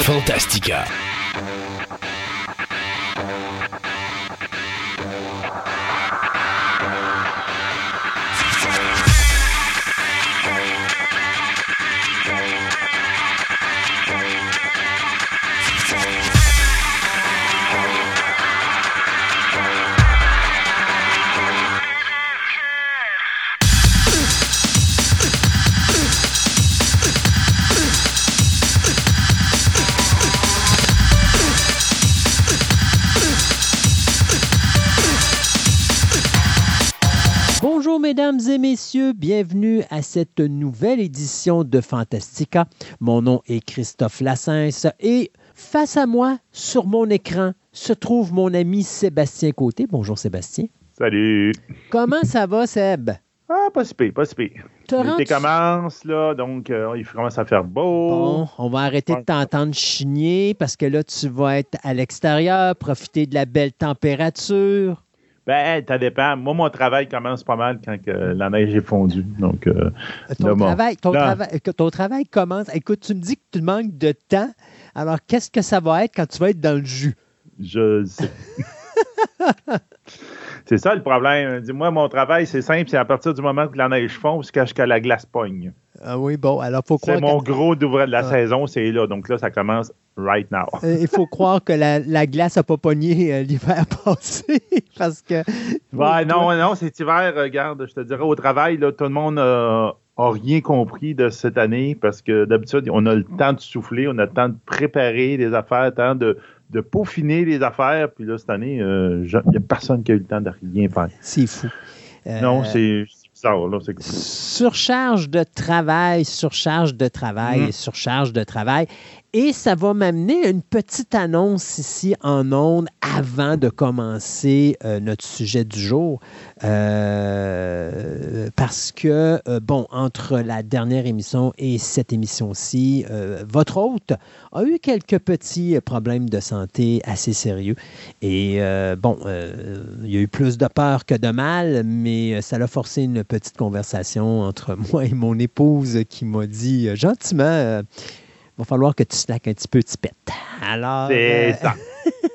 Fantastica. Et messieurs, bienvenue à cette nouvelle édition de Fantastica. Mon nom est Christophe Lassens et face à moi, sur mon écran, se trouve mon ami Sébastien Côté. Bonjour Sébastien. Salut. Comment ça va, Seb? Ah, pas si pire, pas si pire. L'été commence, là, donc euh, il commence à faire beau. Bon, on va arrêter de t'entendre chigner parce que là, tu vas être à l'extérieur, profiter de la belle température. Ben, ça dépend. Moi, mon travail commence pas mal quand la neige est fondue. Donc, euh, ton, travail, ton, travail, ton, travail, commence. Écoute, tu me dis que tu manques de temps. Alors, qu'est-ce que ça va être quand tu vas être dans le jus? Je sais. c'est ça le problème. Dis-moi, mon travail, c'est simple. C'est à partir du moment que la neige fond jusqu'à ce que la glace pogne. Ah oui, bon, alors faut croire. C'est mon gros d'ouvrir de la ah. saison, c'est là. Donc là, ça commence right now. Euh, il faut croire que la, glace n'a pas pogné euh, l'hiver passé parce que. Ouais, non, non, cet hiver, regarde, je te dirais, au travail, là, tout le monde n'a rien compris de cette année parce que d'habitude, on a le temps de souffler, on a le temps de préparer les affaires, le temps de, peaufiner les affaires. Puis là, cette année, euh, il n'y a personne qui a eu le temps de rien faire. C'est fou. non, c'est Surcharge de travail, surcharge de travail, mm. surcharge de travail. Et ça va m'amener une petite annonce ici en ondes avant de commencer euh, notre sujet du jour. Euh, parce que, euh, bon, entre la dernière émission et cette émission-ci, votre hôte a eu quelques petits problèmes de santé assez sérieux. Et bon, il y a eu plus de peur que de mal, mais ça l'a forcé une petite conversation entre moi et mon épouse qui m'a dit gentiment va falloir que tu slack un petit peu, tipette. Alors. C'est euh, ça.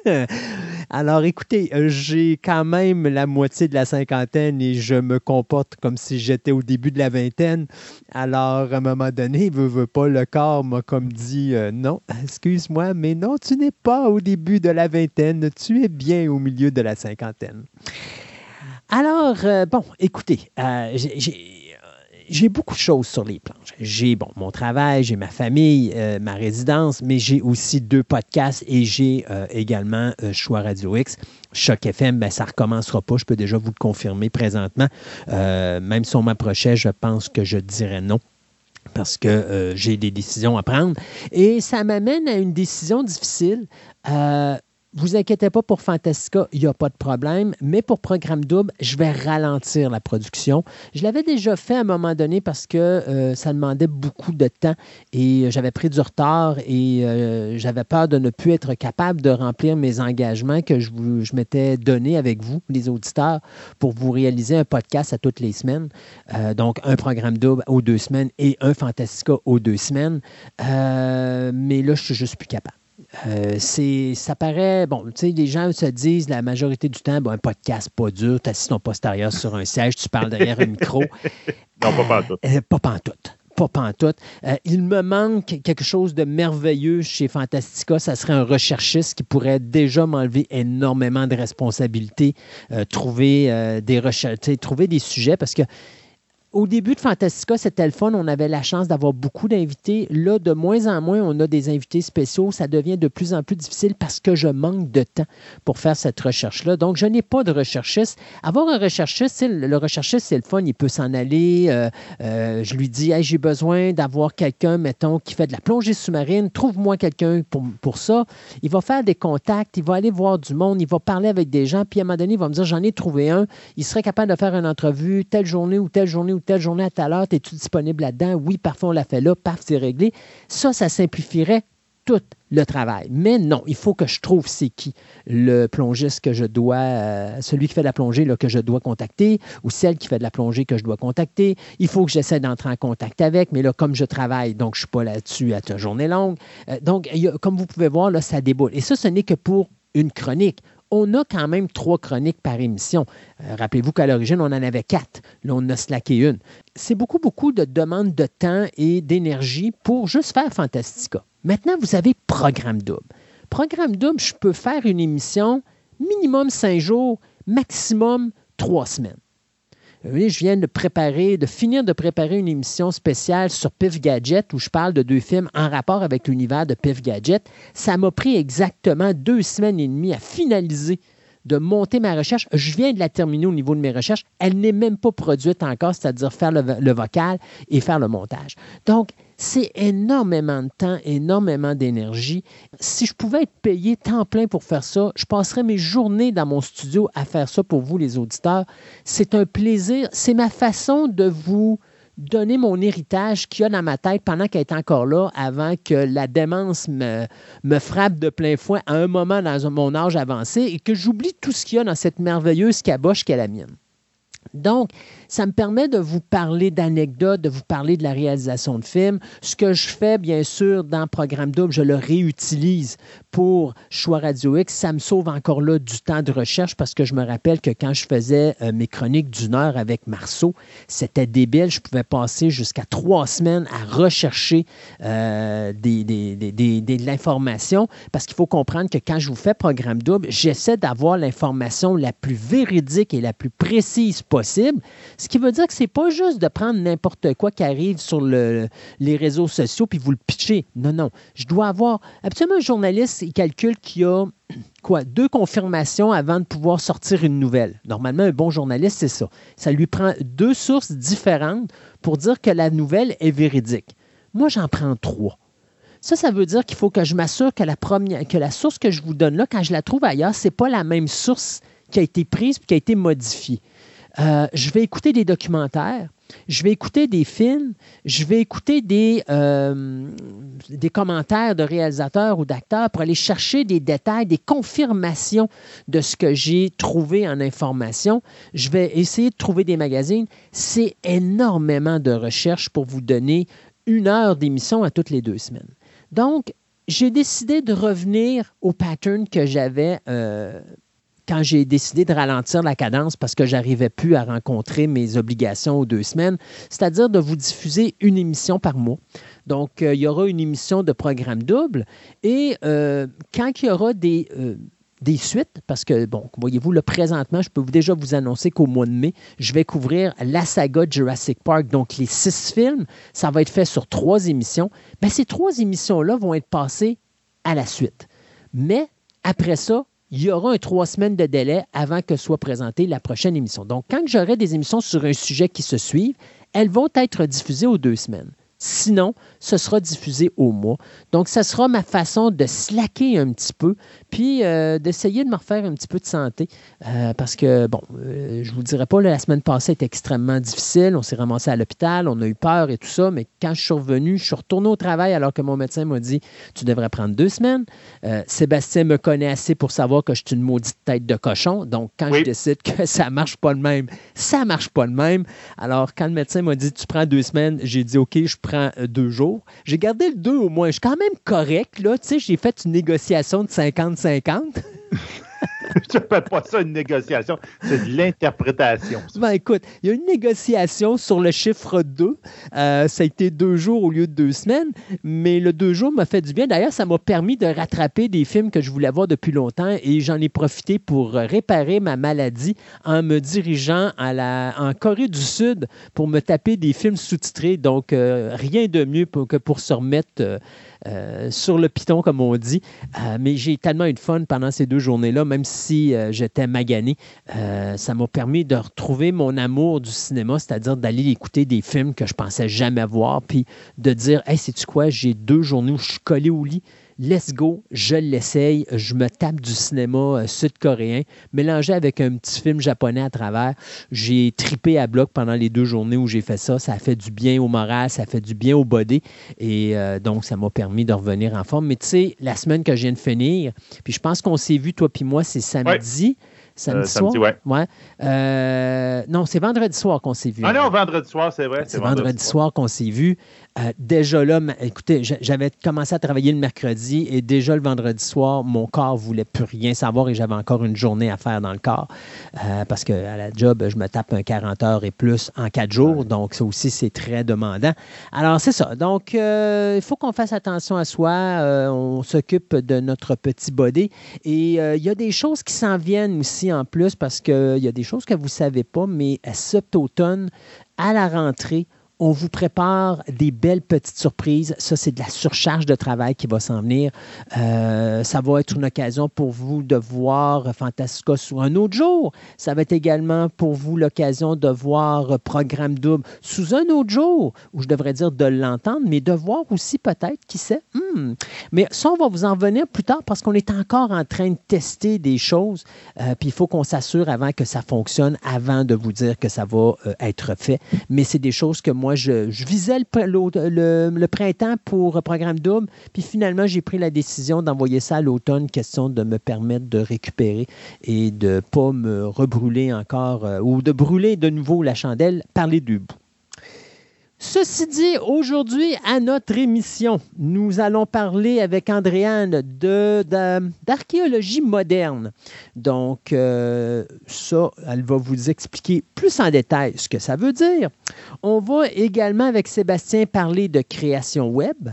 Alors, écoutez, euh, j'ai quand même la moitié de la cinquantaine et je me comporte comme si j'étais au début de la vingtaine. Alors, à un moment donné, veut, veut pas, le corps m'a comme dit euh, non, excuse-moi, mais non, tu n'es pas au début de la vingtaine, tu es bien au milieu de la cinquantaine. Alors, bon, écoutez, j'ai j'ai beaucoup de choses sur les planches. J'ai bon, mon travail, j'ai ma famille, euh, ma résidence, mais j'ai aussi deux podcasts et j'ai euh, également euh, Choix Radio X. Choc FM, ben, ça ne recommencera pas. Je peux déjà vous le confirmer présentement. même si on m'approchait, je pense que je dirais non parce que j'ai des décisions à prendre. Et ça m'amène à une décision difficile vous inquiétez pas pour Fantastica, il n'y a pas de problème. Mais pour Programme Double, je vais ralentir la production. Je l'avais déjà fait à un moment donné parce que euh, ça demandait beaucoup de temps et euh, j'avais pris du retard et euh, j'avais peur de ne plus être capable de remplir mes engagements que je, m'étais donné avec vous, les auditeurs, pour vous réaliser un podcast à toutes les semaines. donc, un programme double aux deux semaines et un Fantastica aux deux semaines. mais là, je suis juste plus capable. Euh, c'est, ça paraît, bon, tu sais, les gens se disent la majorité du temps, bon, un podcast pas dur, tu assis ton postérieur sur un siège, tu parles derrière un micro. Non, pas pantoute. Euh, pas pantoute. Pas pantoute. Euh, il me manque quelque chose de merveilleux chez Fantastica. Ça serait un recherchiste qui pourrait déjà m'enlever énormément de responsabilités, trouver, des recherches, trouver des sujets parce que au début de Fantastica, c'était le fun. On avait la chance d'avoir beaucoup d'invités. Là, de moins en moins, on a des invités spéciaux. Ça devient de plus en plus difficile parce que je manque de temps pour faire cette recherche-là. Donc, je n'ai pas de recherchiste. Avoir un recherchiste, le recherchiste, c'est le fun. Il peut s'en aller. Euh, euh, je lui dis, j'ai besoin d'avoir quelqu'un, mettons, qui fait de la plongée sous-marine. Trouve-moi quelqu'un pour, pour ça. Il va faire des contacts. Il va aller voir du monde. Il va parler avec des gens. Puis, à un moment donné, il va me dire, j'en ai trouvé un. Il serait capable de faire une entrevue telle journée ou telle journée telle journée à telle heure, es-tu disponible là-dedans? Oui, parfois on l'a fait là, paf, c'est réglé. Ça, ça simplifierait tout le travail. Mais non, il faut que je trouve c'est qui le plongiste que je dois, euh, celui qui fait de la plongée que je dois contacter ou celle qui fait de la plongée que je dois contacter. Il faut que j'essaie d'entrer en contact avec, mais là, comme je travaille, donc je ne suis pas là-dessus à ta journée longue. Euh, donc, comme vous pouvez voir, là, ça déboule. Et ça, ce n'est que pour une chronique on a quand même trois chroniques par émission. Euh, rappelez-vous qu'à l'origine, on en avait quatre. Là, on a slacké une. C'est beaucoup, beaucoup de demandes de temps et d'énergie pour juste faire Fantastica. Maintenant, vous avez programme double. Programme double, je peux faire une émission minimum cinq jours, maximum trois semaines. Oui, je viens de préparer, de finir de préparer une émission spéciale sur Pif Gadget où je parle de deux films en rapport avec l'univers de Pif Gadget. Ça m'a pris exactement deux semaines et demie à finaliser de monter ma recherche. Je viens de la terminer au niveau de mes recherches. Elle n'est même pas produite encore, c'est-à-dire faire le, le, vocal et faire le montage. Donc, c'est énormément de temps, énormément d'énergie. Si je pouvais être payé temps plein pour faire ça, je passerais mes journées dans mon studio à faire ça pour vous, les auditeurs. C'est un plaisir. C'est ma façon de vous donner mon héritage qu'il y a dans ma tête pendant qu'elle est encore là, avant que la démence me, me frappe de plein fouet à un moment dans mon âge avancé et que j'oublie tout ce qu'il y a dans cette merveilleuse caboche qu'est la mienne. Donc, ça me permet de vous parler d'anecdotes, de vous parler de la réalisation de films. Ce que je fais, bien sûr, dans Programme Double, je le réutilise pour Choix Radio X. Ça me sauve encore là du temps de recherche parce que je me rappelle que quand je faisais euh, mes chroniques d'une heure avec Marceau, c'était débile. Je pouvais passer jusqu'à trois semaines à rechercher euh, des, de l'information parce qu'il faut comprendre que quand je vous fais Programme Double, j'essaie d'avoir l'information la plus véridique et la plus précise possible ce qui veut dire que c'est pas juste de prendre n'importe quoi qui arrive sur le, les réseaux sociaux puis vous le pitcher. Non, non. Je dois avoir. Absolument, un journaliste, il calcule qu'il y a quoi, deux confirmations avant de pouvoir sortir une nouvelle. Normalement, un bon journaliste, c'est ça. Ça lui prend deux sources différentes pour dire que la nouvelle est véridique. Moi, j'en prends trois. Ça, ça veut dire qu'il faut que je m'assure que la, première, que la source que je vous donne là, quand je la trouve ailleurs, ce n'est pas la même source qui a été prise et qui a été modifiée. Euh, je vais écouter des documentaires, je vais écouter des films, je vais écouter des, euh, des commentaires de réalisateurs ou d'acteurs pour aller chercher des détails, des confirmations de ce que j'ai trouvé en information. Je vais essayer de trouver des magazines. C'est énormément de recherche pour vous donner une heure d'émission à toutes les deux semaines. Donc, j'ai décidé de revenir au pattern que j'avais euh, quand j'ai décidé de ralentir la cadence parce que j'arrivais plus à rencontrer mes obligations aux deux semaines, c'est-à-dire de vous diffuser une émission par mois. Donc, euh, il y aura une émission de programme double et euh, quand il y aura des, euh, des suites, parce que, bon, voyez-vous, le présentement, je peux déjà vous annoncer qu'au mois de mai, je vais couvrir la saga Jurassic Park, donc les six films. Ça va être fait sur trois émissions. Bien, ces trois émissions-là vont être passées à la suite. Mais après ça, il y aura un trois semaines de délai avant que soit présentée la prochaine émission. Donc, quand j'aurai des émissions sur un sujet qui se suivent, elles vont être diffusées aux deux semaines. Sinon, ce sera diffusé au mois. Donc, ça sera ma façon de slacker un petit peu, puis euh, d'essayer de me refaire un petit peu de santé. Euh, parce que, bon, euh, je ne vous dirais pas, la semaine passée était extrêmement difficile. On s'est ramassé à l'hôpital, on a eu peur et tout ça. Mais quand je suis revenu, je suis retourné au travail alors que mon médecin m'a dit Tu devrais prendre deux semaines. Sébastien me connaît assez pour savoir que je suis une maudite tête de cochon. Donc, quand je décide que ça ne marche pas le même, ça ne marche pas le même. Alors, quand le médecin m'a dit Tu prends deux semaines, j'ai dit OK, je prends deux jours. J'ai gardé le deux au moins. Je suis quand même correct. Là. Tu sais, j'ai fait une négociation de 50-50. je n'appelle pas ça une négociation, c'est de l'interprétation. Ben, écoute, il y a une négociation sur le chiffre 2. Euh, ça a été deux jours au lieu de deux semaines, mais le deux jours m'a fait du bien. D'ailleurs, ça m'a permis de rattraper des films que je voulais voir depuis longtemps et j'en ai profité pour réparer ma maladie en me dirigeant à la, en Corée du Sud pour me taper des films sous-titrés. Donc, euh, rien de mieux que pour se remettre. Euh, sur le piton, comme on dit. Mais j'ai tellement eu de fun pendant ces deux journées-là, même si euh, j'étais magané. ça m'a permis de retrouver mon amour du cinéma, c'est-à-dire d'aller écouter des films que je pensais jamais voir, puis de dire Hey, sais-tu quoi, j'ai deux journées où je suis collé au lit let's go, je l'essaye, je me tape du cinéma euh, sud-coréen, mélangé avec un petit film japonais à travers. J'ai tripé à bloc pendant les deux journées où j'ai fait ça. Ça a fait du bien au moral, ça a fait du bien au body. Et euh, donc, ça m'a permis de revenir en forme. Mais tu sais, la semaine que je viens de finir, puis je pense qu'on s'est vu, toi puis moi, c'est samedi. Samedi, Euh, soir? samedi, ouais. Euh, non, c'est vendredi soir qu'on s'est vu. Ah non, vendredi soir, c'est vrai. C'est vendredi soir qu'on s'est vu. Euh, déjà là, écoutez, j'a- j'avais commencé à travailler le mercredi et déjà le vendredi soir, mon corps voulait plus rien savoir et j'avais encore une journée à faire dans le corps Euh, parce qu'à la job, je me tape un 40 heures et plus en quatre jours. Donc, ça aussi, c'est très demandant. Alors, c'est ça. Donc, euh, il faut qu'on fasse attention à soi. On s'occupe de notre petit body. Et il y a des choses qui s'en viennent aussi en plus parce qu'il y a des choses que vous ne savez pas, mais à cet automne, à la rentrée, on vous prépare des belles petites surprises. Ça, c'est de la surcharge de travail qui va s'en venir. Euh, ça va être une occasion pour vous de voir Fantastica sous un autre jour. Ça va être également pour vous l'occasion de voir Programme Double sous un autre jour, ou je devrais dire de l'entendre, mais de voir aussi peut-être, qui sait? Hmm. Mais ça, on va vous en venir plus tard parce qu'on est encore en train de tester des choses. Euh, puis il faut qu'on s'assure avant que ça fonctionne, avant de vous dire que ça va euh, être fait. Mais c'est des choses que moi, je, je visais le, printemps pour Programme Double. Puis finalement, j'ai pris la décision d'envoyer ça à l'automne, question de me permettre de récupérer et de ne pas me rebrûler encore euh, ou de brûler de nouveau la chandelle par les deux. Ceci dit, aujourd'hui, à notre émission, nous allons parler avec Andréane d'archéologie moderne. Donc, euh, ça, elle va vous expliquer plus en détail ce que ça veut dire. On va également, avec Sébastien, parler de création web.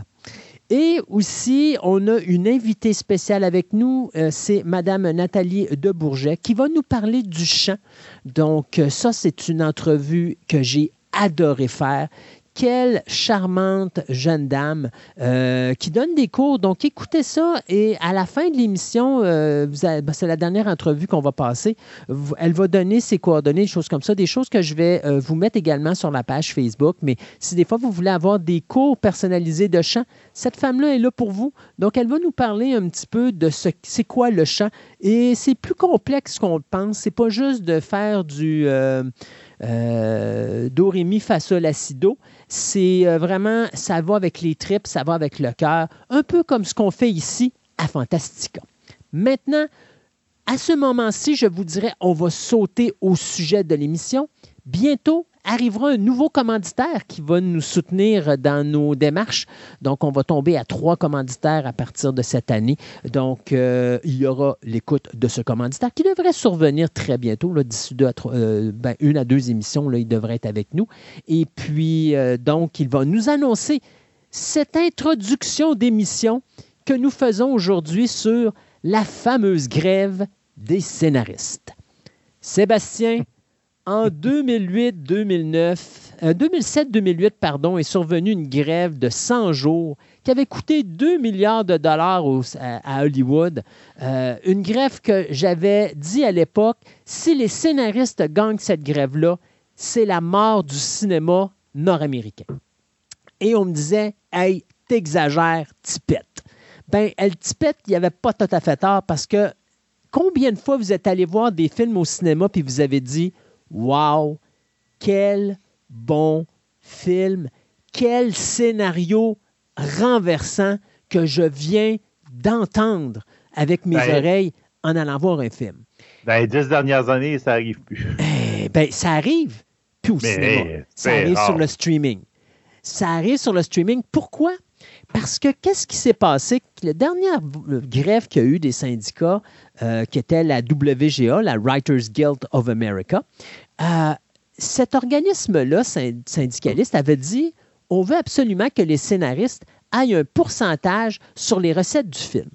Et aussi, on a une invitée spéciale avec nous, euh, c'est Madame Nathalie de Bourget, qui va nous parler du chant. Donc, euh, ça, c'est une entrevue que j'ai adoré faire. Quelle charmante jeune dame euh, qui donne des cours. Donc, écoutez ça et à la fin de l'émission, euh, ben, c'est la dernière entrevue qu'on va passer. Elle va donner ses coordonnées, des choses comme ça, des choses que je vais euh, vous mettre également sur la page Facebook. Mais si des fois vous voulez avoir des cours personnalisés de chant, cette femme-là est là pour vous. Donc, elle va nous parler un petit peu de ce c'est quoi le chant. Et c'est plus complexe qu'on le pense. C'est pas juste de faire du euh, do, ré, mi, fa, sol. C'est euh, vraiment, ça va avec les tripes, ça va avec le cœur, un peu comme ce qu'on fait ici à Fantastica. Maintenant, à ce moment-ci, je vous dirais, on va sauter au sujet de l'émission. Bientôt arrivera un nouveau commanditaire qui va nous soutenir dans nos démarches. Donc, on va tomber à trois commanditaires à partir de cette année. Donc, euh, il y aura l'écoute de ce commanditaire qui devrait survenir très bientôt, d'ici euh, ben, une à deux émissions, il devrait être avec nous. Et puis, euh, donc, il va nous annoncer cette introduction d'émission que nous faisons aujourd'hui sur la fameuse grève des scénaristes. Sébastien, en 2008-2009, euh, 2007-2008, pardon, est survenue une grève de 100 jours qui avait coûté 2 milliards de dollars au- à, à Hollywood. Euh, une grève que j'avais dit à l'époque, si les scénaristes gagnent cette grève-là, c'est la mort du cinéma nord-américain. Et on me disait, hey, t'exagères, tipette. Ben, elle tipette, il n'y avait pas tout à fait tard parce que combien de fois vous êtes allé voir des films au cinéma puis vous avez dit, wow, quel bon film, quel scénario renversant que je viens d'entendre avec mes Ben- oreilles en allant voir un film. Dans les dix dernières années, ça n'arrive plus. Eh ben, ça arrive plus au Mais, cinéma. Ça arrive rare. sur le streaming. Ça arrive sur le streaming. Pourquoi? Parce que qu'est-ce qui s'est passé? La dernière grève qu'il y a eu des syndicats, euh, qui était la WGA, la Writers Guild of America, euh, cet organisme-là, syn- syndicaliste, avait dit on veut absolument que les scénaristes aient un pourcentage sur les recettes du film.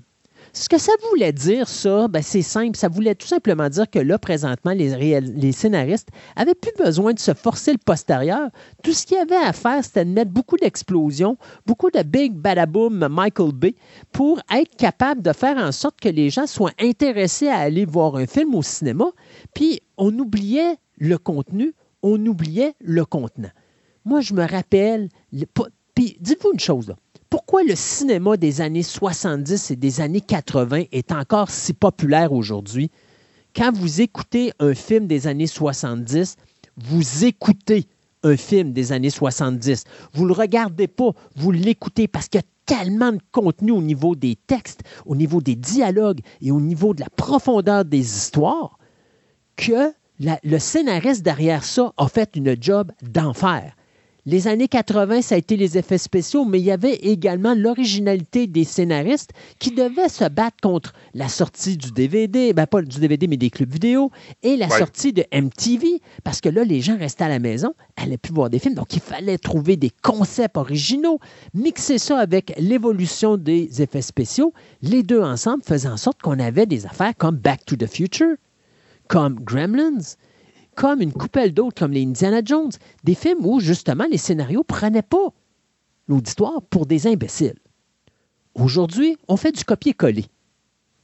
Ce que ça voulait dire, ça, ben, c'est simple. Ça voulait tout simplement dire que là, présentement, les, scénaristes avaient plus besoin de se forcer le postérieur. Tout ce qu'il y avait à faire, c'était de mettre beaucoup d'explosions, beaucoup de big badaboom Michael Bay pour être capable de faire en sorte que les gens soient intéressés à aller voir un film au cinéma. Puis, on oubliait le contenu, on oubliait le contenant. Moi, je me rappelle. Puis, dites-vous une chose, là. Pourquoi le cinéma des années 70 et des années 80 est encore si populaire aujourd'hui? Quand vous écoutez un film des années 70, vous écoutez un film des années 70. Vous ne le regardez pas, vous l'écoutez parce qu'il y a tellement de contenu au niveau des textes, au niveau des dialogues et au niveau de la profondeur des histoires que le scénariste derrière ça a fait une job d'enfer. Les années 80, ça a été les effets spéciaux, mais il y avait également l'originalité des scénaristes qui devaient se battre contre la sortie du DVD, ben pas du DVD, mais des clubs vidéo, et la sortie de MTV, parce que là, les gens restaient à la maison, n'allaient plus voir des films, donc il fallait trouver des concepts originaux, mixer ça avec l'évolution des effets spéciaux, les deux ensemble faisaient en sorte qu'on avait des affaires comme Back to the Future, comme Gremlins, comme une coupelle d'autres, comme les Indiana Jones, des films où justement les scénarios ne prenaient pas l'auditoire pour des imbéciles. Aujourd'hui, on fait du copier-coller.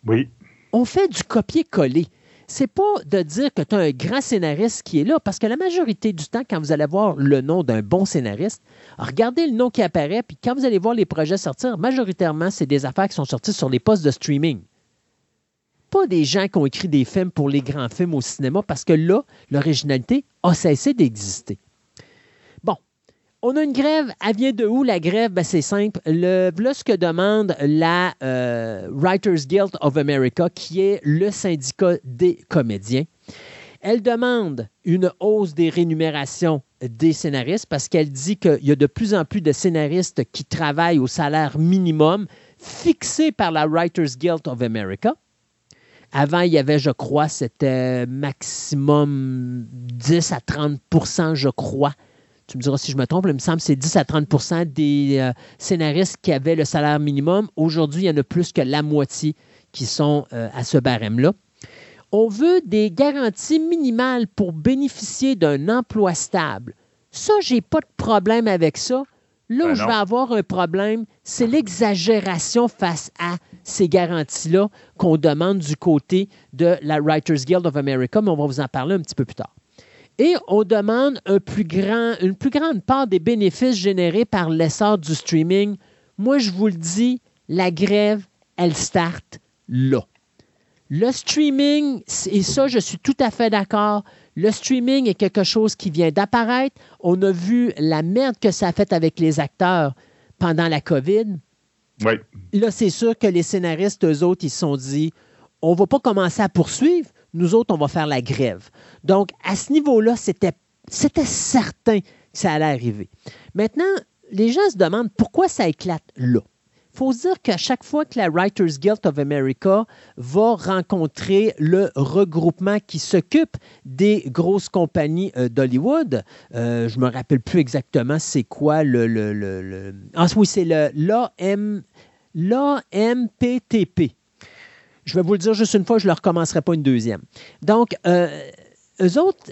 Oui. On fait du copier-coller. C'est pas de dire que tu as un grand scénariste qui est là, parce que la majorité du temps, quand vous allez voir le nom d'un bon scénariste, regardez le nom qui apparaît, puis quand vous allez voir les projets sortir, majoritairement, c'est des affaires qui sont sorties sur les postes de streaming pas des gens qui ont écrit des films pour les grands films au cinéma parce que là, l'originalité a cessé d'exister. Bon, on a une grève. Elle vient de où la grève? Ben, c'est simple. Le, voilà ce que demande la euh, Writers Guild of America, qui est le syndicat des comédiens. Elle demande une hausse des rémunérations des scénaristes parce qu'elle dit qu'il y a de plus en plus de scénaristes qui travaillent au salaire minimum fixé par la Writers Guild of America. Avant, il y avait, je crois, c'était maximum 10 à 30% je crois. Tu me diras si je me trompe, il me semble que c'est 10 à 30% des euh, scénaristes qui avaient le salaire minimum. Aujourd'hui, il y en a plus que la moitié qui sont euh, à ce barème-là. On veut des garanties minimales pour bénéficier d'un emploi stable. Ça, je n'ai pas de problème avec ça. Là où ben je vais avoir un problème, c'est l'exagération face à ces garanties-là qu'on demande du côté de la Writers Guild of America, mais on va vous en parler un petit peu plus tard. Et on demande un plus grand, une plus grande part des bénéfices générés par l'essor du streaming. Moi, je vous le dis, la grève, elle start là. Le streaming, et ça, je suis tout à fait d'accord, le streaming est quelque chose qui vient d'apparaître. On a vu la merde que ça a fait avec les acteurs pendant la COVID. Oui. Là, c'est sûr que les scénaristes, eux autres, ils se sont dit on ne va pas commencer à poursuivre, nous autres, on va faire la grève. Donc, à ce niveau-là, c'était, c'était certain que ça allait arriver. Maintenant, les gens se demandent pourquoi ça éclate là? Faut se dire qu'à chaque fois que la Writers Guild of America va rencontrer le regroupement qui s'occupe des grosses compagnies euh, d'Hollywood, euh, je me rappelle plus exactement c'est quoi le... le, Ah oui, c'est le l'AMPTP. Je vais vous le dire juste une fois, je ne le recommencerai pas une deuxième. Donc, euh, eux autres,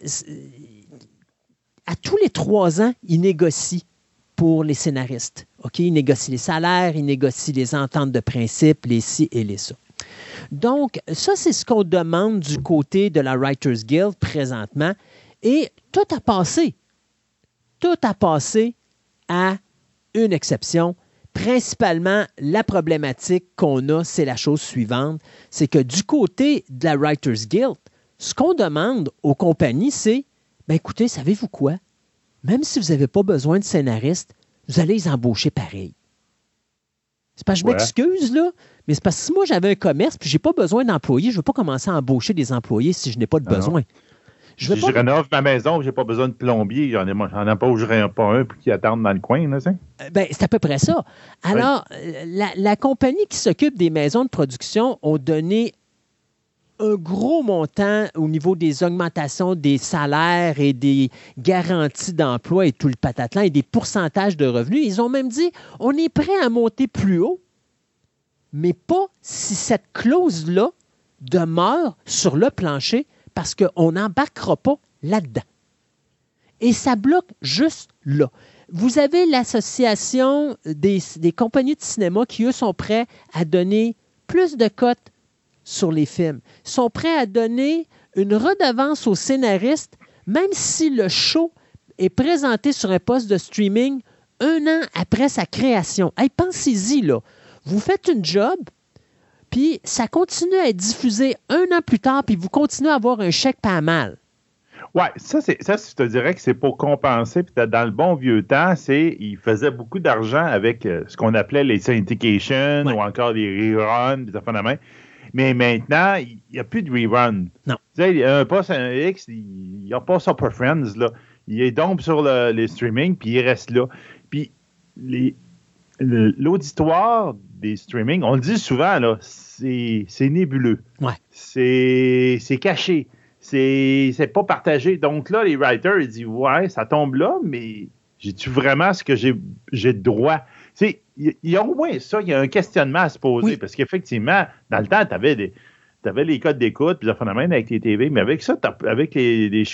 à tous les trois ans, ils négocient pour les scénaristes. OK? Ils négocient les salaires, ils négocient les ententes de principe, les ci et les ça. Donc, ça, c'est ce qu'on demande du côté de la Writers Guild présentement. Et tout a passé. Tout a passé à une exception. Principalement, la problématique qu'on a, c'est la chose suivante. C'est que du côté de la Writers Guild, ce qu'on demande aux compagnies, c'est, ben écoutez, savez-vous quoi? même si vous n'avez pas besoin de scénariste, vous allez les embaucher pareil. C'est pas que je m'excuse, là, mais c'est parce que si moi j'avais un commerce puis j'ai pas besoin d'employés, je ne veux pas commencer à embaucher des employés si je n'ai pas de ah besoin. Je si je rénove ma maison, j'ai pas besoin de plombier, j'en embaucherai pas un qui attend dans le coin, là, euh, ben, c'est à peu près ça. Alors, euh, la, la, compagnie qui s'occupe des maisons de production ont donné un gros montant au niveau des augmentations des salaires et des garanties d'emploi et tout le patatlan et des pourcentages de revenus. Ils ont même dit on est prêt à monter plus haut, mais pas si cette clause-là demeure sur le plancher parce qu'on n'embarquera pas là-dedans. Et ça bloque juste là. Vous avez l'association des, des compagnies de cinéma qui, eux, sont prêts à donner plus de cotes sur les films. Ils sont prêts à donner une redevance aux scénaristes, même si le show est présenté sur un poste de streaming un an après sa création. Hey, pensez-y, là. Vous faites une job, puis ça continue à être diffusé un an plus tard, puis vous continuez à avoir un chèque pas mal. Ouais, ça, c'est ça, je te dirais que c'est pour compenser. Puis dans le bon vieux temps, c'est il faisait beaucoup d'argent avec euh, ce qu'on appelait les syndications ou encore les reruns, des affaires de main. Mais maintenant, il n'y a plus de rerun. Non. Tu sais, un poste un X, il n'y a pas ça pour Friends, là. Il est donc sur le, les streaming, puis il reste là. Puis l'auditoire des streaming, on le dit souvent, là, c'est nébuleux. Ouais. C'est caché. C'est pas partagé. Donc là, les writers, ils disent Ouais, ça tombe là, mais j'ai-tu vraiment ce que j'ai de droit? Il y, a au moins ça, il y a un questionnement à se poser. Parce qu'effectivement, dans le temps, tu avais des. les codes d'écoute, puis ça même avec les TV, mais avec ça, avec les, les,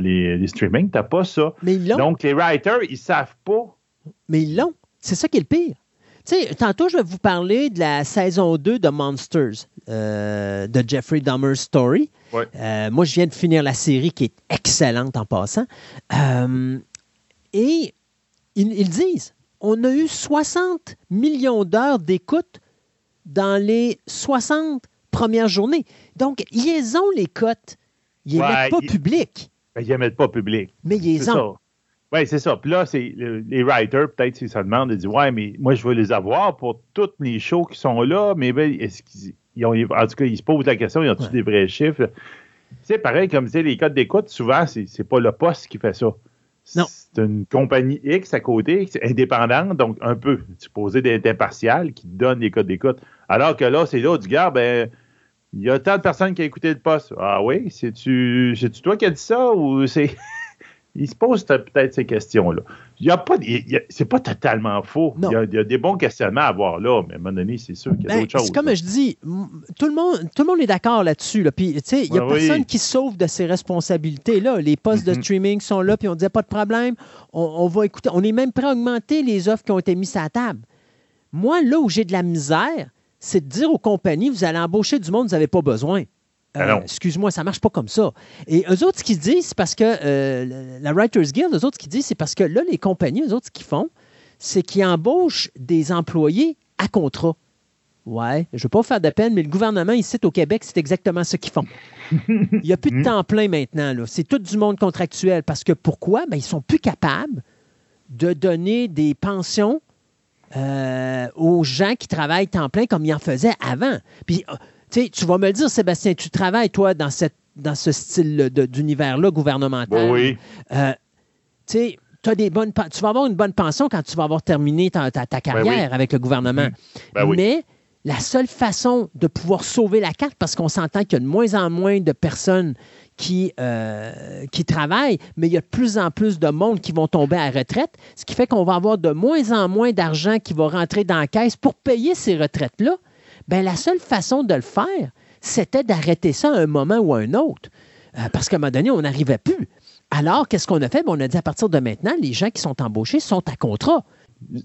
les, les streaming, t'as pas ça. Donc, les writers, ils savent pas. Mais ils l'ont. C'est ça qui est le pire. Tu sais, tantôt, je vais vous parler de la saison 2 de Monsters, euh, de Jeffrey Dahmer's Story. Euh, moi, je viens de finir la série qui est excellente en passant. Euh, et ils, disent, on a eu 60 millions d'heures d'écoute dans les 60 premières journées. Donc, ils ont les cotes. Ils ne mettent pas public. Ben, ils ne mettent pas public. Mais ils ont. Oui, c'est ça. Puis là, c'est les writers, peut-être, si ça demande, ils disent Ouais, mais moi, je veux les avoir pour toutes les shows qui sont là, mais ben, est-ce qu'ils ont. En tout cas, ils se posent la question ils ont-ils des vrais chiffres? C'est pareil, comme tu les codes d'écoute, souvent, c'est pas le poste qui fait ça. C'est une compagnie X à côté, indépendante, donc un peu supposé d'être impartial, qui donne les codes d'écoute. Alors que là, c'est là, du gars, ben. Il y a tant de personnes qui ont écouté le poste. Ah oui, c'est-tu toi qui as dit ça ou c'est il se pose peut-être ces questions-là. Il y a pas, c'est pas totalement faux. Il y, a, des bons questionnements à avoir là, mais à un moment donné, c'est sûr qu'il y a ben, d'autres choses. Comme je dis, tout le monde, tout le monde est d'accord là-dessus. Là. Puis, il n'y a personne qui sauve de ses responsabilités. Là. Les postes de streaming sont là, puis on dit pas de problème. On, va écouter. On est même prêt à augmenter les offres qui ont été mises à la table. Moi, là où j'ai de la misère, c'est de dire aux compagnies, vous allez embaucher du monde, vous n'avez pas besoin. Euh, excuse-moi, ça marche pas comme ça. Et eux autres, ce qu'ils disent, c'est parce que euh, la Writers Guild, eux autres, ce qu'ils disent, c'est parce que là, les compagnies, eux autres, ce qu'ils font, c'est qu'ils embauchent des employés à contrat. Ouais, je ne veux pas faire de peine, mais le gouvernement ici au Québec, c'est exactement ce qu'ils font. Il n'y a plus de temps plein maintenant. C'est tout du monde contractuel. Parce que pourquoi? Ben, ils ne sont plus capables de donner des pensions euh, aux gens qui travaillent temps plein comme ils en faisaient avant. Puis tu vas me le dire, Sébastien, tu travailles, toi, dans, cette, dans ce style d'univers-là gouvernemental. Oui. Euh, tu des bonnes, tu vas avoir une bonne pension quand tu vas avoir terminé ta, ta, ben carrière avec le gouvernement. Mm-hmm. Ben Mais la seule façon de pouvoir sauver la carte, parce qu'on s'entend qu'il y a de moins en moins de personnes qui, euh, qui travaillent, mais il y a de plus en plus de monde qui vont tomber à la retraite, ce qui fait qu'on va avoir de moins en moins d'argent qui va rentrer dans la caisse pour payer ces retraites-là ben la seule façon de le faire, c'était d'arrêter ça à un moment ou à un autre. Euh, parce qu'à un moment donné, on n'arrivait plus. Alors, qu'est-ce qu'on a fait? Ben, on a dit à partir de maintenant, les gens qui sont embauchés sont à contrat.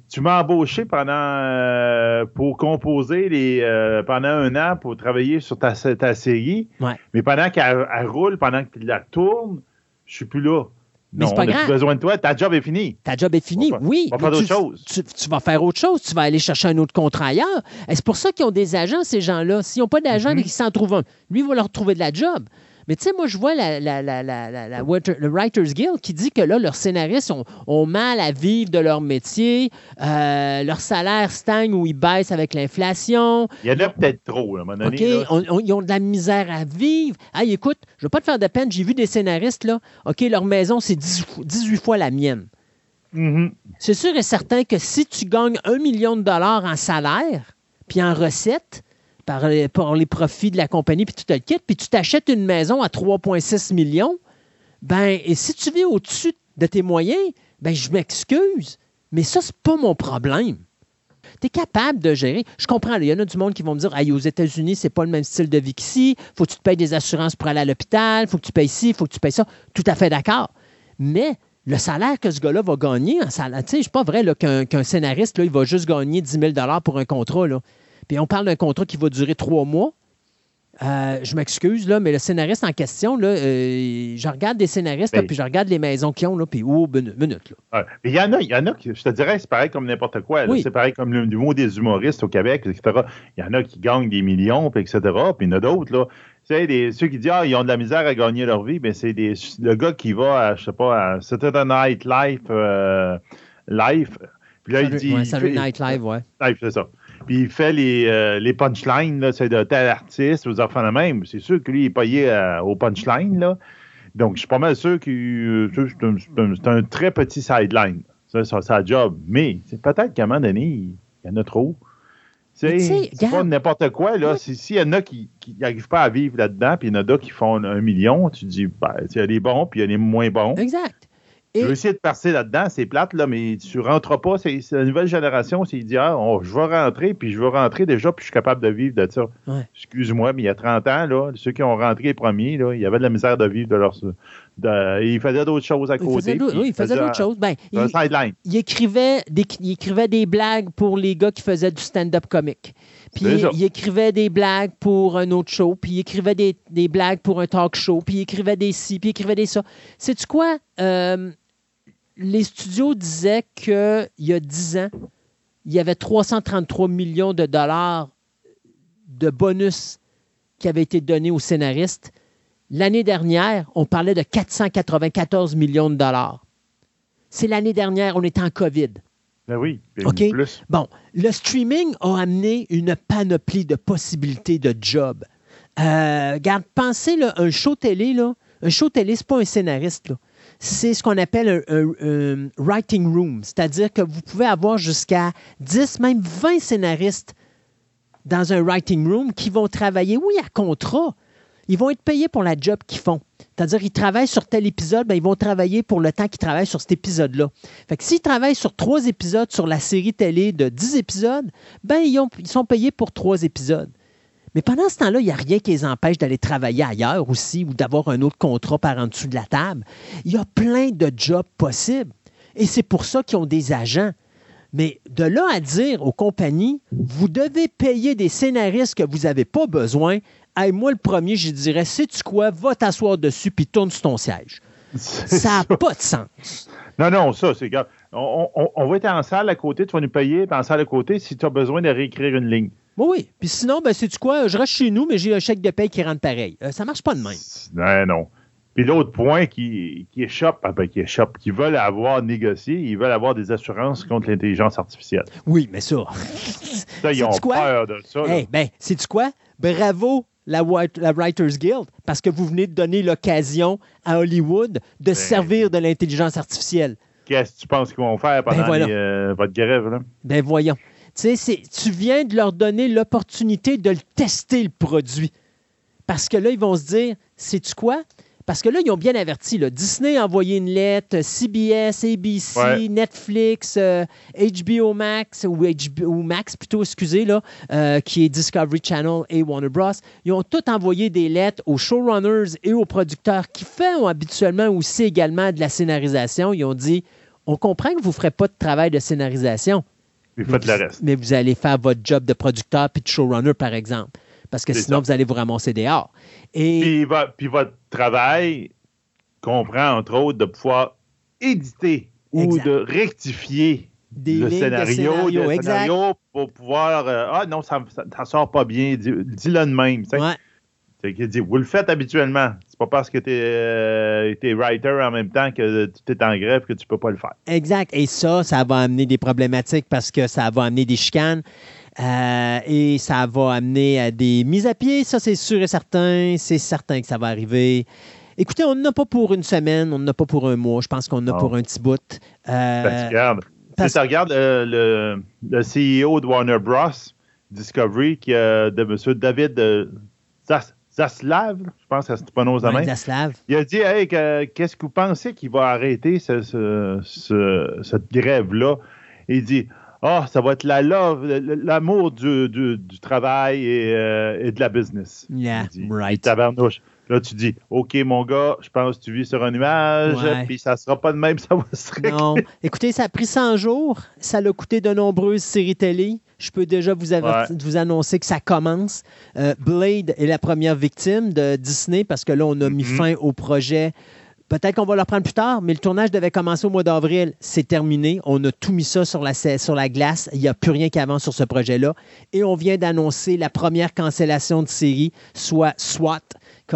Tu m'as embauché pendant euh, pour composer les, euh, pendant un an pour travailler sur ta, ta série. Mais pendant qu'elle roule, pendant que tu la tournes, je suis plus là. Mais c'est pas grave. besoin de toi. Ta job est fini. Ta job est fini, oui. On va faire. Tu, vas faire autre chose. Tu vas aller chercher un autre contrat ailleurs. C'est pour ça qu'ils ont des agents, ces gens-là. S'ils n'ont pas d'agent, mm-hmm. ils s'en trouvent un. Lui, il va leur trouver de la job. Mais tu sais, moi, je vois la, le Writers Guild qui dit que là, leurs scénaristes ont, mal à vivre de leur métier, euh, leur salaire stagne ou ils baissent avec l'inflation. Il y en a peut-être trop, à un moment donné. OK, ils ont de la misère à vivre. Hey, écoute, je ne veux pas te faire de peine, j'ai vu des scénaristes, là. OK, leur maison, c'est 18 fois la mienne. Mm-hmm. C'est sûr et certain que si tu gagnes un million de dollars en salaire, puis en recettes, par les, les profits de la compagnie, puis tu te le quittes, puis tu t'achètes une maison à 3,6 millions, ben, et si tu vis au-dessus de tes moyens, ben, je m'excuse, mais ça, c'est pas mon problème. Tu es capable de gérer. Je comprends, il y en a du monde qui vont me dire aux États-Unis, c'est pas le même style de vie qu'ici. faut que tu te payes des assurances pour aller à l'hôpital, faut que tu payes ci, faut que tu payes ça. Tout à fait d'accord. Mais le salaire que ce gars-là va gagner en salaire, tu sais, c'est pas vrai qu'un scénariste, là, il va juste gagner 10 000 pour un contrat. Là. Puis on parle d'un contrat qui va durer trois mois. Euh, je m'excuse, là, mais le scénariste en question, là, euh, je regarde des scénaristes, là, Ben- puis je regarde les maisons qu'ils ont, là, puis oh, minute, minute, là. Ouais. Mais Il y en a, il y en a qui, je te dirais, c'est pareil comme n'importe quoi. Oui. C'est pareil comme le niveau des humoristes au Québec, etc. Il y en a qui gagnent des millions, puis etc. Puis il y en a d'autres, là. Tu sais, des- ceux qui disent, ah, ils ont de la misère à gagner leur vie, ben c'est des, le gars qui va à, je sais pas, à Saturday Night Live, euh, Live. Puis là, il dit. Ouais, Saturday Night Live, ouais. Live, c'est ça. Puis il fait les, euh, les punchlines, là, c'est de tel artiste, aux enfants de même. C'est sûr que lui, il est payé euh, au punchline, là. Donc, je suis pas mal sûr que euh, c'est un, très petit sideline. Ça, ça, c'est un job. Mais c'est peut-être qu'à un moment donné, il y en a trop. C'est pas n'importe quoi, là. Oui. Si- S'il y en a qui n'arrivent pas à vivre là-dedans, puis il y en a d'autres qui font un million, tu dis, ben, il y a les bons, puis il y a les moins bons. Exact. Et- veux essayer de percer là-dedans, c'est plate, là, mais tu rentres pas. C'est la nouvelle génération, c'est dit, ah, on- je vais rentrer, puis je vais rentrer déjà, puis je suis capable de vivre de ça. Ouais. Excuse-moi, mais il y a 30 ans, là, ceux qui ont rentré les premiers, là, il y avait de la misère de vivre de leur. De, ils faisaient d'autres choses à Il côté. puis oui, il faisait d'autres choses. Ben, il, il écrivait des, il écrivait des blagues pour les gars qui faisaient du stand-up comique. Puis il, il écrivait des blagues pour un autre show, puis il écrivait des, des blagues pour un talk show, puis il écrivait des ci, puis il écrivait des ça. Sais-tu quoi? Euh, les studios disaient qu'il y a 10 ans, il y avait 333 millions de dollars de bonus qui avaient été donnés aux scénaristes. L'année dernière, on parlait de 494 millions de dollars. C'est l'année dernière, on était en COVID. Ben oui, puis OK? plus. Bon, le streaming a amené une panoplie de possibilités de jobs. Euh, regarde, pensez là, un show télé, là, un show télé, c'est pas un scénariste, là. C'est ce qu'on appelle un, writing room, c'est-à-dire que vous pouvez avoir jusqu'à 10, même 20 scénaristes dans un writing room qui vont travailler, oui, à contrat. Ils vont être payés pour la job qu'ils font. C'est-à-dire qu'ils travaillent sur tel épisode, ben, ils vont travailler pour le temps qu'ils travaillent sur cet épisode-là. Fait que s'ils travaillent sur trois épisodes sur la série télé de 10 épisodes, ben ils sont payés pour trois épisodes. Mais pendant ce temps-là, il n'y a rien qui les empêche d'aller travailler ailleurs aussi ou d'avoir un autre contrat par en dessous de la table. Il y a plein de jobs possibles. Et c'est pour ça qu'ils ont des agents. Mais de là à dire aux compagnies, vous devez payer des scénaristes que vous n'avez pas besoin, hey, moi le premier, je dirais, sais-tu quoi, va t'asseoir dessus puis tourne sur ton siège. Ça n'a pas de sens. Non, non, ça, c'est grave. On, on- on va être en salle à côté, tu vas nous payer, puis en salle à côté, si tu as besoin de réécrire une ligne. Oui, oui. Puis sinon, ben, sais-tu quoi, je reste chez nous, mais j'ai un chèque de paye qui rentre pareil. Euh, ça marche pas de même. Non, non. Puis l'autre point qui, qui échappe, ah ben, qui échappe, qui veulent avoir négocié, ils veulent avoir des assurances contre l'intelligence artificielle. Oui, mais ça. Ça, ils ont quoi? peur de ça. Eh ben, sais-tu quoi? Bravo, la, la Writers Guild, parce que vous venez de donner l'occasion à Hollywood de se servir de l'intelligence artificielle. Qu'est-ce que tu penses qu'ils vont faire pendant Ben voilà. les, euh, votre grève? Là? Ben voyons. Tu sais, c'est- tu viens de leur donner l'opportunité de le tester, le produit. Parce que là, ils vont se dire, sais-tu quoi? Parce que là, ils ont bien averti. Là. Disney a envoyé une lettre, CBS, ABC, Ouais. Netflix, euh, HBO Max, ou HBO Max plutôt, excusez, là, euh, qui est Discovery Channel et Warner Bros. Ils ont tous envoyé des lettres aux showrunners et aux producteurs qui font habituellement aussi également de la scénarisation. Ils ont dit, on comprend que vous ne ferez pas de travail de scénarisation, Puis faites le reste. mais vous allez faire votre job de producteur puis de showrunner, par exemple. Parce que sinon, ça. vous allez vous ramasser dehors. Et Puis, vo- puis votre travail comprend, entre autres, de pouvoir éditer ou Exact. de rectifier des le lignes de scénario, scénario, scénario pour pouvoir euh, Ah non, ça, ça sort pas bien, dis- dis-le de même. Ouais. C'est qu'il dit, vous le faites habituellement. C'est pas parce que tu es, writer en même temps que tu es en grève que tu peux pas le faire. Exact. Et ça, ça va amener des problématiques parce que ça va amener des chicanes. euh, et ça va amener à des mises à pied, ça c'est sûr et certain. C'est certain que ça va arriver. Écoutez, on n'en a pas pour une semaine, on n'en a pas pour un mois. Je pense qu'on en a pour un petit bout. Euh, regarde, parce- si tu regardes euh, le, le CEO de Warner Bros. Discovery, qui, euh, de M. David euh, Zas- Zaslav, je pense que ça se prononce ouais. Zaslav. Il a dit Hey, que- qu'est-ce que vous pensez qu'il va arrêter ce- ce- ce- cette grève-là? Il dit Ah, ça va être la love, l'amour du, du- du travail et, euh, et de la business. Yeah, Il dit, right. Là, tu dis, OK, mon gars, je pense que tu vis sur un nuage, puis ça sera pas de même, ça va se régler. Non. Écoutez, ça a pris 100 jours. Ça l'a coûté de nombreuses séries télé. Je peux déjà vous, vous annoncer que ça commence. Euh, Blade est la première victime de Disney parce que là, on a mis mm-hmm. fin au projet Peut-être qu'on va le reprendre plus tard, mais le tournage devait commencer au mois d'avril. C'est terminé. On a tout mis ça sur la, sur la glace. Il n'y a plus rien qui avance sur ce projet-là. Et on vient d'annoncer la première cancellation de série, soit SWAT,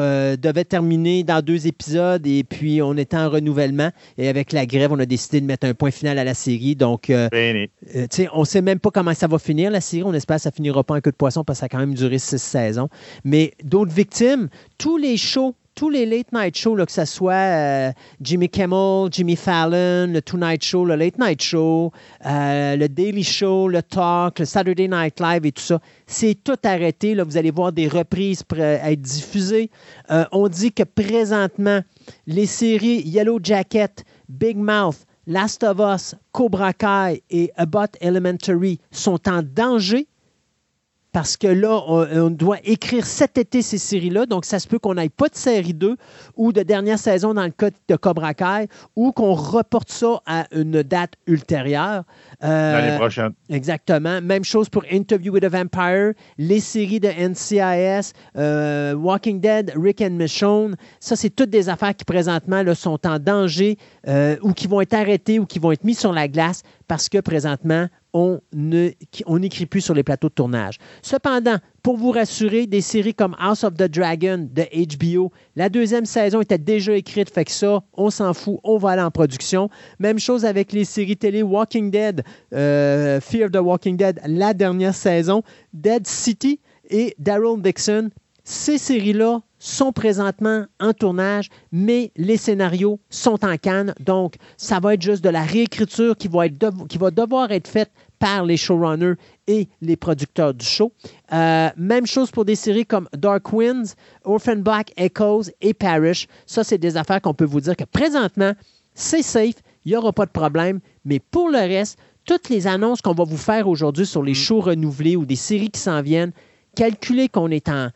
devait terminer dans deux épisodes et puis on était en renouvellement. Et avec la grève, on a décidé de mettre un point final à la série. Donc, euh, euh, on ne sait même pas comment ça va finir, la série. On espère que ça finira pas un coup de poisson parce que ça a quand même duré six saisons. Mais d'autres victimes, tous les shows tous les late night shows, que ce soit euh, Jimmy Kimmel, Jimmy Fallon, le Tonight Show, le Late Night Show, euh, le Daily Show, le Talk, le Saturday Night Live et tout ça, c'est tout arrêté. Là, vous allez voir des reprises être diffusées. Euh, on dit que présentement, les séries Yellow Jacket, Big Mouth, Last of Us, Cobra Kai et About Elementary sont en danger parce que là, on, doit écrire cet été ces séries-là. Donc, ça se peut qu'on n'aille pas de série 2 ou de dernière saison dans le cas de Cobra Kai ou qu'on reporte ça à une date ultérieure. Euh, L'année prochaine. Exactement. Même chose pour Interview with a Vampire, les séries de NCIS, euh, Walking Dead, Rick and Michonne. Ça, c'est toutes des affaires qui présentement là, sont en danger euh, ou qui vont être arrêtées ou qui vont être mises sur la glace parce que présentement, on n'écrit plus sur les plateaux de tournage. Cependant, pour vous rassurer, des séries comme House of the Dragon de HBO, la deuxième saison était déjà écrite, fait que ça, on s'en fout, on va aller en production. Même chose avec les séries télé Walking Dead, euh, Fear of the Walking Dead, la dernière saison, Dead City et Daryl Dixon. Ces séries-là sont présentement en tournage, mais les scénarios sont en canne. Donc, ça va être juste de la réécriture qui va, être qui va devoir être faite par les showrunners et les producteurs du show. Euh, même chose pour des séries comme Dark Winds, Orphan Black Echoes et Parish. Ça, c'est des affaires qu'on peut vous dire que présentement, c'est safe, il n'y aura pas de problème. Mais pour le reste, toutes les annonces qu'on va vous faire aujourd'hui sur les mm. shows renouvelés ou des séries qui s'en viennent, calculez qu'on est en,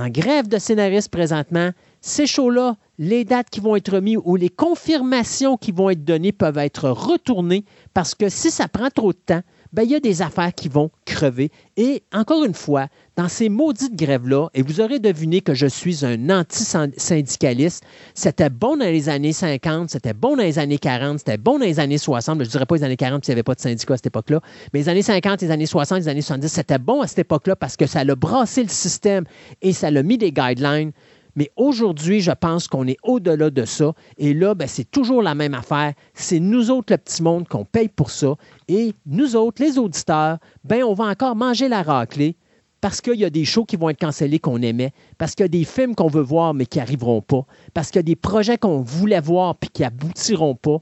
en grève de scénaristes présentement. Ces shows-là, les dates qui vont être remises ou les confirmations qui vont être données peuvent être retournées parce que si ça prend trop de temps, ben, il y a des affaires qui vont crever. Et encore une fois, dans ces maudites grèves-là, et vous aurez deviné que je suis un anti-syndicaliste, c'était bon dans les années 50, c'était bon dans les années 40, c'était bon dans les années 60, je ne dirais pas les années 40 s'il n'y avait pas de syndicat à cette époque-là, mais les années 50, les années 60, les années 70, c'était bon à cette époque-là parce que ça a brassé le système et ça a mis des guidelines mais aujourd'hui, je pense qu'on est au-delà de ça. Et là, ben, c'est toujours la même affaire. C'est nous autres, le petit monde, qu'on paye pour ça. Et nous autres, les auditeurs, ben, on va encore manger la raclée parce qu'il y a des shows qui vont être cancellés qu'on aimait, parce qu'il y a des films qu'on veut voir mais qui n'arriveront pas, parce qu'il y a des projets qu'on voulait voir puis qui aboutiront pas.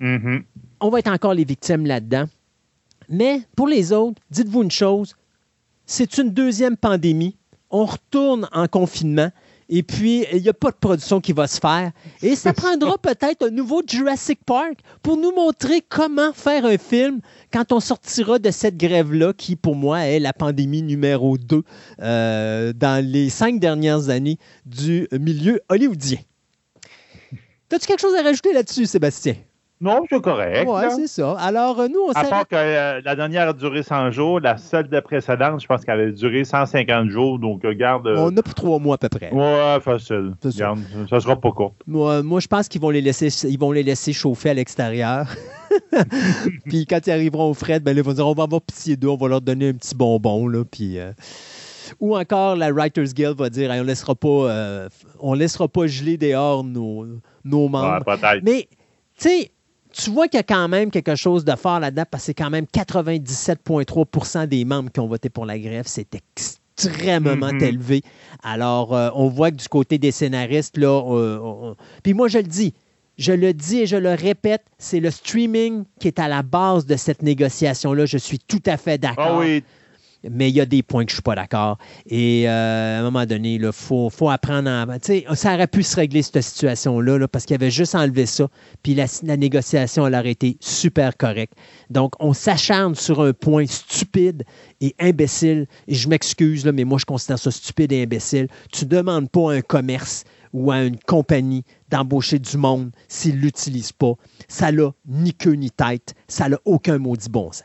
Mm-hmm. On va être encore les victimes là-dedans. Mais pour les autres, dites-vous une chose, c'est une deuxième pandémie. On retourne en confinement. Et puis, il n'y a pas de production qui va se faire. Et ça prendra peut-être un nouveau Jurassic Park pour nous montrer comment faire un film quand on sortira de cette grève-là, qui pour moi est la pandémie numéro 2 euh, dans les cinq dernières années du milieu hollywoodien. As-tu quelque chose à rajouter là-dessus, Sébastien? Non, c'est correct. Oui, c'est ça. Alors, euh, nous, on À part que euh, la dernière a duré 100 jours, la seule de précédente, je pense qu'elle avait duré 150 jours. Donc. Euh, on a pour trois mois à peu près. Ouais, facile. Regarde, ça. sera pas court. Moi, moi je pense qu'ils vont les laisser, ils vont les laisser chauffer à l'extérieur. puis quand ils arriveront au fret, ben, ils vont dire on va avoir pitié d'eux, on va leur donner un petit bonbon. Là, puis. Ou encore, la Writers Guild va dire on laissera pas, on laissera pas geler dehors nos, nos membres. Ouais, Mais, tu sais, tu vois qu'il y a quand même quelque chose de fort là-dedans parce que c'est quand même 97,3% des membres qui ont voté pour la grève. C'est extrêmement mm-hmm. élevé. Alors, euh, on voit que du côté des scénaristes, là, puis moi, je le dis, je le dis et je le répète, c'est le streaming qui est à la base de cette négociation-là. Je suis tout à fait d'accord. Ah oui. Mais il y a des points que je ne suis pas d'accord. Et euh, à un moment donné, il faut, faut apprendre à. Ça aurait pu se régler cette situation-là parce qu'il avait juste enlevé ça. Puis la, négociation, elle aurait été super correcte. Donc, on s'acharne sur un point stupide et imbécile. Et je m'excuse, mais moi, je considère ça stupide et imbécile. Tu ne demandes pas à un commerce ou à une compagnie d'embaucher du monde s'ils ne l'utilisent pas. Ça n'a ni queue ni tête. Ça n'a aucun maudit bon sens.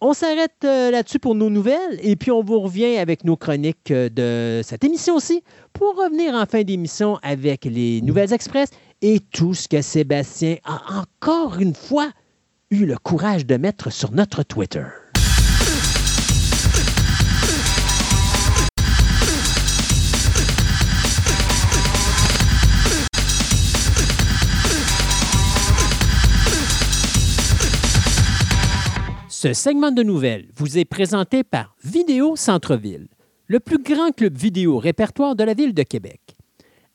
On s'arrête euh, là-dessus pour nos nouvelles et puis on vous revient avec nos chroniques euh, de cette émission aussi pour revenir en fin d'émission avec les Nouvelles Express et tout ce que Sébastien a encore une fois eu le courage de mettre sur notre Twitter. Ce segment de nouvelles vous est présenté par Vidéo Centre-Ville, le plus grand club vidéo répertoire de la ville de Québec.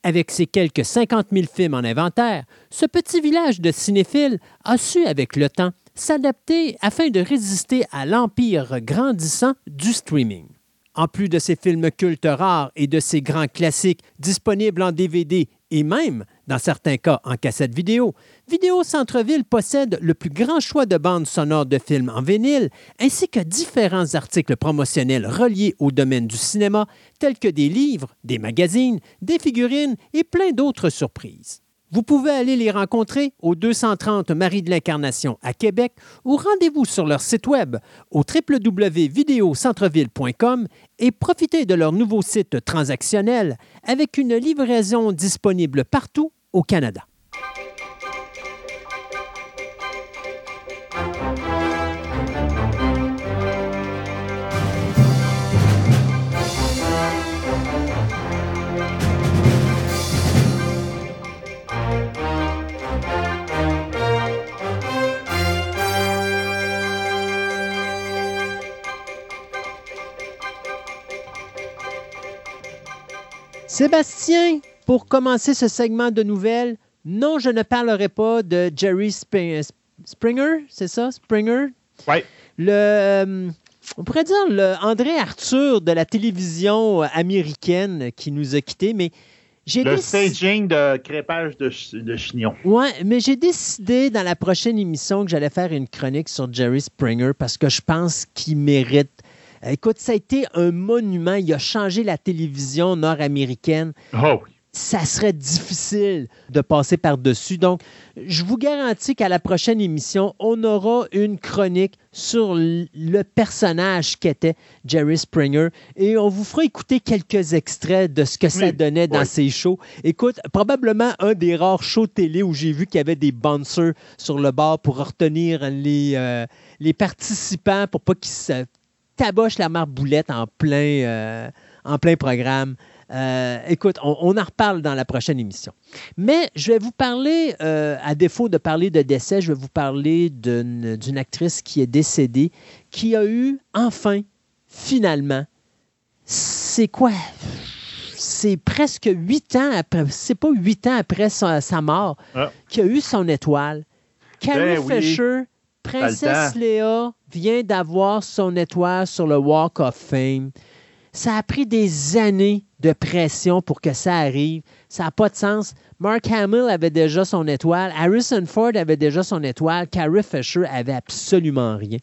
Avec ses quelques 50 000 films en inventaire, ce petit village de cinéphiles a su, avec le temps, s'adapter afin de résister à l'empire grandissant du streaming. En plus de ses films cultes rares et de ses grands classiques disponibles en DVD et même dans certains cas en cassette vidéo, Vidéo Centre-Ville possède le plus grand choix de bandes sonores de films en vinyle, ainsi que différents articles promotionnels reliés au domaine du cinéma, tels que des livres, des magazines, des figurines et plein d'autres surprises. Vous pouvez aller les rencontrer au 230 Marie de l'Incarnation à Québec ou rendez-vous sur leur site web au www.videocentreville.com et profitez de leur nouveau site transactionnel avec une livraison disponible partout au Canada. Sébastien, pour commencer ce segment de nouvelles, non, je ne parlerai pas de Jerry Springer, c'est ça, Springer? Oui. Le, euh, on pourrait dire le André Arthur de la télévision américaine qui nous a quittés, mais j'ai le staging de crépage de, de chignon. Oui, mais j'ai décidé dans la prochaine émission que j'allais faire une chronique sur Jerry Springer parce que je pense qu'il mérite Écoute, ça a été un monument. Il a changé la télévision nord-américaine. Oh oui. Ça serait difficile de passer par-dessus. Donc, je vous garantis qu'à la prochaine émission, on aura une chronique sur le personnage qu'était Jerry Springer et on vous fera écouter quelques extraits de ce que ça donnait dans ses shows. Écoute, probablement un des rares shows télé où j'ai vu qu'il y avait des bouncers sur le bord pour retenir les, euh, les participants pour pas qu'ils se taboche la marboulette en plein, euh, en plein programme. Euh, écoute, on, en reparle dans la prochaine émission. Mais je vais vous parler, euh, à défaut de parler de décès, je vais vous parler d'une actrice qui est décédée, qui a eu enfin, finalement, c'est quoi? C'est presque huit ans après, c'est pas huit ans après sa, mort, ah. qui a eu son étoile. Carrie ben Fisher, Princesse Léa vient d'avoir son étoile sur le Walk of Fame. Ça a pris des années de pression pour que ça arrive. Ça n'a pas de sens. Mark Hamill avait déjà son étoile. Harrison Ford avait déjà son étoile. Carrie Fisher avait absolument rien.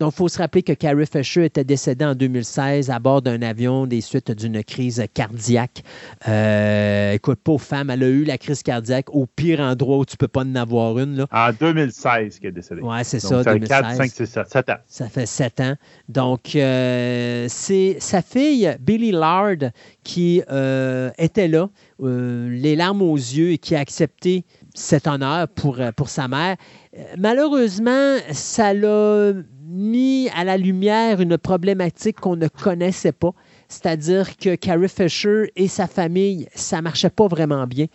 Donc, il faut se rappeler que Carrie Fisher était décédée en 2016 à bord d'un avion des suites d'une crise cardiaque. Euh, écoute, pauvre femme, elle a eu la crise cardiaque au pire endroit où tu ne peux pas en avoir une. Là. En 2016 qu'elle est décédée. Oui, c'est ça. 2016. 4, 5, 6, 7, 7 ans. Ça fait 7 ans. Donc, euh, c'est sa fille, Billy Lard, qui euh, était là, les larmes aux yeux, et qui a accepté cet honneur pour, pour sa mère. Malheureusement, ça l'a mis à la lumière une problématique qu'on ne connaissait pas, c'est-à-dire que Carrie Fisher et sa famille, ça marchait pas vraiment bien.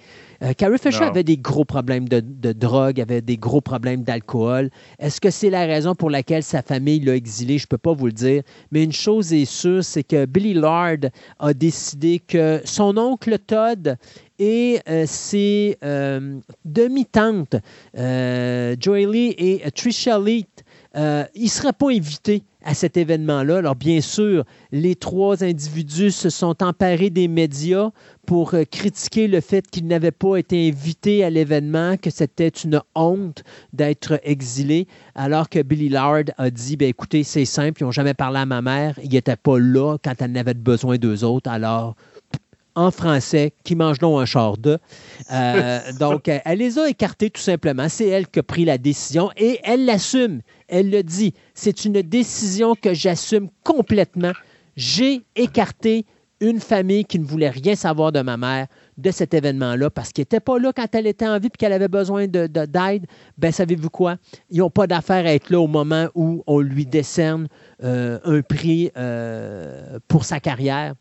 Euh, Carrie Fisher avait des gros problèmes de, drogue, avait des gros problèmes d'alcool. Est-ce que c'est la raison pour laquelle sa famille l'a exilé? Je ne peux pas vous le dire. Mais une chose est sûre, c'est que Billy Lard a décidé que son oncle Todd et euh, ses euh, demi-tantes, Joey Lee et Trisha Lee, euh, il ne serait pas invité à cet événement-là. Alors, bien sûr, les trois individus se sont emparés des médias pour euh, critiquer le fait qu'ils n'avaient pas été invités à l'événement, que c'était une honte d'être exilés, alors que Billy Lard a dit, ben, écoutez, c'est simple, ils n'ont jamais parlé à ma mère, il n'était pas là quand elle n'avait besoin d'eux autres, alors en français, qui mange donc un char de? Euh, donc, elle les a écartés tout simplement. C'est elle qui a pris la décision et elle l'assume. Elle le dit. C'est une décision que j'assume complètement. J'ai écarté une famille qui ne voulait rien savoir de ma mère de cet événement-là parce qu'elle n'était pas là quand elle était en vie et qu'elle avait besoin d'aide. De, ben, savez-vous quoi? Ils n'ont pas d'affaire à être là au moment où on lui décerne euh, un prix euh, pour sa carrière.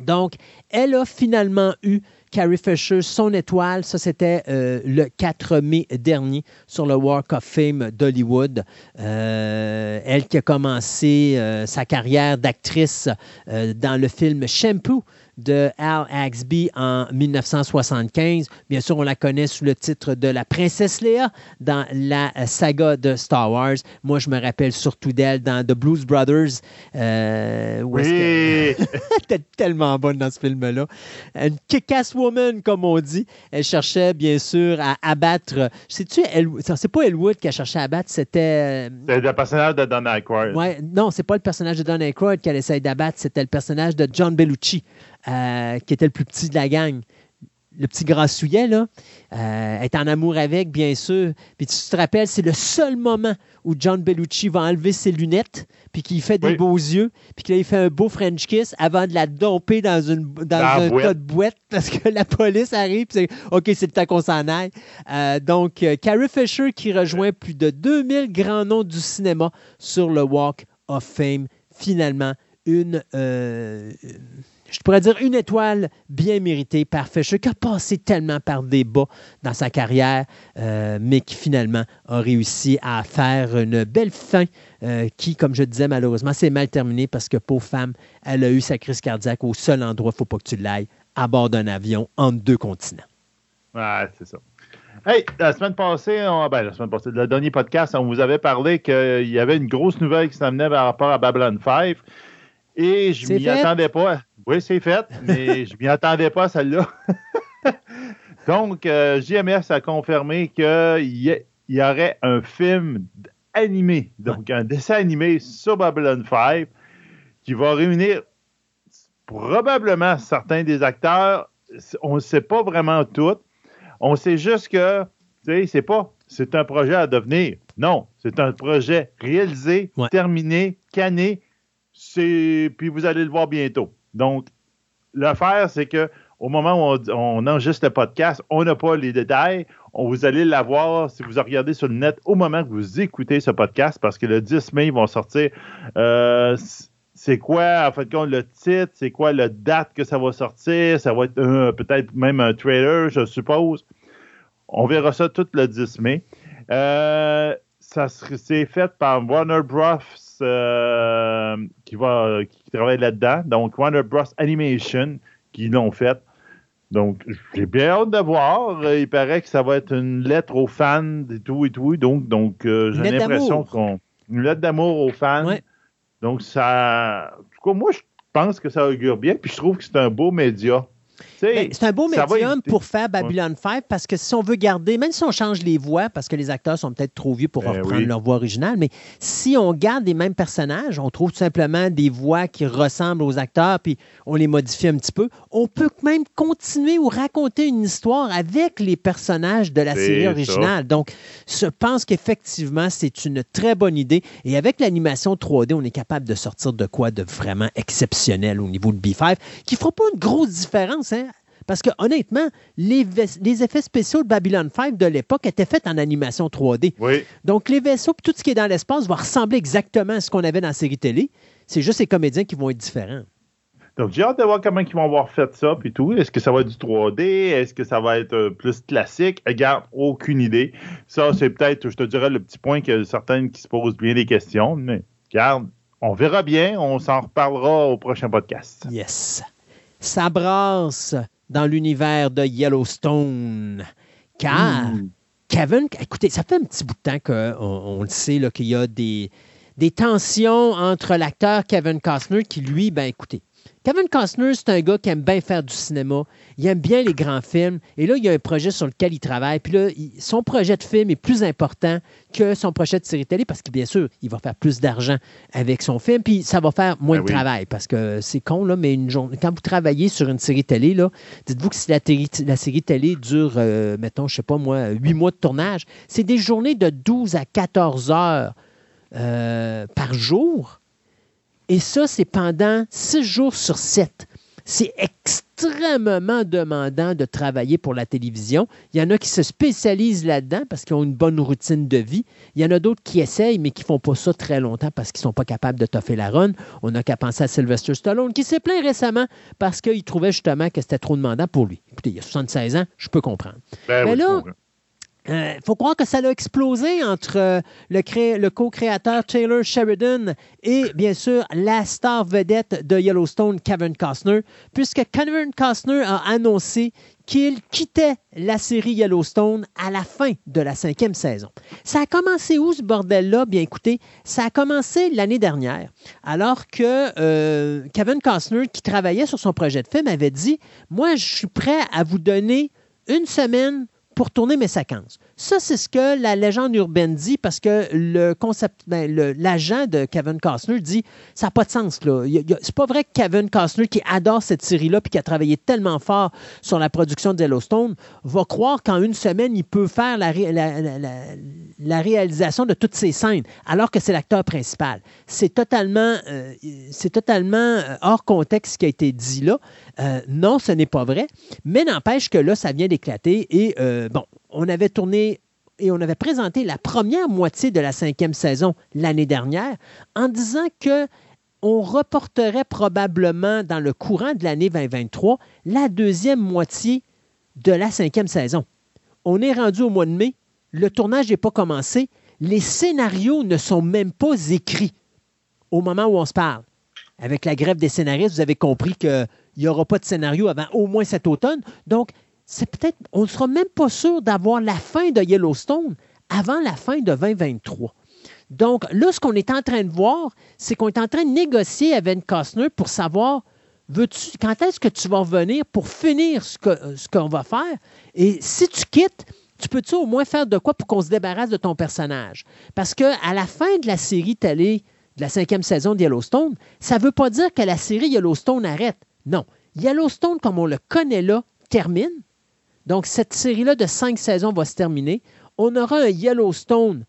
Donc, elle a finalement eu Carrie Fisher, son étoile. Ça, c'était euh, le 4 mai dernier sur le Walk of Fame d'Hollywood. Euh, elle qui a commencé euh, sa carrière d'actrice dans le film Shampoo de Al Axby en 1975. Bien sûr, on la connaît sous le titre de la princesse Léa dans la saga de Star Wars. Moi, je me rappelle surtout d'elle dans The Blues Brothers. Euh, oui! Elle tellement bonne dans ce film-là. Une kick-ass woman, comme on dit. Elle cherchait, bien sûr, à abattre... Sais-tu, c'est pas Elwood qui a cherché à abattre, c'était... Euh, c'est le personnage de Don Aykroyd. Ouais, non, c'est pas le personnage de Don Aykroyd qu'elle essaye d'abattre, c'était le personnage de John Bellucci. Euh, qui était le plus petit de la gang. Le petit grassouillet, là, euh, est en amour avec, bien sûr. Puis tu te rappelles, c'est le seul moment où John Bellucci va enlever ses lunettes, puis qu'il fait des beaux yeux, puis qu'il fait un beau French kiss avant de la domper dans, une, dans, un tas de boîte parce que la police arrive, puis OK, c'est le temps qu'on s'en aille. Euh, donc, Carrie Fisher qui rejoint plus de 2000 grands noms du cinéma sur le Walk of Fame. Finalement, une je pourrais dire une étoile bien méritée par Fisher, qui a passé tellement par des bas dans sa carrière, euh, mais qui finalement a réussi à faire une belle fin euh, qui, comme je disais, malheureusement, s'est mal terminée parce que pauvre femme, elle a eu sa crise cardiaque au seul endroit, il ne faut pas que tu l'ailles, à bord d'un avion entre deux continents. Ouais, c'est ça. Hey, la semaine passée, ben, la semaine passée, le dernier podcast, on vous avait parlé qu'il y avait une grosse nouvelle qui s'amenait par rapport à Babylon 5. Et je m'y attendais pas. Oui, c'est fait, mais je m'y attendais pas celle-là. Donc, euh, JMS a confirmé qu'il y, aurait un film animé, donc un dessin animé sur Babylon 5 qui va réunir probablement certains des acteurs. On ne sait pas vraiment tout. On sait juste que, tu sais, c'est pas, c'est un projet à devenir. Non, c'est un projet réalisé, terminé, cané, puis vous allez le voir bientôt. Donc, l'affaire, c'est que au moment où on, enregistre le podcast, on n'a pas les détails. On, vous allez l'avoir si vous regardez sur le net au moment que vous écoutez ce podcast, parce que le 10 mai, ils vont sortir. Euh, c'est quoi, en fait, le titre, c'est quoi la date que ça va sortir, ça va être peut-être même un trailer, je suppose. On verra ça tout le 10 mai. Euh, ça c'est fait par Warner Bros. Euh, qui, va, qui travaille là-dedans. Donc, Warner Bros. Animation qui l'ont fait. Donc, j'ai bien hâte de voir. Il paraît que ça va être une lettre aux fans et tout et tout. Donc, donc euh, j'ai l'impression qu'on. Une lettre d'amour aux fans. Donc, ça. En tout cas, moi, je pense que ça augure bien. Puis, je trouve que c'est un beau média. Ben, c'est un beau médium pour faire Babylon 5 parce que si on veut garder, même si on change les voix, parce que les acteurs sont peut-être trop vieux pour ben reprendre leur voix originale, mais si on garde les mêmes personnages, on trouve tout simplement des voix qui ressemblent aux acteurs, puis on les modifie un petit peu, on peut même continuer ou raconter une histoire avec les personnages de la série originale. Donc, je pense qu'effectivement, c'est une très bonne idée. Et avec l'animation 3D, on est capable de sortir de quoi de vraiment exceptionnel au niveau de B5, qui ne fera pas une grosse différence Hein? Parce que honnêtement, les, effets spéciaux de Babylon 5 de l'époque étaient faits en animation 3D. Donc les vaisseaux et tout ce qui est dans l'espace va ressembler exactement à ce qu'on avait dans la série télé. C'est juste les comédiens qui vont être différents. Donc j'ai hâte de voir comment ils vont avoir fait ça puis tout. Est-ce que ça va être du 3D? Est-ce que ça va être euh, plus classique? Regarde, aucune idée. Ça, c'est peut-être, je te dirais, le petit point que certaines qui se posent bien des questions. Mais regarde, on verra bien. On s'en reparlera au prochain podcast. Yes s'abrasse dans l'univers de Yellowstone. Car, Kevin, écoutez, ça fait un petit bout de temps qu'on on le sait, qu'il y a des, des tensions entre l'acteur Kevin Costner qui, lui, ben écoutez, Kevin Costner, c'est un gars qui aime bien faire du cinéma. Il aime bien les grands films. Et là, il y a un projet sur lequel il travaille. Puis là, son projet de film est plus important que son projet de série télé parce que, bien sûr, il va faire plus d'argent avec son film. Puis ça va faire moins ben de travail parce que c'est con, là, mais une journée, quand vous travaillez sur une série télé, là, dites-vous que si la, la, série télé dure, euh, mettons, je sais pas moi, huit mois de tournage, c'est des journées de 12 à 14 heures euh, par jour. Et ça, c'est pendant six jours sur sept. C'est extrêmement demandant de travailler pour la télévision. Il y en a qui se spécialisent là-dedans parce qu'ils ont une bonne routine de vie. Il y en a d'autres qui essayent, mais qui ne font pas ça très longtemps parce qu'ils ne sont pas capables de toffer la run. On n'a qu'à penser à Sylvester Stallone, qui s'est plaint récemment parce qu'il trouvait justement que c'était trop demandant pour lui. Écoutez, il y a 76 ans, je peux comprendre. Ben mais là, il euh, faut croire que ça a explosé entre euh, le, co-créateur Taylor Sheridan et, bien sûr, la star vedette de Yellowstone, Kevin Costner, puisque Kevin Costner a annoncé qu'il quittait la série Yellowstone à la fin de la cinquième saison. Ça a commencé où ce bordel-là? Bien écoutez, ça a commencé l'année dernière, alors que euh, Kevin Costner, qui travaillait sur son projet de film, avait dit, moi, je suis prêt à vous donner une semaine pour tourner mes séquences. Ça, c'est ce que la légende urbaine dit parce que le concept, ben, l'agent de Kevin Costner dit ça n'a pas de sens. là. C'est pas vrai que Kevin Costner, qui adore cette série-là puis qui a travaillé tellement fort sur la production de Yellowstone, va croire qu'en une semaine, il peut faire la, réalisation de toutes ces scènes alors que c'est l'acteur principal. C'est totalement, euh, euh, hors contexte ce qui a été dit là. Euh, non, ce n'est pas vrai, mais n'empêche que là, ça vient d'éclater et bon, on avait tourné et on avait présenté la première moitié de la cinquième saison l'année dernière en disant que on reporterait probablement dans le courant de l'année 2023 la deuxième moitié de la cinquième saison. On est rendu au mois de mai, le tournage n'est pas commencé, les scénarios ne sont même pas écrits au moment où on se parle. Avec la grève des scénaristes, vous avez compris qu'il n'y aura pas de scénario avant au moins cet automne. Donc, c'est peut-être, on ne sera même pas sûr d'avoir la fin de Yellowstone avant la fin de 2023. Donc là, ce qu'on est en train de voir, c'est qu'on est en train de négocier avec Costner pour savoir veux-tu, quand est-ce que tu vas revenir pour finir ce, ce qu'on va faire? Et si tu quittes, tu peux-tu au moins faire de quoi pour qu'on se débarrasse de ton personnage? Parce qu'à la fin de la série télé de la cinquième saison de Yellowstone, ça ne veut pas dire que la série Yellowstone arrête. Non. Yellowstone, comme on le connaît là, termine. Donc, cette série-là de cinq saisons va se terminer. On aura un Yellowstone,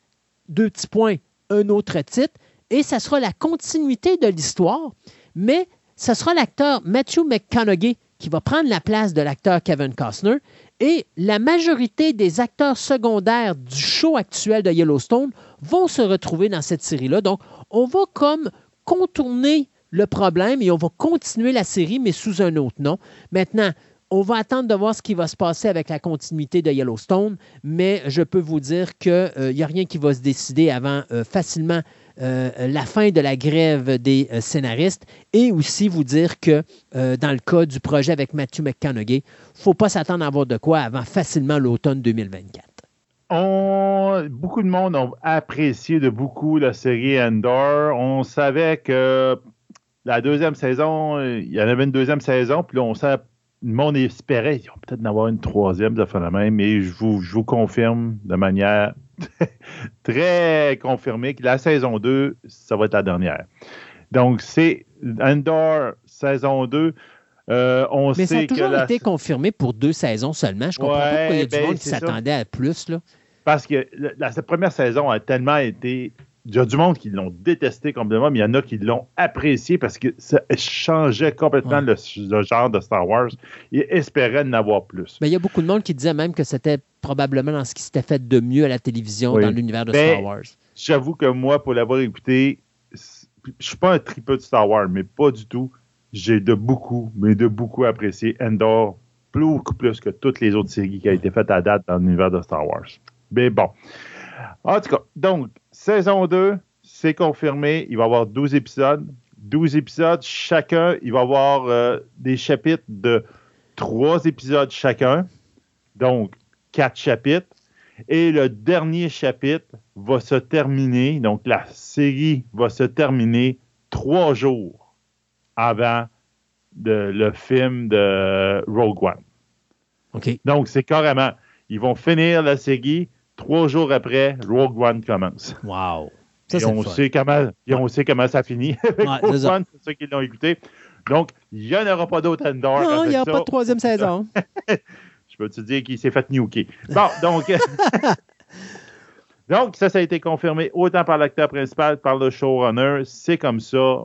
deux petits points, un autre titre, et ça sera la continuité de l'histoire, mais ce sera l'acteur Matthew McConaughey qui va prendre la place de l'acteur Kevin Costner, et la majorité des acteurs secondaires du show actuel de Yellowstone vont se retrouver dans cette série-là. Donc, on va comme contourner le problème et on va continuer la série, mais sous un autre nom. Maintenant, on va attendre de voir ce qui va se passer avec la continuité de Yellowstone, mais je peux vous dire qu'il n'y euh, a rien qui va se décider avant euh, facilement euh, la fin de la grève des scénaristes et aussi vous dire que dans le cas du projet avec Matthew McConaughey, il ne faut pas s'attendre à avoir de quoi avant facilement l'automne 2024. beaucoup de monde ont apprécié de beaucoup la série Endor. On savait que la deuxième saison, il y en avait une deuxième saison, puis là, on savait le monde espérait, ils vont peut-être en avoir une troisième de la même, mais je vous, je vous confirme de manière très confirmée que la saison 2, ça va être la dernière. Donc, c'est Endor saison 2. Euh, on mais ça a toujours été confirmé pour deux saisons seulement. Je comprends pas pourquoi il y a du ben, monde qui s'attendait à plus. Là. Parce que la, cette première saison a tellement été il y a du monde qui l'ont détesté complètement, mais il y en a qui l'ont apprécié parce que ça changeait complètement le, genre de Star Wars et espéraient en avoir plus. Mais il y a beaucoup de monde qui disait même que c'était probablement dans ce qui s'était fait de mieux à la télévision dans l'univers de ben, Star Wars. J'avoue que moi, pour l'avoir écouté, je suis pas un tripeux de Star Wars, mais pas du tout. J'ai de beaucoup, mais de beaucoup apprécié Endor beaucoup plus que toutes les autres séries qui ont été faites à date dans l'univers de Star Wars. Mais bon. En tout cas, donc, saison 2, c'est confirmé. Il va y avoir 12 épisodes. 12 épisodes chacun. Il va y avoir euh, des chapitres de 3 épisodes chacun. Donc, 4 chapitres. Et le dernier chapitre va se terminer, donc la série va se terminer trois jours avant le film de Rogue One. OK. Donc, c'est carrément, ils vont finir la série, trois jours après, Rogue One commence. Wow. Ça, et on, sait comment, et on sait comment ça finit Rogue One, c'est ceux qui l'ont écouté. Donc, il n'y en aura pas d'autre Endor. Non, il n'y aura pas de troisième saison. Je peux te dire qu'il s'est fait nuker. Bon, donc. donc, ça, ça a été confirmé autant par l'acteur principal, par le showrunner. C'est comme ça.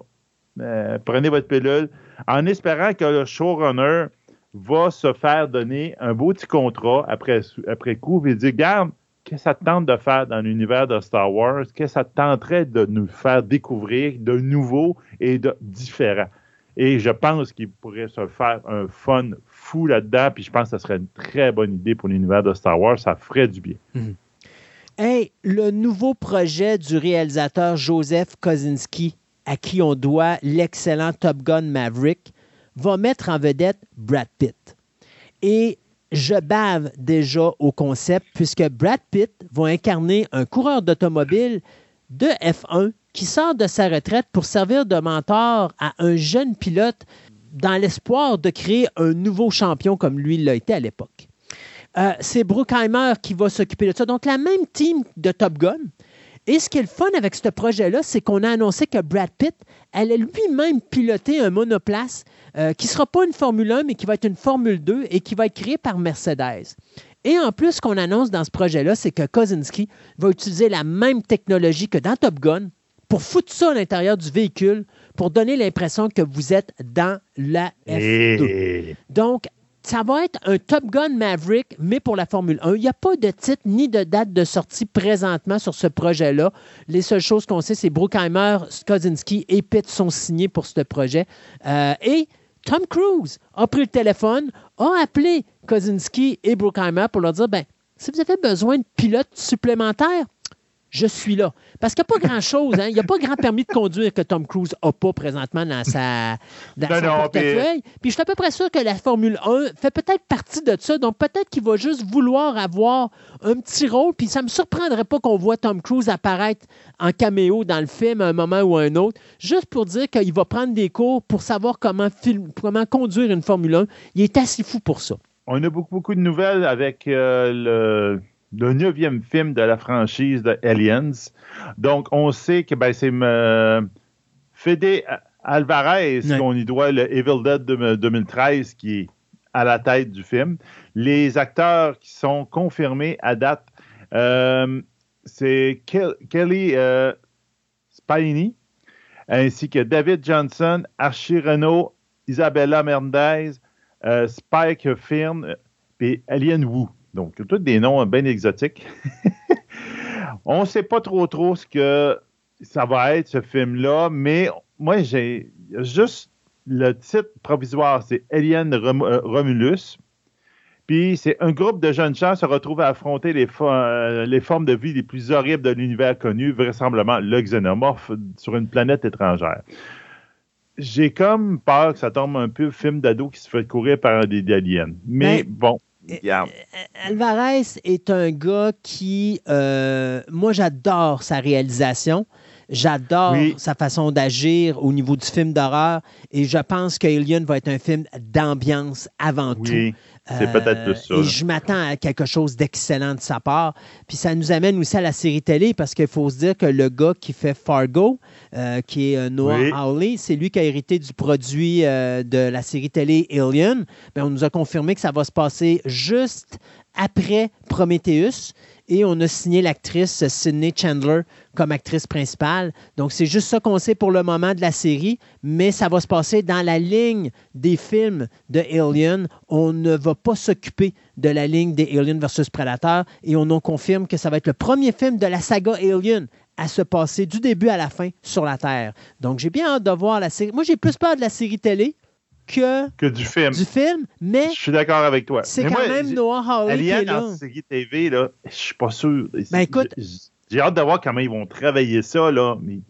Euh, prenez votre pilule en espérant que le showrunner va se faire donner un beau petit contrat après, après coup et dire Garde, qu'est-ce que ça te tente de faire dans l'univers de Star Wars Qu'est-ce que ça te tenterait de nous faire découvrir de nouveau et de différent Et je pense qu'il pourrait se faire un fun fou là-dedans, puis je pense que ce serait une très bonne idée pour l'univers de Star Wars. Ça ferait du bien. Mhm. Hey, le nouveau projet du réalisateur Joseph Kosinski à qui on doit l'excellent Top Gun Maverick, va mettre en vedette Brad Pitt. Et je bave déjà au concept puisque Brad Pitt va incarner un coureur d'automobile de F1 qui sort de sa retraite pour servir de mentor à un jeune pilote dans l'espoir de créer un nouveau champion comme lui l'a été à l'époque. Euh, c'est Bruckheimer qui va s'occuper de ça. Donc, la même team de Top Gun, et ce qui est le fun avec ce projet-là, c'est qu'on a annoncé que Brad Pitt allait lui-même piloter un monoplace euh, qui ne sera pas une Formule 1, mais qui va être une Formule 2 et qui va être créé par Mercedes. Et en plus, ce qu'on annonce dans ce projet-là, c'est que Kozinski va utiliser la même technologie que dans Top Gun pour foutre ça à l'intérieur du véhicule pour donner l'impression que vous êtes dans la F2. Donc, ça va être un Top Gun Maverick, mais pour la Formule 1. Il n'y a pas de titre ni de date de sortie présentement sur ce projet-là. Les seules choses qu'on sait, c'est Bruckheimer, Skozinski et Pitt sont signés pour ce projet. Euh, et Tom Cruise a pris le téléphone, a appelé Kozinski et Bruckheimer pour leur dire ben, si vous avez besoin de pilotes supplémentaires, je suis là. Parce qu'il n'y a pas grand-chose, hein? il n'y a pas grand permis de conduire que Tom Cruise n'a pas présentement dans sa, dans portefeuille. Puis... je suis à peu près sûr que la Formule 1 fait peut-être partie de ça. Donc peut-être qu'il va juste vouloir avoir un petit rôle. Puis ça ne me surprendrait pas qu'on voit Tom Cruise apparaître en caméo dans le film à un moment ou à un autre, juste pour dire qu'il va prendre des cours pour savoir comment, film, comment conduire une Formule 1. Il est assez fou pour ça. On a beaucoup, beaucoup de nouvelles avec euh, le le neuvième film de la franchise de Aliens. Donc, on sait que ben, c'est euh, Fede Alvarez qu'on y doit le Evil Dead 2013 qui est à la tête du film. Les acteurs qui sont confirmés à date, euh, c'est Kelly euh, ainsi que David Johnson, Archie Renault, Isabella Mendez, Spike Firn et Alien Wu. Donc, tous des noms bien exotiques. On ne sait pas trop trop ce que ça va être, ce film-là, mais moi, j'ai juste le titre provisoire, c'est Alien euh, Romulus. Puis c'est un groupe de jeunes gens se retrouvent à affronter les, euh, les formes de vie les plus horribles de l'univers connu, vraisemblablement le xénomorphe sur une planète étrangère. J'ai comme peur que ça tombe un peu film d'ado qui se fait courir par des aliens. Mais ben, bon. Alvarez est un gars qui, euh, moi j'adore sa réalisation. J'adore sa façon d'agir au niveau du film d'horreur et je pense qu'Alien va être un film d'ambiance avant tout. C'est peut-être de ça. Et je m'attends à quelque chose d'excellent de sa part. Puis ça nous amène aussi à la série télé parce qu'il faut se dire que le gars qui fait Fargo, euh, qui est euh, Noah Hawley, c'est lui qui a hérité du produit euh, de la série télé Alien. Bien, on nous a confirmé que ça va se passer juste après Prometheus et on a signé l'actrice Sydney Chandler comme actrice principale. Donc, c'est juste ça qu'on sait pour le moment de la série, mais ça va se passer dans la ligne des films de Alien. On ne va pas s'occuper de la ligne des Alien versus Predator et on nous confirme que ça va être le premier film de la saga Alien à se passer du début à la fin sur la Terre. Donc, j'ai bien hâte de voir la série. Moi, j'ai plus peur de la série télé que, du film. Du film, mais. Je suis d'accord avec toi. C'est quand même Noah Hawley qui est là. série TV, là, je suis pas sûr. Ben écoute, J'ai hâte de voir comment ils vont travailler ça, là. Mais,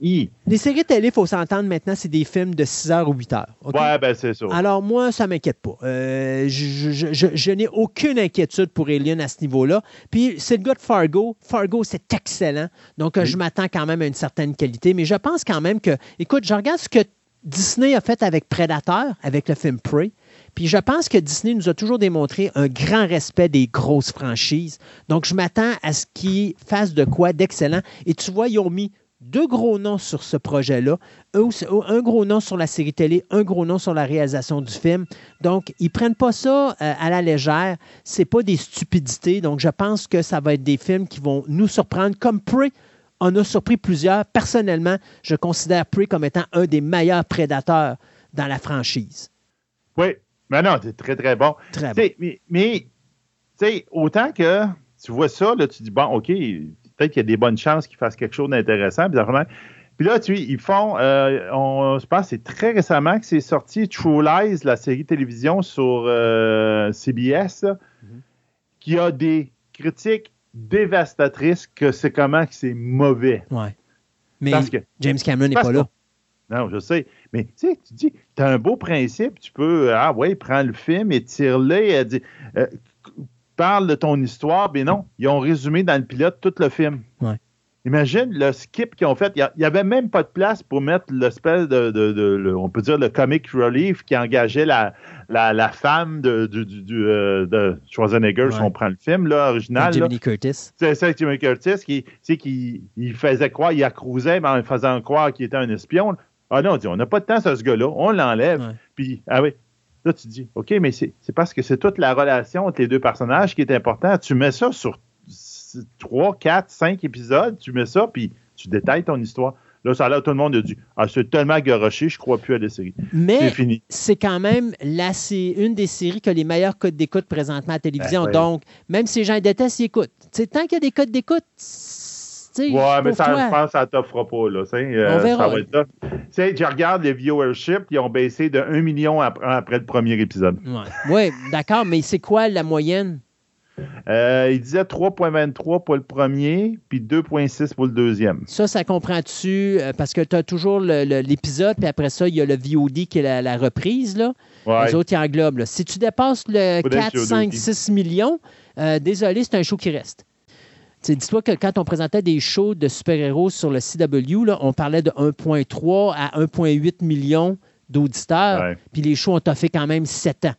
Les séries télé, il faut s'entendre maintenant, c'est des films de 6 heures ou 8 heures. Ouais, ben c'est ça. Alors, moi, ça ne m'inquiète pas. Euh, je, n'ai aucune inquiétude pour Alien à ce niveau-là. Puis, c'est le gars de Fargo. Fargo, c'est excellent. Donc, je m'attends quand même à une certaine qualité. Mais je pense quand même que, écoute, je regarde ce que Disney a fait avec Predator, avec le film Prey. Puis je pense que Disney nous a toujours démontré un grand respect des grosses franchises. Donc je m'attends à ce qu'ils fassent de quoi d'excellent. Et tu vois, ils ont mis deux gros noms sur ce projet-là, un gros nom sur la série télé, un gros nom sur la réalisation du film. Donc, ils ne prennent pas ça euh, à la légère. Ce pas des stupidités. Donc, je pense que ça va être des films qui vont nous surprendre, comme Prey en a surpris plusieurs. Personnellement, je considère Prey comme étant un des meilleurs prédateurs dans la franchise. Oui, mais non, c'est très, très bon. Très bon. Mais, tu sais, autant que tu vois ça, là, tu dis, bon, OK, peut-être qu'il y a des bonnes chances qu'ils fassent quelque chose d'intéressant. Puis là, tu ils font, euh, on, je pense c'est très récemment que c'est sorti True Lies, la série télévision sur euh, CBS, mm-hmm. qui a des critiques dévastatrices que c'est comment que c'est mauvais. Ouais. Mais James Cameron n'est pas là. Non, je sais. Mais tu sais, tu dis, tu as un beau principe, tu peux, ah ouais, prends le film et tire-le, dit, euh, parle de ton histoire. Mais non, ils ont résumé dans le pilote tout le film. Ouais. Imagine le skip qu'ils ont fait. Il n'y avait même pas de place pour mettre l'espèce de, on peut dire, le comic relief qui engageait la, la, femme de, euh, de, Schwarzenegger, si on prend le film là, original. Jimmy Curtis. C'est ça, Jimmy Curtis, qui, qui il faisait croire, il accrousait, mais en faisant croire qu'il était un espion. Ah non, on dit, on n'a pas de temps sur ce gars-là, on l'enlève. Puis, ah oui, là, tu dis, OK, mais c'est parce que c'est toute la relation entre les deux personnages qui est importante. Tu mets ça sur 3, 4, 5 épisodes, tu mets ça, puis tu détailles ton histoire. Là, ça a l'air, tout le monde a dit Ah, c'est tellement garoché, je crois plus à la série. Mais c'est quand même la, une des séries qui a les meilleurs codes d'écoute présentement à la télévision. Ben Donc, même si les gens détestent, ils écoutent. tant qu'il y a des codes d'écoute, Ouais, mais ça, je pense que ça ne t'offre pas. Là, euh, On verra. Ça va être je regarde les viewership, ils ont baissé de 1 million après, le premier épisode. Oui, ouais, d'accord, mais c'est quoi la moyenne? Euh, il disait 3,23 pour le premier, puis 2,6 pour le deuxième. Ça, ça comprend-tu? Euh, parce que tu as toujours l'épisode, puis après ça, il y a le VOD qui est la, reprise. Là. Les autres, ils englobent. Si tu dépasses le 4, 5, 6 millions, désolé, c'est un show qui reste. Dis-toi que quand on présentait des shows de super-héros sur le CW, là, on parlait de 1,3 à 1,8 millions d'auditeurs, puis les shows ont fait quand même 7 ans.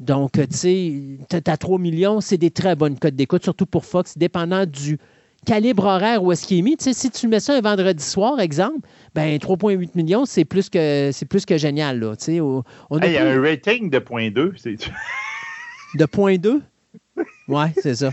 Donc, tu sais, tu as 3 millions, c'est des très bonnes codes d'écoute, surtout pour Fox, dépendant du calibre horaire où est-ce qu'il est mis. si tu mets ça un vendredi soir, exemple, ben 3,8 millions, c'est plus que c'est plus que génial. Là, il y a un rating de 0.2. De 0.2? Oui, c'est ça.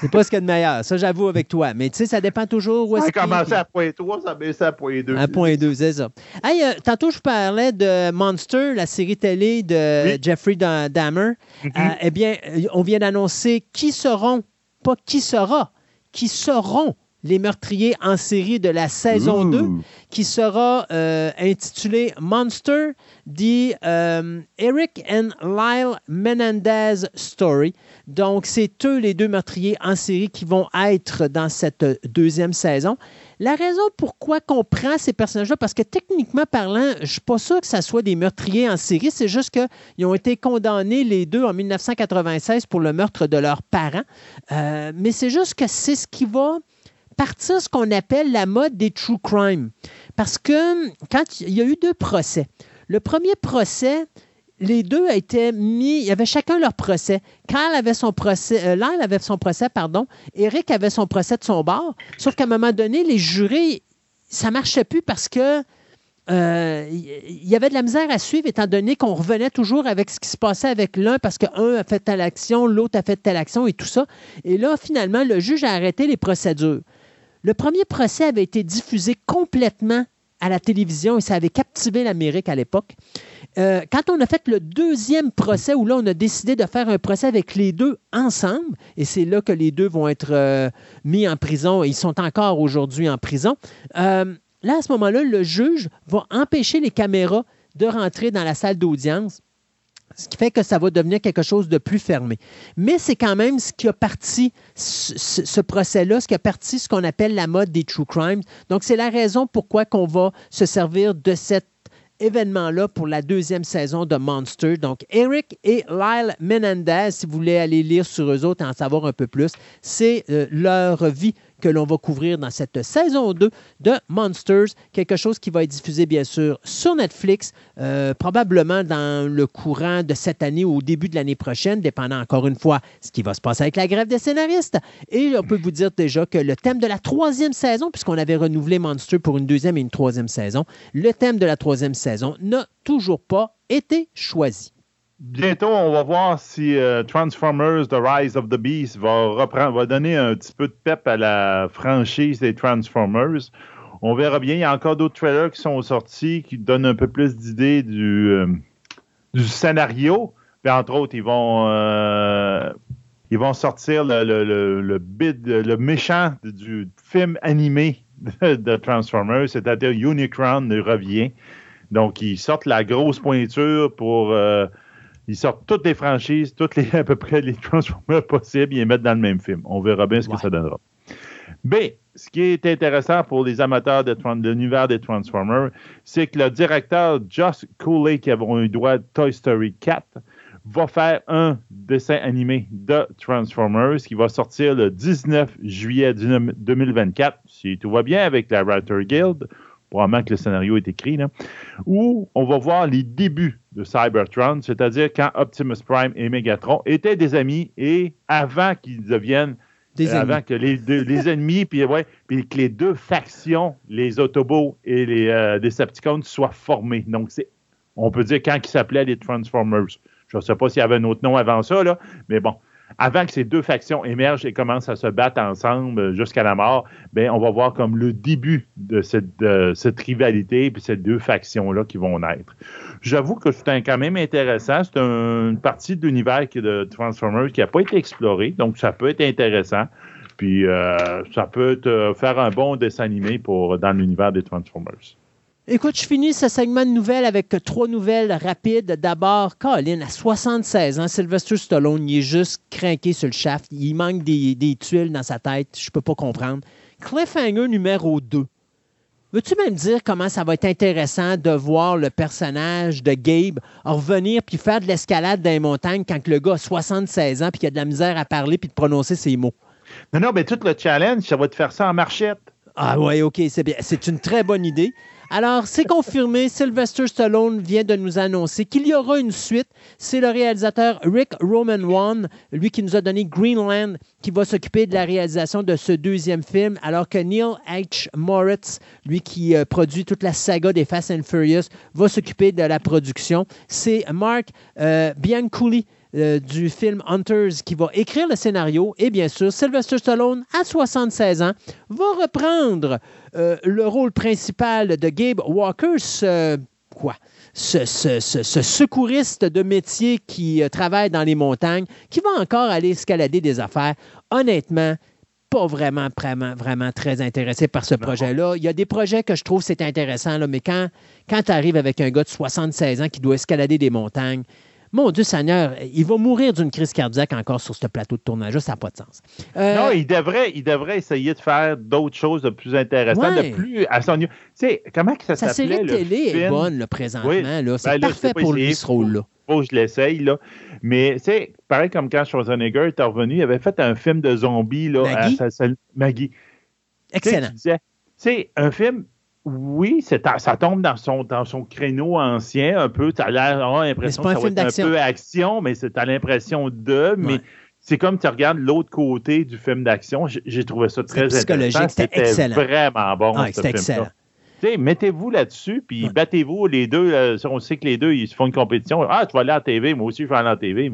C'est pas ce qu'il y a de meilleur. Ça, j'avoue avec toi. Mais tu sais, ça dépend toujours où est-ce Ça a commencé à point 3, ça a baissé à point 2. À point 2, c'est ça. Hey, euh, tantôt, je parlais de Monster, la série télé de Jeffrey Dahmer. Mm-hmm. Euh, eh bien, euh, on vient d'annoncer qui seront, pas qui sera, qui seront les meurtriers en série de la saison 2, qui sera euh, intitulé Monster, the Eric and Lyle Menendez Story. Donc, c'est eux les deux meurtriers en série qui vont être dans cette deuxième saison. La raison pourquoi qu'on prend ces personnages-là, parce que techniquement parlant, je ne suis pas sûr que ce soit des meurtriers en série, c'est juste qu'ils ont été condamnés les deux en 1996 pour le meurtre de leurs parents. Euh, mais c'est juste que c'est ce qui va partir ce qu'on appelle la mode des true crime. Parce que quand il y a eu deux procès, le premier procès, les deux étaient mis, il y avait chacun leur procès. Carl avait son procès, euh, avait son procès, pardon, Eric avait son procès de son bord. Sauf qu'à un moment donné, les jurés, ça marchait plus parce que euh, il y avait de la misère à suivre étant donné qu'on revenait toujours avec ce qui se passait avec l'un parce qu'un a fait telle action, l'autre a fait telle action et tout ça. Et là, finalement, le juge a arrêté les procédures. Le premier procès avait été diffusé complètement à la télévision et ça avait captivé l'Amérique à l'époque. Euh, quand on a fait le deuxième procès, où là, on a décidé de faire un procès avec les deux ensemble, et c'est là que les deux vont être euh, mis en prison, et ils sont encore aujourd'hui en prison, euh, là, à ce moment-là, le juge va empêcher les caméras de rentrer dans la salle d'audience Ce qui fait que ça va devenir quelque chose de plus fermé. Mais c'est quand même ce qui a parti ce, procès-là, ce qui a parti ce qu'on appelle la mode des true crimes. Donc, c'est la raison pourquoi qu'on va se servir de cette événement-là pour la deuxième saison de Monster. Donc, Eric et Lyle Menendez, si vous voulez aller lire sur eux autres et en savoir un peu plus, c'est euh, leur vie que l'on va couvrir dans cette saison 2 de Monsters, quelque chose qui va être diffusé bien sûr sur Netflix, euh, probablement dans le courant de cette année ou au début de l'année prochaine, dépendant encore une fois ce qui va se passer avec la grève des scénaristes. Et on peut vous dire déjà que le thème de la troisième saison, puisqu'on avait renouvelé Monster pour une deuxième et une troisième saison, le thème de la troisième saison n'a toujours pas été choisi bientôt, on va voir si euh, Transformers The Rise of the Beast va reprendre, va donner un petit peu de pep à la franchise des Transformers. On verra bien. Il y a encore d'autres trailers qui sont sortis qui donnent un peu plus d'idées du, euh, du scénario. entre autres, ils vont, euh, ils vont sortir le, le, le, bid, le méchant du film animé de, Transformers, c'est-à-dire Unicron revient. Donc, ils sortent la grosse pointure pour ils sortent toutes les franchises, toutes les, à peu près les Transformers possibles, ils les mettent dans le même film. On verra bien ce que ça donnera. Mais, ce qui est intéressant pour les amateurs de, l'univers des Transformers, c'est que le directeur Josh Cooley, qui a eu droit à Toy Story 4, va faire un dessin animé de Transformers qui va sortir le 19 juillet 2024, si tout va bien avec la Writer Guild probablement que le scénario est écrit, là, où on va voir les débuts de Cybertron, c'est-à-dire quand Optimus Prime et Megatron étaient des amis et avant qu'ils deviennent des avant que les, deux, les ennemis, puis ouais, puis que les deux factions, les Autobots et les euh, Decepticons, soient formés. Donc, c'est, on peut dire quand ils s'appelaient les Transformers. Je ne sais pas s'il y avait un autre nom avant ça, là, mais bon, avant que ces deux factions émergent et commencent à se battre ensemble jusqu'à la mort, ben, on va voir comme le début de cette, rivalité et ces deux factions-là qui vont naître. J'avoue que c'est quand même intéressant. C'est une partie de l'univers de Transformers qui n'a pas été explorée, donc ça peut être intéressant. Puis euh, ça peut faire un bon dessin animé pour, dans l'univers des Transformers. Écoute, je finis ce segment de nouvelles avec trois nouvelles rapides. D'abord, Colin, à 76 ans, Sylvester Stallone, il est juste craqué sur le shaft. Il manque des, tuiles dans sa tête. Je peux pas comprendre. Cliffhanger numéro 2. Veux-tu même dire comment ça va être intéressant de voir le personnage de Gabe revenir puis faire de l'escalade dans les montagnes quand le gars a 76 ans puis qu'il a de la misère à parler puis de prononcer ses mots? Non, non, mais tout le challenge, ça va te faire ça en marchette. Ah ouais, OK, c'est bien. C'est une très bonne idée. Alors, c'est confirmé, Sylvester Stallone vient de nous annoncer qu'il y aura une suite. C'est le réalisateur Rick Roman One, lui qui nous a donné Greenland, qui va s'occuper de la réalisation de ce deuxième film, alors que Neil H. Moritz, lui qui euh, produit toute la saga des Fast and Furious, va s'occuper de la production. C'est Mark euh, euh, du film Hunters qui va écrire le scénario. Et bien sûr, Sylvester Stallone, à 76 ans, va reprendre euh, le rôle principal de Gabe Walker, ce, quoi? Ce, secouriste de métier qui euh, travaille dans les montagnes, qui va encore aller escalader des affaires. Honnêtement, pas vraiment, vraiment, vraiment très intéressé par ce projet-là. Il y a des projets que je trouve c'est intéressant, là, mais quand, quand tu arrives avec un gars de 76 ans qui doit escalader des montagnes, mon Dieu Seigneur, il va mourir d'une crise cardiaque encore sur ce plateau de tournage. Ça n'a pas de sens. Euh, non, il devrait, il devrait essayer de faire d'autres choses de plus intéressantes, de plus à son Tu sais, comment que ça s'appelait? Sa série télé est bonne, là, présentement. C'est ben parfait pour lui, ce rôle-là. Faut que je l'essaye, là. Mais, tu sais, pareil comme quand Schwarzenegger est revenu, il avait fait un film de zombies, là. Maggie? À sa, Maggie. Excellent. Tu sais, un film oui, ça tombe dans son, dans son créneau ancien un peu. Tu as l'impression que ça va être un peu action, mais tu as l'impression de. Mais c'est comme tu regardes l'autre côté du film d'action. J'ai trouvé ça très intéressant. C'était vraiment bon. Ah, c'était excellent. Mettez-vous là-dessus, puis battez-vous les deux. Euh, on sait que les deux, ils se font une compétition. Ah, tu vas aller à la TV, moi aussi, je vais aller à la TV.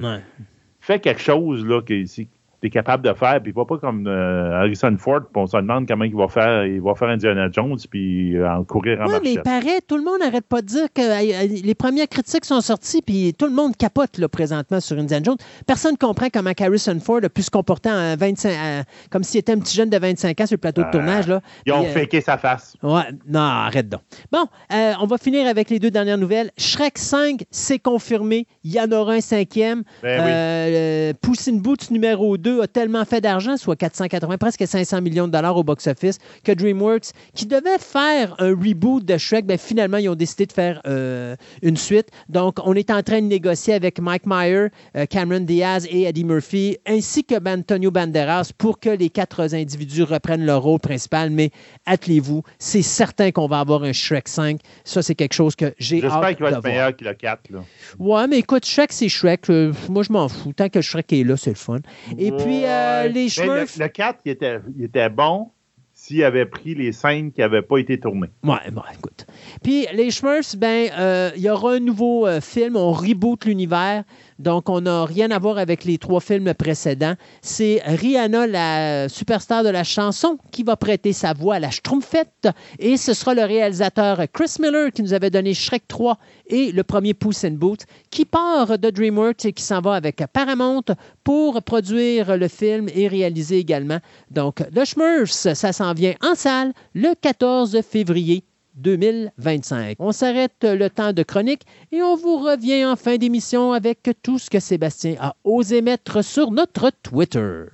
Fais quelque chose là, qui, es capable de faire, puis pas pas comme euh, Harrison Ford, puis on se demande comment il va faire, il va faire Indiana Jones, puis euh, en courir en Oui, mais il paraît, tout le monde n'arrête pas de dire que euh, les premières critiques sont sorties, puis tout le monde capote là, présentement sur Indiana Jones. Personne ne comprend comment Harrison Ford a pu se comporter en 25, comme s'il était un petit jeune de 25 ans sur le plateau de tournage. Là. Ils ont féqué sa face. Ouais, non, arrête donc. Bon, on va finir avec les deux dernières nouvelles. Shrek 5, c'est confirmé. Il y en aura un cinquième. Ben oui. Puss in Boots numéro 2 a tellement fait d'argent, soit 480, presque 500 millions de dollars au box-office, que DreamWorks, qui devait faire un reboot de Shrek, ben, finalement, ils ont décidé de faire euh, une suite. Donc, on est en train de négocier avec Mike Meyer, euh, Cameron Diaz et Eddie Murphy, ainsi que Antonio Banderas, pour que les quatre individus reprennent leur rôle principal. Mais attelez-vous, c'est certain qu'on va avoir un Shrek 5. Ça, c'est quelque chose que j'ai hâte J'espère qu'il va être meilleur que le 4. Là. Ouais, mais écoute, Shrek, c'est Shrek. moi, je m'en fous. Tant que Shrek est là, c'est le fun. Et puis, euh, les Smurfs... Le, 4, il était, il était bon s'il avait pris les scènes qui n'avaient pas été tournées. Ouais, bon, écoute. Puis les Smurfs, ben, euh, il y aura un nouveau euh, film, on reboot l'univers. Donc, on n'a rien à voir avec les trois films précédents. C'est Rihanna, la superstar de la chanson, qui va prêter sa voix à la Schtroumpfette. Et ce sera le réalisateur Chris Miller qui nous avait donné Shrek 3 et le premier Puss in Boots, qui part de DreamWorks et qui s'en va avec Paramount pour produire le film et réaliser également. Donc, The Smurfs, ça s'en vient en salle le 14 février 2025. On s'arrête le temps de chronique et on vous revient en fin d'émission avec tout ce que Sébastien a osé mettre sur notre Twitter.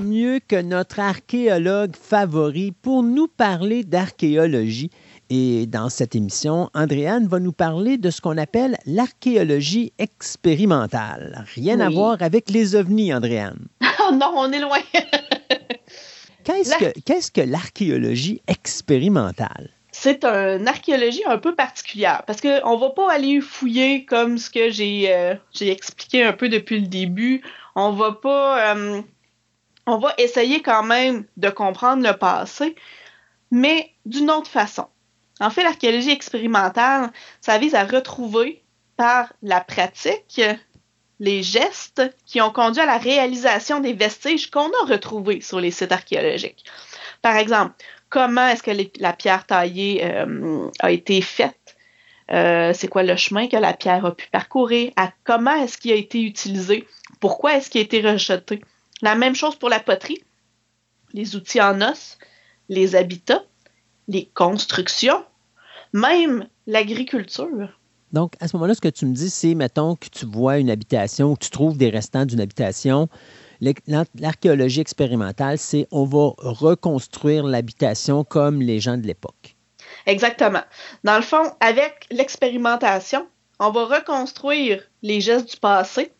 Mieux que notre archéologue favori pour nous parler d'archéologie. Et dans cette émission, Andréane va nous parler de ce qu'on appelle l'archéologie expérimentale. Rien à voir avec les ovnis, Andréane. Oh non, on est loin. Qu'est-ce que l'archéologie expérimentale? c'est une archéologie un peu particulière parce qu'on ne va pas aller fouiller comme ce que j'ai euh, expliqué un peu depuis le début. On va pas euh, on va essayer quand même de comprendre le passé, mais d'une autre façon. En fait, l'archéologie expérimentale, ça vise à retrouver par la pratique les gestes qui ont conduit à la réalisation des vestiges qu'on a retrouvés sur les sites archéologiques. Par exemple, comment est-ce que la pierre taillée euh, a été faite? Euh, c'est quoi le chemin que la pierre a pu parcourir? À comment est-ce qu'il a été utilisé? Pourquoi est-ce qu'il a été rejeté? La même chose pour la poterie, les outils en os, les habitats, les constructions, même l'agriculture. Donc, à ce moment-là, ce que tu me dis, c'est, mettons, que tu vois une habitation ou tu trouves des restants d'une habitation. L'archéologie expérimentale, c'est on va reconstruire l'habitation comme les gens de l'époque. Exactement. Dans le fond, avec l'expérimentation, on va reconstruire les gestes du passé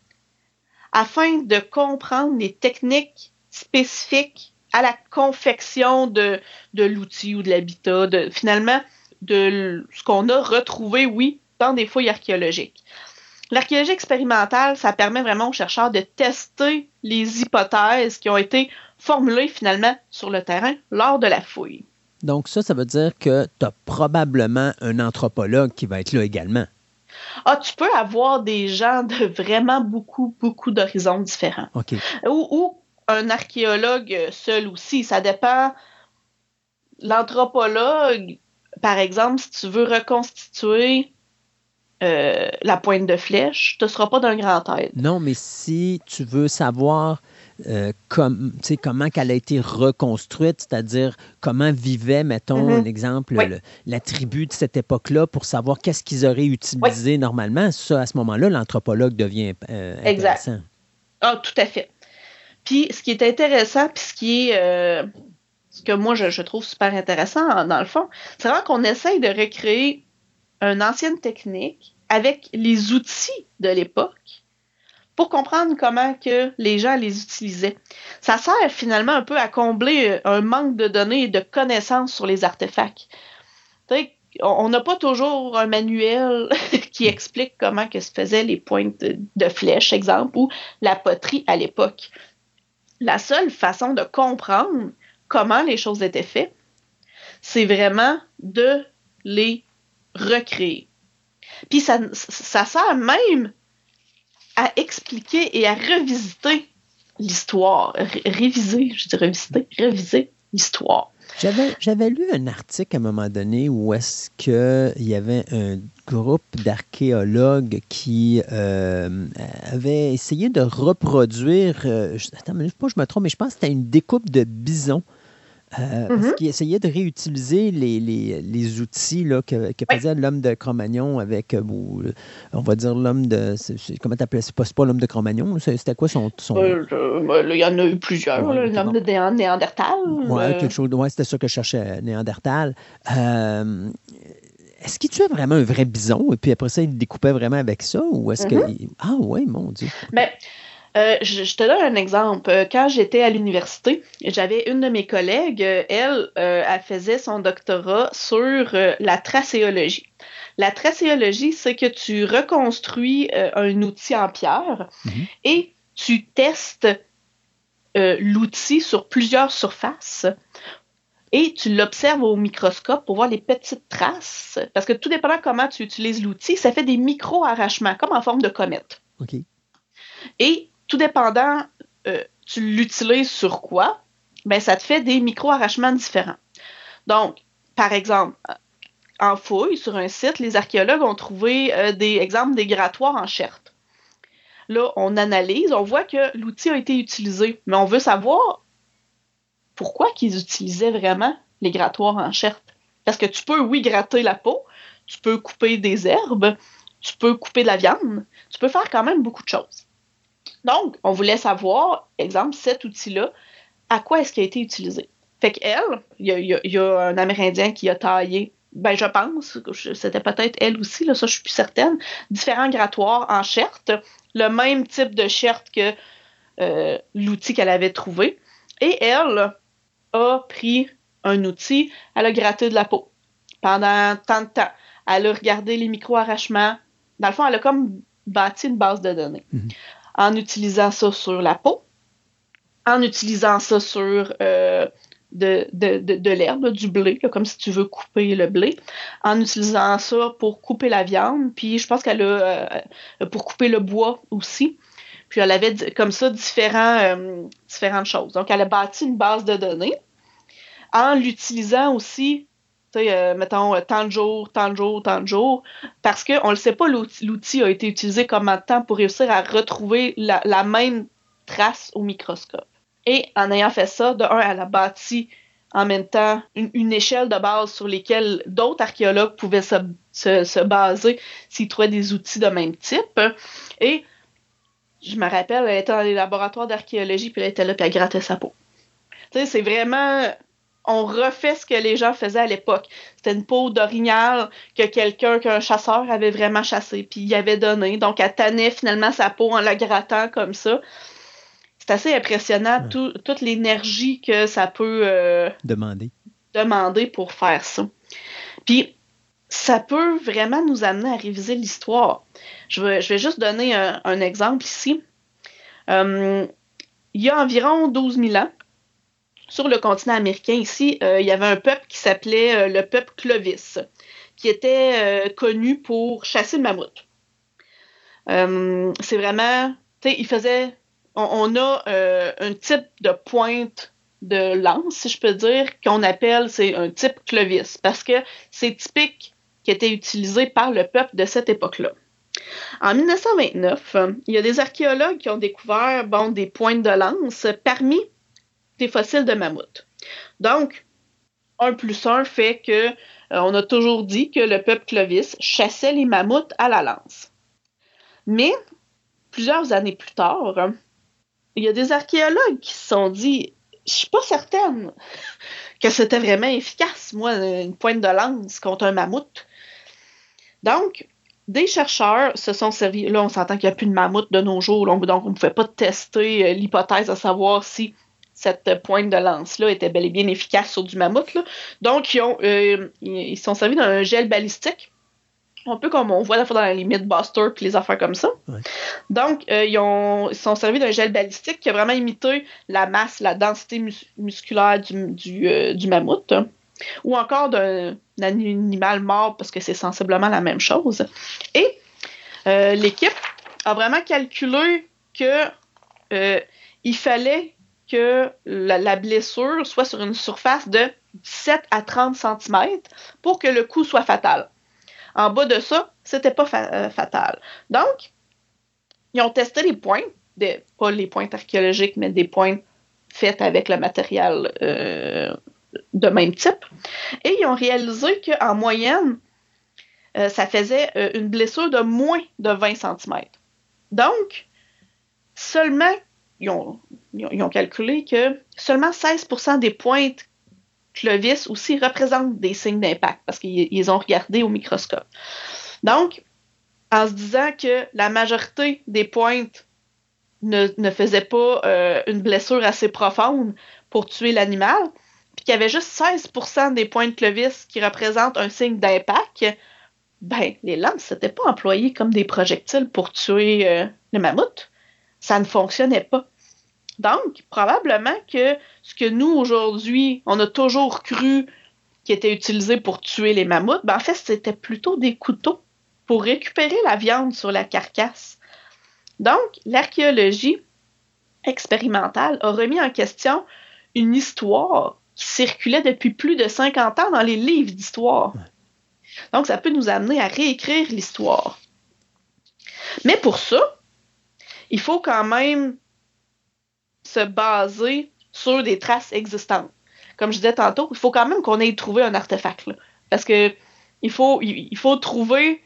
afin de comprendre les techniques spécifiques à la confection de, l'outil ou de l'habitat, de, finalement, de ce qu'on a retrouvé, oui, dans des fouilles archéologiques. L'archéologie expérimentale, ça permet vraiment aux chercheurs de tester les hypothèses qui ont été formulées finalement sur le terrain lors de la fouille. Donc ça, ça veut dire que tu as probablement un anthropologue qui va être là également. Ah, tu peux avoir des gens de vraiment beaucoup, beaucoup d'horizons différents. Ou, un archéologue seul aussi. Ça dépend. L'anthropologue, par exemple, si tu veux reconstituer euh, la pointe de flèche, tu ne seras pas d'un grand aide. Non, mais si tu veux savoir euh, comment qu'elle a été reconstruite, c'est-à-dire comment vivait, mettons, mm-hmm. un exemple, la tribu de cette époque-là pour savoir qu'est-ce qu'ils auraient utilisé normalement. Ça, à ce moment-là, l'anthropologue devient euh, intéressant. Exact. Ah, tout à fait. Puis, ce qui est intéressant, puis ce qui est... Euh, ce que moi, je, trouve super intéressant, dans le fond, c'est vraiment qu'on essaye de recréer une ancienne technique avec les outils de l'époque pour comprendre comment que les gens les utilisaient. Ça sert finalement un peu à combler un manque de données et de connaissances sur les artefacts. On n'a pas toujours un manuel qui explique comment que se faisaient les pointes de flèche, exemple, ou la poterie à l'époque. La seule façon de comprendre comment les choses étaient faites, c'est vraiment de les recréer. Puis ça, ça sert même à expliquer et à revisiter l'histoire. réviser, je dis revisiter, réviser l'histoire. J'avais, lu un article à un moment donné où est-ce qu'il y avait un groupe d'archéologues qui euh, avait essayé de reproduire, euh, attends, je, pas, je me trompe, mais je pense que c'était une découpe de bison euh, parce mhm. qu'il essayait de réutiliser les, les, les outils là, que, que faisait l'homme de Cro-Magnon avec, euh, on va dire l'homme de. comment t'appelles C'est pas, pas l'homme de Cro-Magnon, c'était quoi son. son... Euh, ben, il y en a eu plusieurs, l'homme de Néandertal. Oui, quelque chose. Ouais, c'était ça que je cherchais, Néandertal. Est-ce qu'il tuait vraiment un vrai bison et puis après ça, il découpait vraiment avec ça ou est-ce que. Mhm. Ah, oui, mon Dieu. Ben, euh, je, te donne un exemple. Euh, quand j'étais à l'université, j'avais une de mes collègues, euh, elle, elle faisait son doctorat sur la tracéologie. La tracéologie, c'est que tu reconstruis un outil en pierre mhm. et tu testes l'outil sur plusieurs surfaces et tu l'observes au microscope pour voir les petites traces. Parce que tout dépendant comment tu utilises l'outil, ça fait des micro-arrachements, comme en forme de comète. OK. Et tout dépendant, euh, tu l'utilises sur quoi, ben, ça te fait des micro-arrachements différents. Donc, par exemple, en fouille sur un site, les archéologues ont trouvé euh, des exemples des grattoirs en cherte. Là, on analyse, on voit que l'outil a été utilisé, mais on veut savoir pourquoi qu'ils utilisaient vraiment les grattoirs en cherte. Parce que tu peux, oui, gratter la peau, tu peux couper des herbes, tu peux couper de la viande, tu peux faire quand même beaucoup de choses. Donc, on voulait savoir, exemple, cet outil-là, à quoi est-ce qu'il a été utilisé? Fait qu'elle, il y, a, un Amérindien qui a taillé, ben je pense, c'était peut-être elle aussi, là, ça je suis plus certaine, différents grattoirs en cherte, le même type de cherte que euh, l'outil qu'elle avait trouvé. Et elle a pris un outil, elle a gratté de la peau pendant tant de temps. Elle a regardé les micro-arrachements. Dans le fond, elle a comme bâti une base de données. Mm-hmm en utilisant ça sur la peau, en utilisant ça sur euh, de, l'herbe, du blé, comme si tu veux couper le blé, en utilisant ça pour couper la viande, puis je pense qu'elle a euh, pour couper le bois aussi. Puis elle avait comme ça euh, différentes choses. Donc elle a bâti une base de données en l'utilisant aussi euh, mettons, euh, tant de jours, tant de jours, tant de jours, parce qu'on ne le sait pas, l'outil a été utilisé combien de temps pour réussir à retrouver la, même trace au microscope. Et en ayant fait ça, de un, elle a bâti en même temps une, échelle de base sur lesquelles d'autres archéologues pouvaient se, baser s'ils trouvaient des outils de même type. Et je me rappelle, elle était dans les laboratoires d'archéologie, puis elle était là, puis elle grattait sa peau. Tu sais, c'est vraiment on refait ce que les gens faisaient à l'époque. C'était une peau d'orignal que quelqu'un, qu'un chasseur avait vraiment chassé, puis il avait donné. Donc, elle tannait finalement sa peau en la grattant comme ça. C'est assez impressionnant, toute l'énergie que ça peut euh, demander. demander pour faire ça. Puis, ça peut vraiment nous amener à réviser l'histoire. Je vais, je vais juste donner un, exemple ici. Euh, il y a environ 12 000 ans, sur le continent américain ici, euh, il y avait un peuple qui s'appelait euh, le peuple Clovis, qui était euh, connu pour chasser le mammouth. c'est vraiment, tu sais, il faisait, on, a un type de pointe de lance, si je peux dire, qu'on appelle, c'est un type Clovis, parce que c'est typique qui était utilisé par le peuple de cette époque-là. En 1929, il y a des archéologues qui ont découvert bon, des pointes de lance parmi fossiles de mammouth. Donc, un plus un fait que euh, on a toujours dit que le peuple Clovis chassait les mammouths à la lance. Mais plusieurs années plus tard, il y a des archéologues qui se sont dit je suis pas certaine que c'était vraiment efficace, moi, une pointe de lance contre un mammouth. Donc, des chercheurs se sont servis. Là, on s'entend qu'il n'y a plus de mammouth de nos jours, donc on ne pouvait pas tester euh, l'hypothèse à savoir si cette pointe de lance-là était bel et bien efficace sur du mammouth. Donc, ils, ont, euh, ils sont servis d'un gel balistique un peu comme on voit la fois dans la limite Buster puis les affaires comme ça. Donc, euh, ils, ont, sont servis d'un gel balistique qui a vraiment imité la masse, la densité musculaire du, euh, du, mammouth. Ou encore d'un animal mort parce que c'est sensiblement la même chose. Et euh, l'équipe a vraiment calculé que il fallait que la, blessure soit sur une surface de 17 à 30 cm pour que le coup soit fatal. En bas de ça, c'était pas euh, fatal. Donc, ils ont testé les points, pas les points archéologiques, mais des points faits avec le matériel euh, de même type. Et ils ont réalisé qu'en moyenne, euh, ça faisait une blessure de moins de 20 cm. Donc, seulement, ils ont, calculé que seulement 16% des pointes Clovis aussi représentent des signes d'impact parce qu'ils ont regardé au microscope. Donc, en se disant que la majorité des pointes ne, ne faisaient pas euh, une blessure assez profonde pour tuer l'animal, puis qu'il y avait juste 16% des points de Clovis qui représentent un signe d'impact, ben, les lances n'étaient pas employées comme des projectiles pour tuer euh, le mammouth. Ça ne fonctionnait pas. Donc, probablement que ce que nous, aujourd'hui, on a toujours cru qui était utilisé pour tuer les mammouths, ben en fait, c'était plutôt des couteaux pour récupérer la viande sur la carcasse. Donc, l'archéologie expérimentale a remis en question une histoire qui circulait depuis plus de 50 ans dans les livres d'histoire. Donc, ça peut nous amener à réécrire l'histoire. Mais pour ça, il faut quand même se baser sur des traces existantes. Comme je disais tantôt, il faut quand même qu'on ait trouvé un artefact. parce que il faut, trouver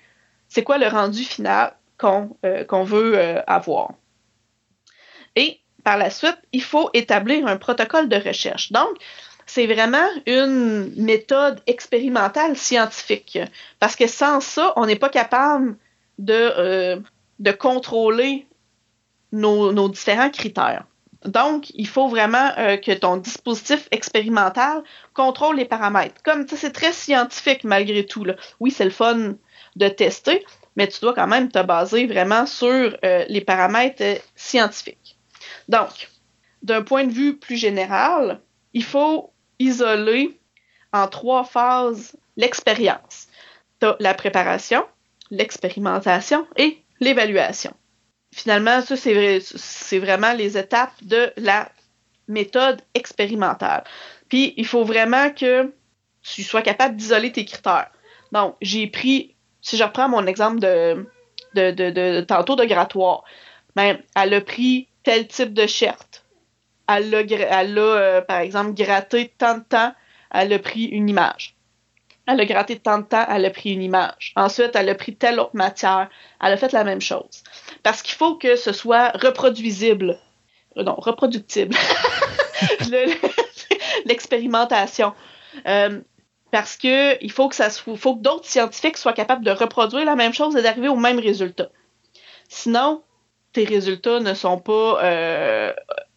c'est quoi le rendu final qu'on euh, veut euh, avoir. Et par la suite, il faut établir un protocole de recherche. Donc, c'est vraiment une méthode expérimentale scientifique. Parce que sans ça, on n'est pas capable de, euh, de contrôler nos différents critères. Donc, il faut vraiment euh, que ton dispositif expérimental contrôle les paramètres. Comme c'est très scientifique malgré tout. Oui, c'est le fun de tester, mais tu dois quand même te baser vraiment sur euh, les paramètres euh, scientifiques. Donc, d'un point de vue plus général, il faut isoler en trois phases l'expérience. la préparation, l'expérimentation et l'évaluation finalement, ça, c'est vraiment les étapes de la méthode expérimentale. Puis, il faut vraiment que tu sois capable d'isoler tes critères. Donc, j'ai pris, si je reprends mon exemple de, de, de, tantôt de grattoir, ben, elle a pris tel type de shirt. Elle a, elle a euh, par exemple, gratté tant de temps, elle a pris une image. Elle a gratté tant de temps, elle a pris une image. Ensuite, elle a pris telle autre matière, elle a fait la même chose. Parce qu'il faut que ce soit reproduisible. Non, reproductible. L'expérimentation. Euh, parce que il faut que que d'autres scientifiques soient capables de reproduire la même chose et d'arriver au même résultat. Sinon, tes résultats ne sont pas. Euh,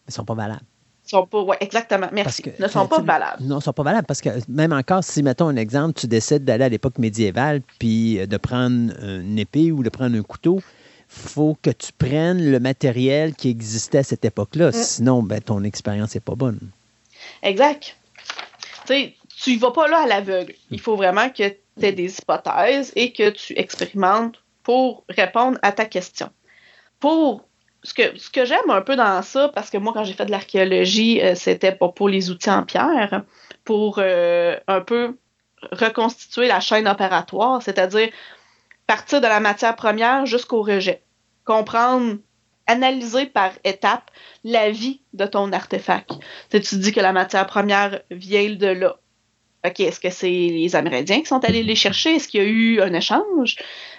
sont pas valables sont pas, ouais, exactement, merci, ne sont pas valables. Non, sont pas valables parce que même encore, si, mettons un exemple, tu décides d'aller à l'époque médiévale puis euh, de prendre une épée ou de prendre un couteau, faut que tu prennes le matériel qui existait à cette époque-là. Mm. Sinon, ben, ton expérience n'est pas bonne. Exact. Tu ne vas pas là à l'aveugle. Il faut vraiment que tu aies des hypothèses et que tu expérimentes pour répondre à ta question. Pour ce que, ce que j'aime un peu dans ça, parce que moi, quand j'ai fait de l'archéologie, euh, c'était pas pour les outils en pierre, pour euh, un peu reconstituer la chaîne opératoire, c'est-à-dire partir de la matière première jusqu'au rejet. Comprendre, analyser par étapes la vie de ton artefact. Tu, tu dis que la matière première vient de là. OK, est-ce que c'est les Amérindiens qui sont allés les chercher? Est-ce qu'il y a eu un échange?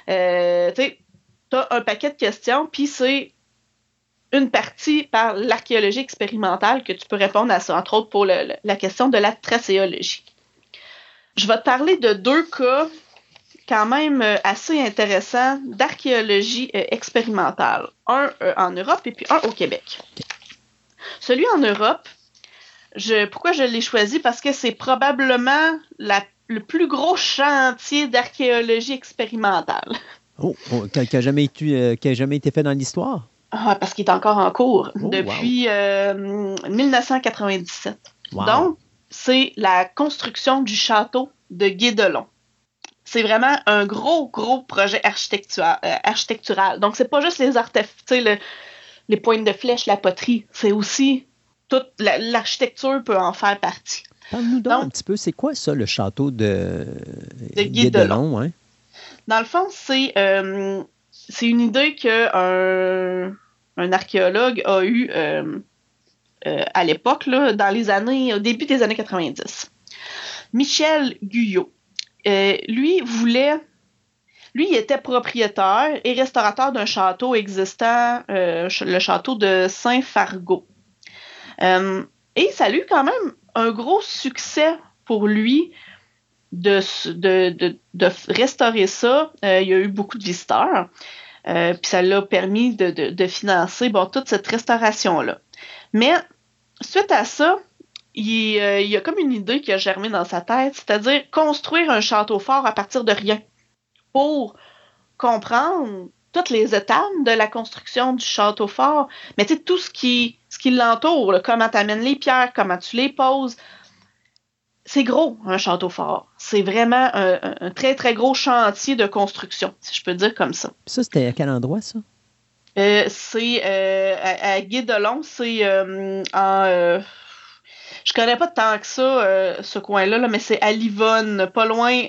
Euh, tu as un paquet de questions, puis c'est une partie par l'archéologie expérimentale que tu peux répondre à ça, entre autres pour la question de la tracéologie. Je vais te parler de deux cas quand même euh, assez intéressants d'archéologie euh, expérimentale. Un euh, en Europe et puis un au Québec. Celui en Europe, pourquoi je l'ai choisi? Parce que c'est probablement le plus gros chantier d'archéologie expérimentale. Oh, oh, qui n'a jamais été fait dans l'histoire? Ah, parce qu'il est encore en cours Oh, depuis euh, 1997. Wow. Donc, c'est la construction du château de Guédelon. C'est vraiment un gros, gros projet architectural. euh, architectural. Donc, c'est pas juste les artefacts, le- les pointes de flèche, la poterie. C'est aussi toute la- l'architecture peut en faire partie. Parle-nous donc Donc- un petit peu, c'est quoi ça, le château de, De Guédelon. hein? Dans le fond, c'est euh, c'est une idée qu'un un archéologue a eue euh, euh, à l'époque, dans les années, au début des années 90. Michel Guyot, euh, lui voulait, lui, il était propriétaire et restaurateur d'un château existant, le château de Saint-Fargeau. Euh, et ça a eu quand même un gros succès pour lui de, de, de, de restaurer ça. Il y a eu beaucoup de visiteurs. Euh, puis ça l'a permis de, de, financer bon, toute cette restauration-là. Mais suite à ça, il, euh, il y a comme une idée qui a germé dans sa tête, c'est-à-dire construire un château fort à partir de rien pour comprendre toutes les étapes de la construction du château fort, mais tu sais, tout ce qui, ce qui l'entoure, comment tu amènes les pierres, comment tu les poses. C'est gros, un château fort. C'est vraiment un, très, très gros chantier de construction, si je peux dire comme ça. Ça, c'était à quel endroit, ça? Euh, c'est euh, à, à Guédelon, c'est euh, en. je connais pas tant que ça, ce coin-là, là, mais c'est à Livonne, pas loin,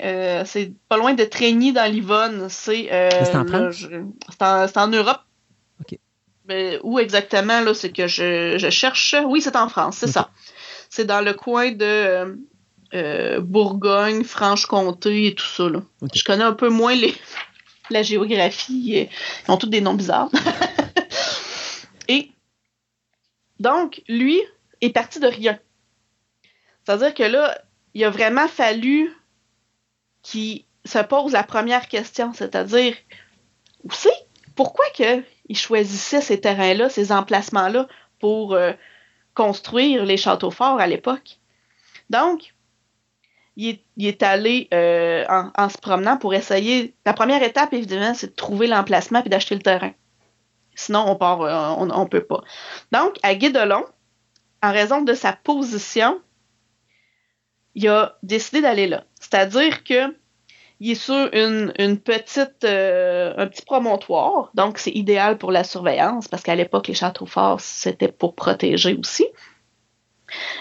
c'est pas loin de Trégny dans Livonne. C'est C'est en France? c'est en, Europe. OK. Mais où exactement, là, c'est que je, je cherche. Oui, c'est en France, c'est ça. C'est dans le coin de euh, Bourgogne, Franche-Comté et tout ça. Là. Je connais un peu moins les, la géographie. euh, Ils ont tous des noms bizarres. et donc, lui est parti de rien. C'est-à-dire que là, il a vraiment fallu qu'il se pose la première question, c'est-à-dire, où c'est? Pourquoi que il choisissait ces terrains-là, ces emplacements-là pour euh, construire les châteaux forts à l'époque? Donc, il est, allé euh, en, se promenant pour essayer. La première étape, évidemment, c'est de trouver l'emplacement et d'acheter le terrain. Sinon, on part, euh, on, on peut pas. Donc, à Guédelon, en raison de sa position, il a décidé d'aller là. C'est-à-dire que il est sur une petite, euh, un petit promontoire, donc c'est idéal pour la surveillance, parce qu'à l'époque, les châteaux forts, c'était pour protéger aussi.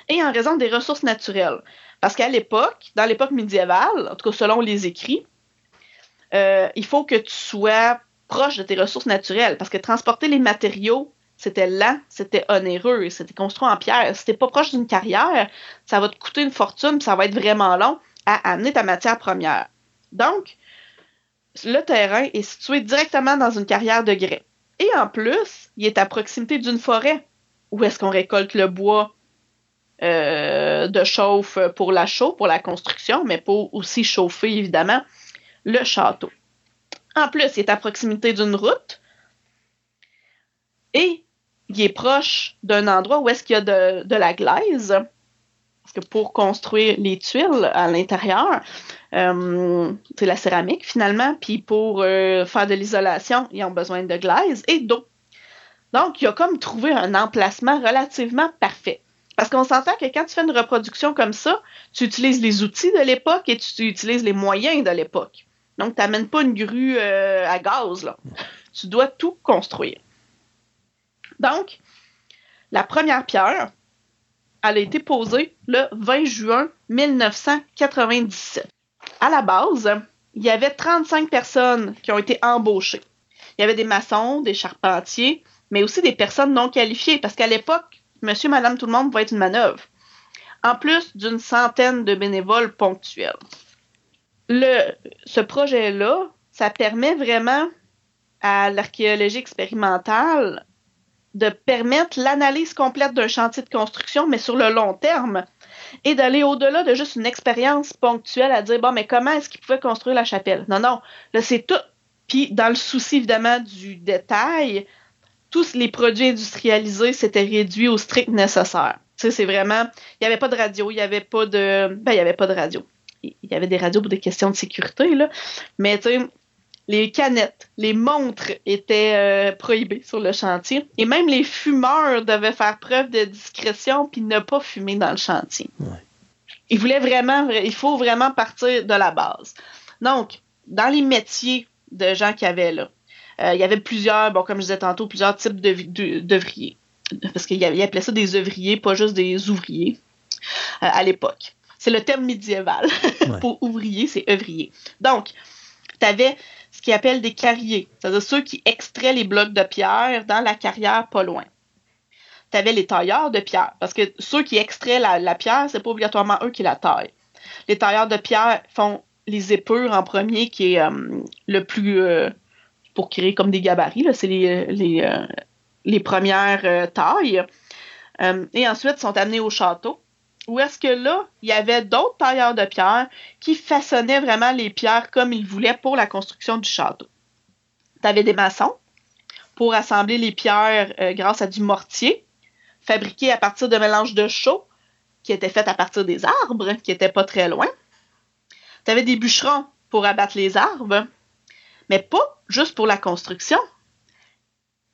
Et en raison des ressources naturelles. Parce qu'à l'époque, dans l'époque médiévale, en tout cas selon les écrits, euh, il faut que tu sois proche de tes ressources naturelles, parce que transporter les matériaux, c'était lent, c'était onéreux, c'était construit en pierre. Si t'es pas proche d'une carrière, ça va te coûter une fortune, ça va être vraiment long à amener ta matière première. Donc, le terrain est situé directement dans une carrière de grès. Et en plus, il est à proximité d'une forêt où est-ce qu'on récolte le bois? Euh, de chauffe pour la chaux, pour la construction, mais pour aussi chauffer, évidemment, le château. En plus, il est à proximité d'une route et il est proche d'un endroit où est-ce qu'il y a de, la glaise. Parce que pour construire les tuiles à l'intérieur, euh, c'est la céramique finalement, puis pour euh, faire de l'isolation, ils ont besoin de glaise et d'eau. Donc, il a comme trouvé un emplacement relativement parfait. Parce qu'on s'entend que quand tu fais une reproduction comme ça, tu utilises les outils de l'époque et tu utilises les moyens de l'époque. Donc, tu n'amènes pas une grue euh, à gaz, là. Tu dois tout construire. Donc, la première pierre, elle a été posée le 20 juin 1997. À la base, il y avait 35 personnes qui ont été embauchées. Il y avait des maçons, des charpentiers, mais aussi des personnes non qualifiées, parce qu'à l'époque, monsieur, madame, tout le monde va être une manœuvre. En plus d'une centaine de bénévoles ponctuels. Le, ce projet-là, ça permet vraiment à l'archéologie expérimentale de permettre l'analyse complète d'un chantier de construction, mais sur le long terme, et d'aller au-delà de juste une expérience ponctuelle à dire, bon, mais comment est-ce qu'ils pouvaient construire la chapelle? Non, non, là, c'est tout. Puis, dans le souci, évidemment, du détail, tous les produits industrialisés s'étaient réduits au strict nécessaire. Tu sais, c'est vraiment, il n'y avait pas de radio, il n'y avait pas de, ben, il n'y avait pas de radio. Il y avait des radios pour des questions de sécurité, là. Mais, tu sais, les canettes, les montres étaient euh, prohibées sur le chantier. Et même les fumeurs devaient faire preuve de discrétion puis ne pas fumer dans le chantier. Il voulait vraiment, il faut vraiment partir de la base. Donc, dans les métiers de gens qui avaient là, il y avait plusieurs, bon, comme je disais tantôt, plusieurs types d'œuvriers. Parce qu'il appelait ça des œuvriers, pas juste des ouvriers euh, à l'époque. C'est le terme médiéval. Pour ouvrier, c'est œuvrier. Donc, tu avais ce qu'ils appellent des carriers, c'est-à-dire ceux qui extraient les blocs de pierre dans la carrière pas loin. Tu avais les tailleurs de pierre, parce que ceux qui extraient la, la pierre, c'est pas obligatoirement eux qui la taillent. Les tailleurs de pierre font les épures en premier, qui est euh, le plus. Euh, pour créer comme des gabarits, c'est les, euh, premières tailles. et ensuite, sont amenés au château où est-ce que là, il y avait d'autres tailleurs de pierre qui façonnaient vraiment les pierres comme ils voulaient pour la construction du château. Tu avais des maçons pour assembler les pierres euh, grâce à du mortier, fabriqué à partir de mélanges de chaux qui étaient faits à partir des arbres, qui n'étaient pas très loin. Tu avais des bûcherons pour abattre les arbres, mais pas juste pour la construction,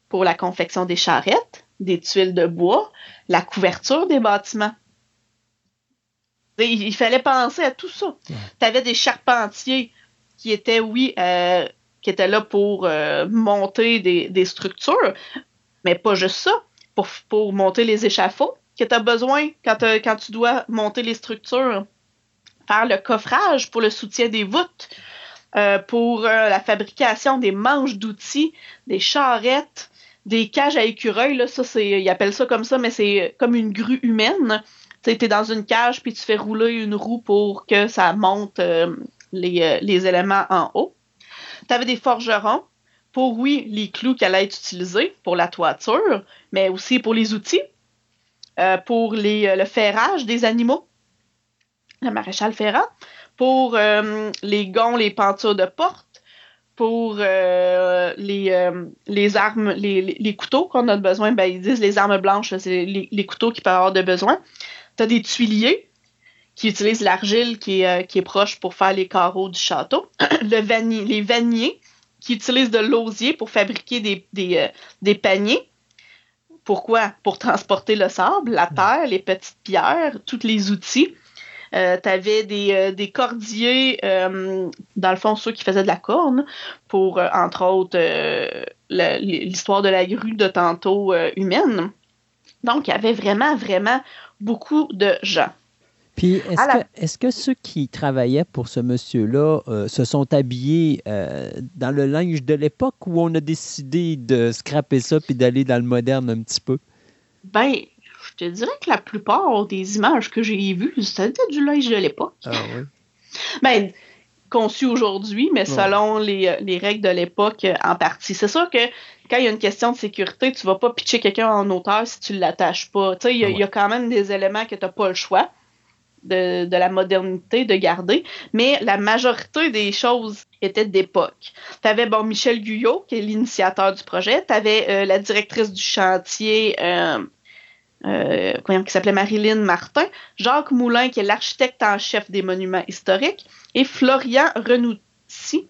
pour la confection des charrettes, des tuiles de bois, la couverture des bâtiments. Il, fallait penser à tout ça. Tu avais des charpentiers qui étaient, oui, euh, qui étaient là pour euh, monter des, structures, mais pas juste ça, pour, pour monter les échafauds que tu as besoin quand, quand tu dois monter les structures. Faire le coffrage pour le soutien des voûtes, euh, pour la fabrication des manches d'outils, des charrettes, des cages à écureuils. Là, ça, ils appellent ça comme ça, mais c'est comme une grue humaine tu es dans une cage puis tu fais rouler une roue pour que ça monte euh, euh, les, éléments en haut. Tu avais des forgerons pour, oui, les clous qui allaient être utilisés pour la toiture, mais aussi pour les outils, euh, pour le ferrage des animaux, le maréchal ferrant, pour les gonds, les pentures de porte, pour les, les armes, les, couteaux qu'on a besoin, ben, ils disent les armes blanches, c'est les, les, couteaux qui peuvent avoir de besoin. Tu as des tuiliers qui utilisent l'argile qui est, euh, qui est proche pour faire les carreaux du château. Le les vanniers qui utilisent de l'osier pour fabriquer des, des, euh, paniers. Pourquoi? Pour transporter le sable, la mm. terre, les petites pierres, tous les outils. Euh, tu avais des, des cordiers, dans le fond, ceux qui faisaient de la corne, pour, entre autres, l'histoire de la grue de tantôt humaine. Donc, il y avait vraiment, vraiment beaucoup de gens. Puis, est-ce que, ceux qui travaillaient pour ce monsieur-là euh, se sont habillés euh, dans le linge de l'époque ou on a décidé de scraper ça puis d'aller dans le moderne un petit peu? Ben, te dirais que la plupart des images que j'ai vues, c'était du linge de l'époque. Ah oui? Ben, conçu aujourd'hui, mais selon les, les, règles de l'époque en partie. C'est sûr que quand il y a une question de sécurité, tu vas pas pitcher quelqu'un en hauteur si tu l'attaches pas. Tu sais, il y, a quand même des éléments que tu n'as pas le choix de, la modernité de garder, mais la majorité des choses étaient d'époque. Tu avais bon, Michel Guyot, qui est l'initiateur du projet, tu avais euh, la directrice du chantier, euh, euh, qui s'appelait Marilyn Martin, Jacques Moulin, qui est l'architecte en chef des monuments historiques, et Florian Renouty,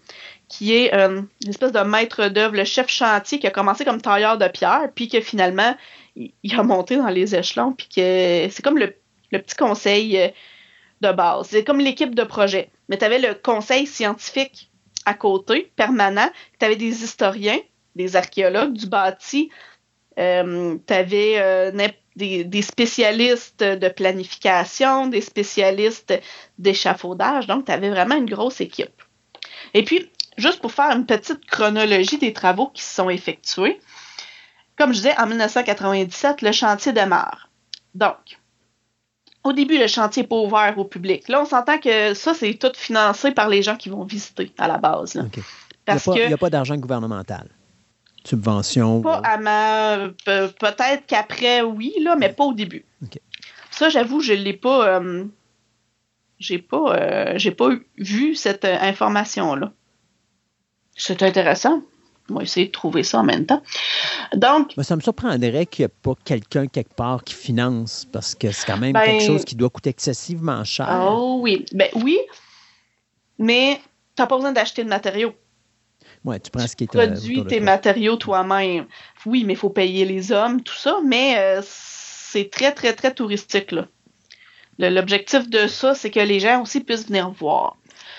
qui est euh, une espèce de maître d'œuvre, le chef chantier qui a commencé comme tailleur de pierre, puis que finalement, il, a monté dans les échelons, puis que c'est comme le, petit conseil euh, de base. C'est comme l'équipe de projet. Mais tu avais le conseil scientifique à côté, permanent. Tu avais des historiens, des archéologues du bâti. Tu avais des, des, spécialistes de planification, des spécialistes d'échafaudage. Donc, tu avais vraiment une grosse équipe. Et puis, juste pour faire une petite chronologie des travaux qui se sont effectués, comme je disais, en 1997, le chantier démarre. Donc, au début, le chantier n'est pas ouvert au public. Là, on s'entend que ça, c'est tout financé par les gens qui vont visiter à la base. Parce il n'y a, pas d'argent gouvernemental. Subvention. Pas à ma. Peut-être qu'après, oui, là, mais pas au début. Ça, j'avoue, je ne l'ai pas. Euh, j'ai pas, euh, j'ai pas vu cette euh, information-là. C'est intéressant. On va essayer de trouver ça en même temps. Donc. ça me surprendrait qu'il n'y ait pas quelqu'un quelque part qui finance, parce que c'est quand même quelque ben chose qui doit coûter excessivement cher. Oh oui. Ben oui, mais tu n'as pas besoin d'acheter de matériaux. Ouais, tu prends ce qui est euh, produis tes matériaux toi-même. Oui, mais il faut payer les hommes, tout ça, mais c'est très, très, très touristique. Là. L'objectif de ça, c'est que les gens aussi puissent venir voir.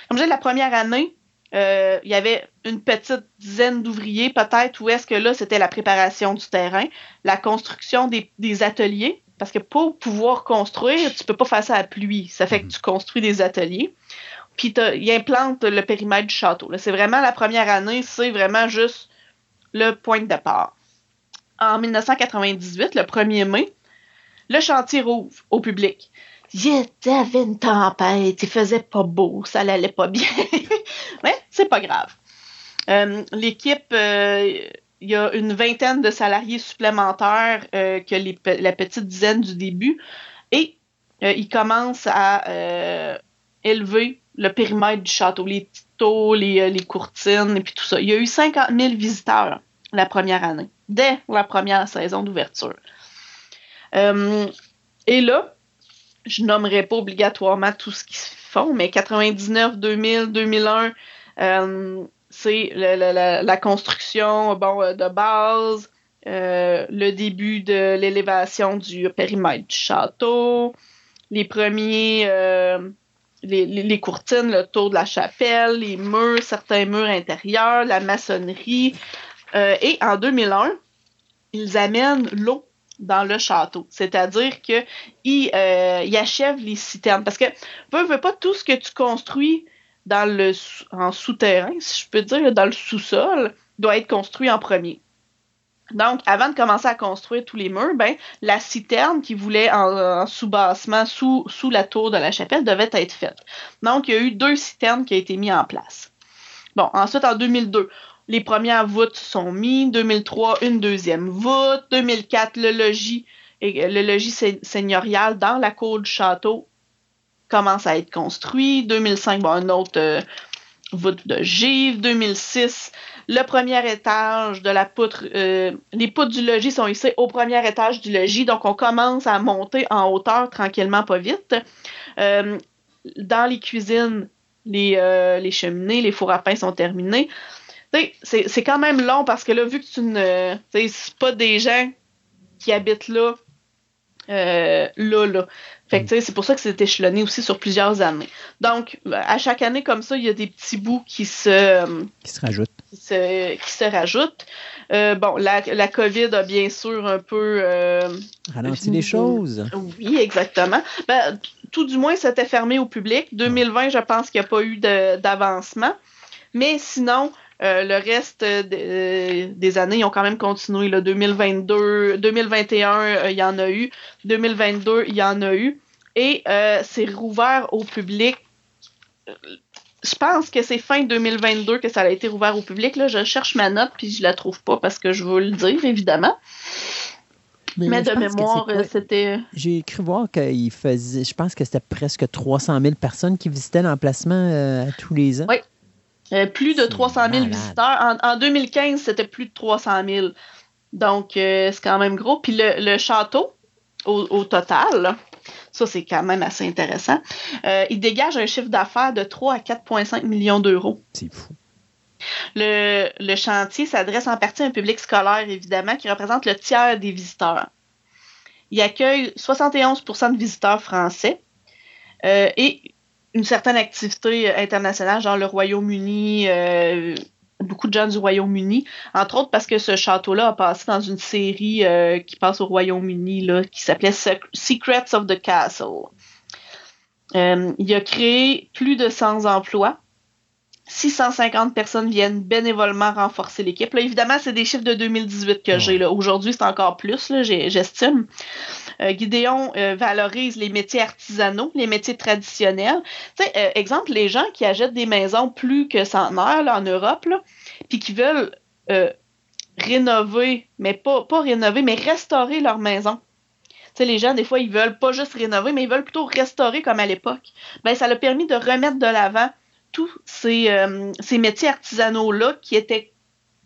Comme je disais, la première année, euh, il y avait une petite dizaine d'ouvriers, peut-être, où est-ce que là, c'était la préparation du terrain, la construction des, ateliers, parce que pour pouvoir construire, tu peux pas faire ça à pluie. Ça fait que mhm. tu construis des ateliers. Puis ils implantent le périmètre du château. C'est vraiment la première année, c'est vraiment juste le point de départ. En 1998, le 1er mai, le chantier rouvre au public il avait une tempête, il faisait pas beau, ça n'allait pas bien. Mais c'est pas grave. Euh, l'équipe, euh, il y a une vingtaine de salariés supplémentaires euh, que la petite dizaine du début. Et ils commencent à élever le périmètre du château, les titaux, les, les, courtines et puis tout ça. Il y a eu 50 000 visiteurs la première année, dès la première saison d'ouverture. et là, je nommerai pas obligatoirement tout ce qu'ils font, mais 99, 2000, 2001, c'est la, construction bon, euh, de base, euh, le début de l'élévation du périmètre du château, les premiers, euh, les, les, courtines, le tour de la chapelle, les murs, certains murs intérieurs, la maçonnerie. et en 2001, ils amènent l'eau dans le château. C'est-à-dire qu'il euh, achève les citernes. Parce que, peu, veux pas tout ce que tu construis dans le, en souterrain, si je peux dire, dans le sous-sol, doit être construit en premier. Donc, avant de commencer à construire tous les murs, ben, la citerne qui voulait en, sous-bassement, sous, sous la tour de la chapelle, devait être faite. Donc, il y a eu deux citernes qui ont été mises en place. Bon, ensuite, en 2002, les premières voûtes sont mises. 2003, une deuxième voûte. 2004, le logis, le logis seigneurial dans la cour du château commence à être construit. 2005, bon, une autre euh, voûte de givre. 2006, le premier étage de la poutre, euh, les poutres du logis sont ici au premier étage du logis, donc on commence à monter en hauteur tranquillement, pas vite. Euh, dans les cuisines, les, les, cheminées, les fours à pain sont terminés c'est quand même long parce que là, vu que tu ne. C'est pas des gens qui habitent là, euh, là, là. Fait que, c'est pour ça que c'est échelonné aussi sur plusieurs années. Donc, à chaque année, comme ça, il y a des petits bouts qui se... Qui se rajoutent. Qui se, rajoutent. Euh, bon, la, la, COVID a bien sûr un peu... Euh, Ralenti les choses. Oui, exactement. Ben, tout du moins, c'était fermé au public. 2020, je pense qu'il n'y a pas eu d'avancement. Mais sinon, euh, le reste euh, des années, ils ont quand même continué. Là, 2022, 2021, euh, il y en a eu. 2022, il y en a eu. Et c'est rouvert au public. Je pense que c'est fin 2022 que ça a été rouvert au public. Là, je cherche ma note puis je la trouve pas parce que je veux le dire, évidemment. Mais, de mémoire, c'était. J'ai cru voir qu'il faisait. Je pense que c'était presque 300 000 personnes qui visitaient l'emplacement tous les ans. Oui, euh, plus de 300 000 visiteurs. En, 2015, c'était plus de 300 000. Donc, euh, c'est quand même gros. Puis le, château, au, total, ça, c'est quand même assez intéressant. Euh, il dégage un chiffre d'affaires de 3 à 4,5 millions d'euros. C'est fou. Le, le chantier s'adresse en partie à un public scolaire, évidemment, qui représente le tiers des visiteurs. Il accueille 71% de visiteurs français et une certaine activité internationale, genre le Royaume-Uni, euh, beaucoup de gens du Royaume-Uni, entre autres parce que ce château-là a passé dans une série euh, qui passe au Royaume-Uni qui s'appelait Secrets of the Castle. Euh, il a créé plus de 100 emplois 650 personnes viennent bénévolement renforcer l'équipe. Là, évidemment, c'est des chiffres de 2018 que j'ai. Aujourd'hui, c'est encore plus, j'estime. Euh, Gideon euh, valorise les métiers artisanaux, les métiers traditionnels. Tu sais, euh, exemple, les gens qui achètent des maisons plus que centenaires là, en Europe, puis qui veulent rénover, mais pas, pas rénover, mais restaurer leur maison. Les gens, des fois, ils veulent pas juste rénover, mais ils veulent plutôt restaurer comme à l'époque. Ben, ça a permis de remettre de l'avant tous ces, euh, ces métiers artisanaux-là qui étaient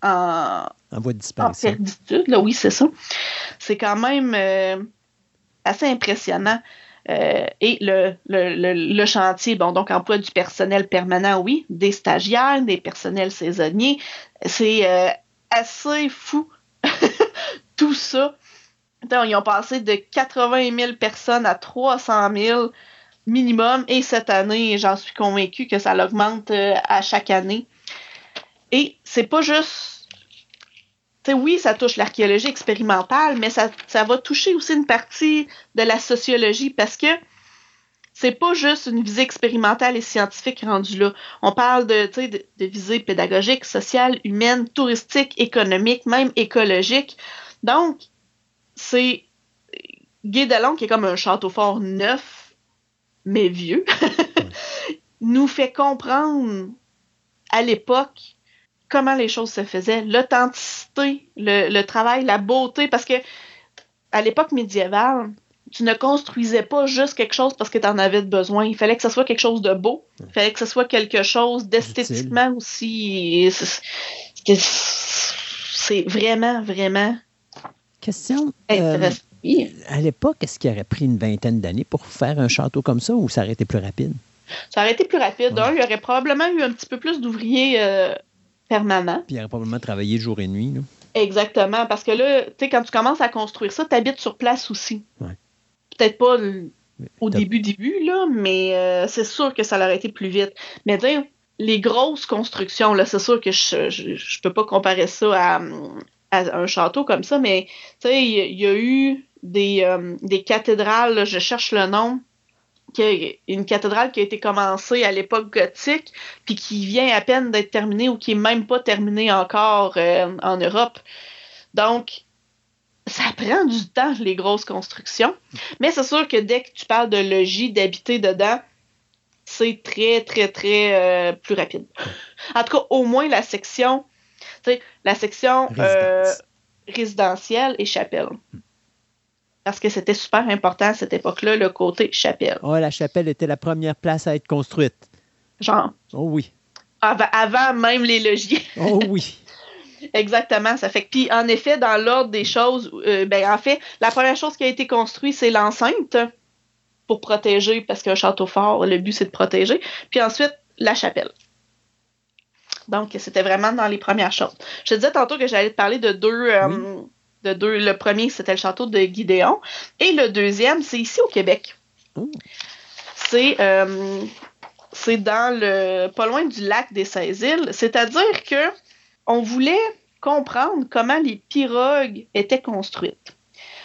en, En voie de en disparition. perditude. Là, oui, c'est ça. C'est quand même euh, assez impressionnant. Euh, et le, le, le, le chantier, bon, donc emploi du personnel permanent, oui, des stagiaires, des personnels saisonniers, c'est euh, assez fou tout ça. Attends, ils ont passé de 80 000 personnes à 300 000 minimum, et cette année, j'en suis convaincue que ça l'augmente euh, à chaque année. Et c'est pas juste tu sais, oui, ça touche l'archéologie expérimentale, mais ça, ça va toucher aussi une partie de la sociologie parce que c'est pas juste une visée expérimentale et scientifique rendue là. On parle de, de, de visée pédagogique, sociale, humaine, touristique, économique, même écologique. Donc, c'est Guy qui est comme un château fort neuf, mais vieux, nous fait comprendre à l'époque comment les choses se faisaient, l'authenticité, le, le travail, la beauté, parce que à l'époque médiévale, tu ne construisais pas juste quelque chose parce que tu en avais besoin. Il fallait que ce soit quelque chose de beau. Il fallait que ce soit quelque chose d'esthétiquement aussi. C'est- C'est vraiment, vraiment Question. euh, intéressant. Oui. à l'époque, est-ce qu'il aurait pris une vingtaine d'années pour faire un château comme ça ou ça aurait été plus rapide? Ça aurait été plus rapide. Ouais. Il y aurait probablement eu un petit peu plus d'ouvriers euh, permanents. Puis il aurait probablement travaillé jour et nuit. là. Exactement, parce que là, tu sais, quand tu commences à construire ça, tu habites sur place aussi. Ouais. Peut-être pas au début, début, là, mais euh, c'est sûr que ça aurait été plus vite. Mais dire, les grosses constructions, là, c'est sûr que je, je, je peux pas comparer ça à, à un château comme ça, mais tu sais, il y, a- il y a eu des, euh, des cathédrales, là, je cherche le nom, une cathédrale qui a été commencée à l'époque gothique, puis qui vient à peine d'être terminée ou qui est même pas terminée encore euh, en Europe. Donc, ça prend du temps, les grosses constructions. Mais c'est sûr que dès que tu parles de logis, d'habiter dedans, c'est très, très, très euh, plus rapide. En tout cas, au moins la section, tu sais, la section euh, résidentielle et chapelle. Parce que c'était super important à cette époque-là, le côté chapelle. Oh, la chapelle était la première place à être construite. Genre, Oh oui. avant, avant même les logis. Oh oui. Exactement. Ça fait que, puis en effet, dans l'ordre des choses, euh, ben en fait, la première chose qui a été construite, c'est l'enceinte pour protéger, parce qu'un château fort, le but c'est de protéger. Puis ensuite, la chapelle. Donc, c'était vraiment dans les premières choses. Je te disais tantôt que j'allais te parler de deux, euh, de deux. Le premier, c'était le château de Guidéon. Et le deuxième, c'est ici au Québec. Oh. C'est euh, c'est dans le pas loin du lac des 16 îles. C'est-à-dire que on voulait comprendre comment les pirogues étaient construites.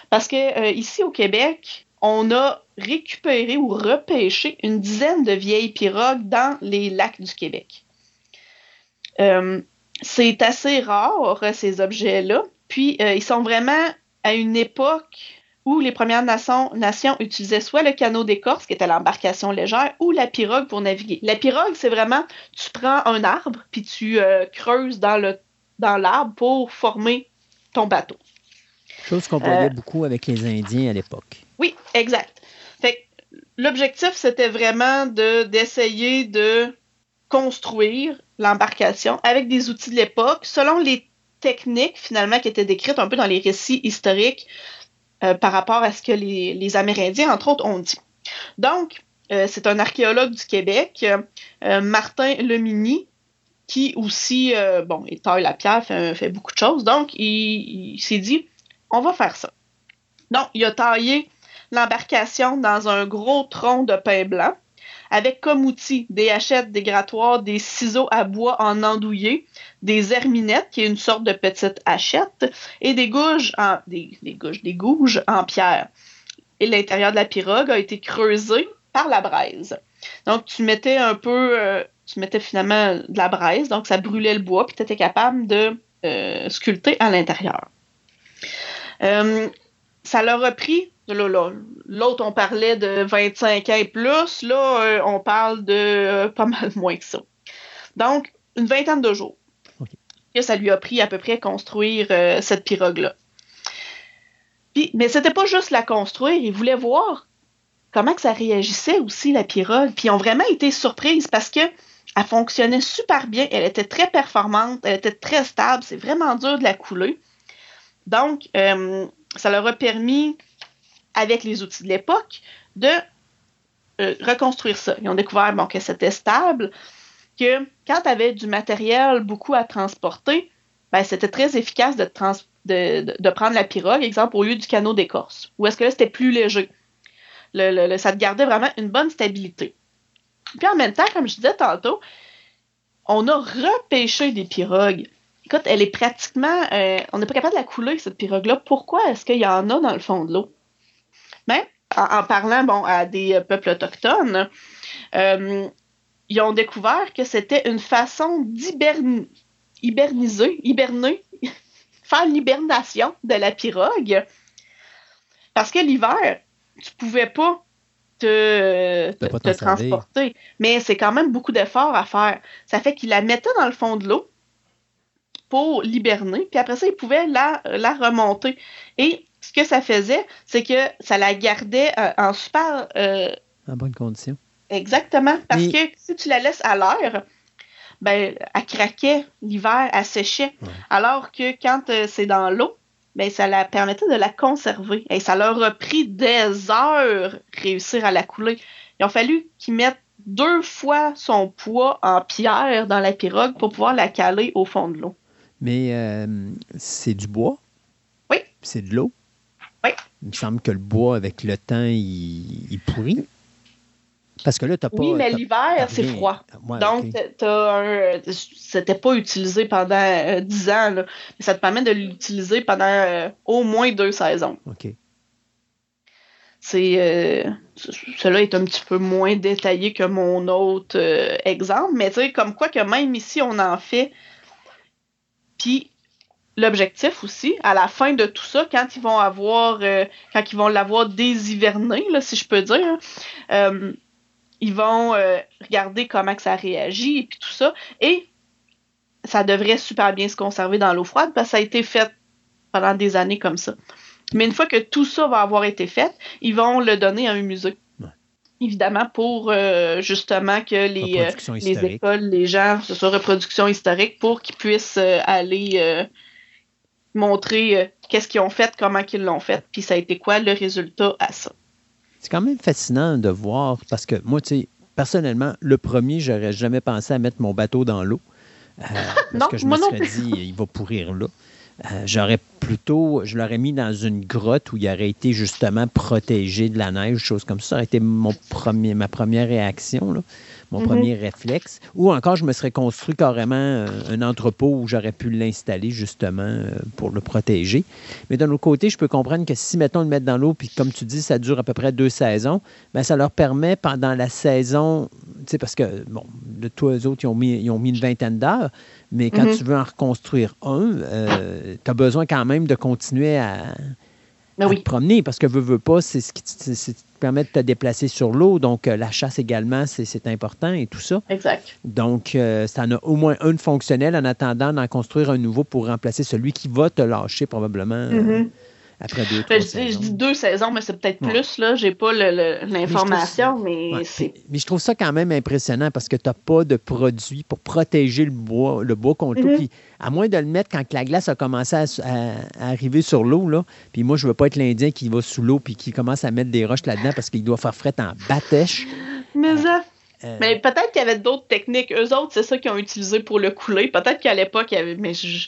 Parce que euh, ici au Québec, on a récupéré ou repêché une dizaine de vieilles pirogues dans les lacs du Québec. Euh, c'est assez rare, ces objets-là. Puis, euh, ils sont vraiment à une époque où les Premières Nations, nations utilisaient soit le canot d'écorce, qui était l'embarcation légère, ou la pirogue pour naviguer. La pirogue, c'est vraiment, tu prends un arbre, puis tu euh, creuses dans le dans l'arbre pour former ton bateau. Chose qu'on voyait Euh, beaucoup avec les Indiens à l'époque. Oui, exact. Fait l'objectif, c'était vraiment de d'essayer de construire l'embarcation avec des outils de l'époque, selon les techniques finalement qui étaient décrites un peu dans les récits historiques euh, par rapport à ce que les, Amérindiens, entre autres, ont dit. Donc, euh, c'est un archéologue du Québec, euh, Martin Lemini, qui aussi, bon, il taille la pierre, fait, beaucoup de choses. Donc, il, il s'est dit, on va faire ça. Donc, il a taillé l'embarcation dans un gros tronc de pin blanc, avec comme outil des hachettes, des grattoirs, des ciseaux à bois en andouillé, des herminettes, qui est une sorte de petite hachette, et des gouges en, des, des gouges, des gouges en pierre. Et l'intérieur de la pirogue a été creusé par la braise. Donc, tu mettais un peu, euh, tu mettais finalement de la braise, donc ça brûlait le bois, puis tu étais capable de euh, sculpter à l'intérieur. Euh, ça leur a l'autre on parlait de 25 ans et plus, là euh, on parle de euh, pas mal moins que ça. Donc, une vingtaine de jours. Que ça lui a pris à peu près construire euh, cette pirogue-là. Puis, mais c'était pas juste la construire, ils voulaient voir comment que ça réagissait aussi, la pirogue. Puis ils ont vraiment été surprises parce que elle fonctionnait super bien, elle était très performante, elle était très stable, c'est vraiment dur de la couler. Donc, euh, ça leur a permis, avec les outils de l'époque, de euh, reconstruire ça. Ils ont découvert bon, que c'était stable, que quand tu avais du matériel beaucoup à transporter, ben, c'était très efficace de, prendre la pirogue, exemple, au lieu du canot d'écorce. Ou est-ce que là, c'était plus léger? Ça te gardait vraiment une bonne stabilité. Puis en même temps, comme je disais tantôt, on a repêché des pirogues. Écoute, elle est pratiquement. Euh, on n'est pas capable de la couler, cette pirogue-là. Pourquoi est-ce qu'il y en a dans le fond de l'eau? Mais en, parlant bon, à des peuples autochtones, euh, ils ont découvert que c'était une façon d'hiberniser, hiberner, faire l'hibernation de la pirogue. Parce que l'hiver, tu pouvais pas te, transporter. Mais c'est quand même beaucoup d'efforts à faire. Ça fait qu'ils la mettaient dans le fond de l'eau pour l'hiberner, puis après ça, ils pouvaient la, la remonter. Et ce que ça faisait, c'est que ça la gardait euh, en super... Euh, en bonne condition. Exactement. Parce que si tu la laisses à l'air, ben, elle craquait l'hiver, elle séchait. Alors que quand euh, c'est dans l'eau, ben, ça la permettait de la conserver. Et ça leur a pris des heures réussir à la couler. Il a fallu qu'ils mettent deux fois son poids en pierre dans la pirogue pour pouvoir la caler au fond de l'eau. Mais euh, c'est du bois? Oui. C'est de l'eau? Oui. Il me semble que le bois, avec le temps, il, il pourrit. Parce que là, t'as pas. Oui, mais l'hiver, c'est froid. Donc, t'as un. C'était pas utilisé pendant 10 euh, ans, là. Mais ça te permet de l'utiliser pendant euh, au moins deux saisons. OK. C'est. Euh, cela est un petit peu moins détaillé que mon autre exemple, mais tu sais, comme quoi que même ici, on en fait. Puis, l'objectif aussi, à la fin de tout ça, quand ils vont avoir, quand ils vont l'avoir déshiverné, là, si je peux dire, ils vont euh, regarder comment que ça réagit et puis tout ça. Et ça devrait super bien se conserver dans l'eau froide parce que ça a été fait pendant des années comme ça. Mais une fois que tout ça va avoir été fait, ils vont le donner à un musée. Évidemment, pour euh, justement que les, euh, les écoles, les gens, ce soit reproduction historique, pour qu'ils puissent aller montrer qu'est-ce qu'ils ont fait, comment qu'ils l'ont fait, puis ça a été quoi le résultat à ça c'est quand même fascinant de voir parce que moi, tu sais, personnellement, le premier, j'aurais jamais pensé à mettre mon bateau dans l'eau. Euh, parce que je me serais dit, il va pourrir là. Euh, j'aurais plutôt, je l'aurais mis dans une grotte où il aurait été justement protégé de la neige, chose comme ça. Ça aurait été mon premier, ma première réaction. Là mon mhm. premier réflexe. Ou encore, je me serais construit carrément euh, un entrepôt où j'aurais pu l'installer justement euh, pour le protéger. Mais d'un autre côté, je peux comprendre que si, mettons, le mettre dans l'eau, puis comme tu dis, ça dure à peu près deux saisons, bien, ça leur permet pendant la saison, tu sais, parce que, bon, de tous les autres, ils ont mis, ils ont mis une vingtaine d'heures, mais quand mhm. tu veux en reconstruire un, euh, tu as besoin quand même de continuer à, ben te promener parce que veux, veux pas, c'est ce qui te, permet de te déplacer sur l'eau. Donc, euh, la chasse également, c'est important et tout ça. Exact. Donc, euh, ça en a au moins une fonctionnelle en attendant d'en construire un nouveau pour remplacer celui qui va te lâcher probablement. Euh, mm-hmm après deux, ben, je, dis deux saisons, mais c'est peut-être plus, là. J'ai pas l'information, mais, c'est. Mais je trouve ça quand même impressionnant parce que tu n'as pas de produit pour protéger le bois, le bois contre mm-hmm. Puis, à moins de le mettre quand la glace a commencé à, arriver sur l'eau, là. Puis moi, je veux pas être l'Indien qui va sous l'eau puis qui commence à mettre des roches là-dedans parce qu'il doit faire fret en batèche. Mais ça. Euh, mais peut-être qu'il y avait d'autres techniques. Eux autres, c'est ça qu'ils ont utilisé pour le couler. Peut-être qu'à l'époque, il y avait. Mais je,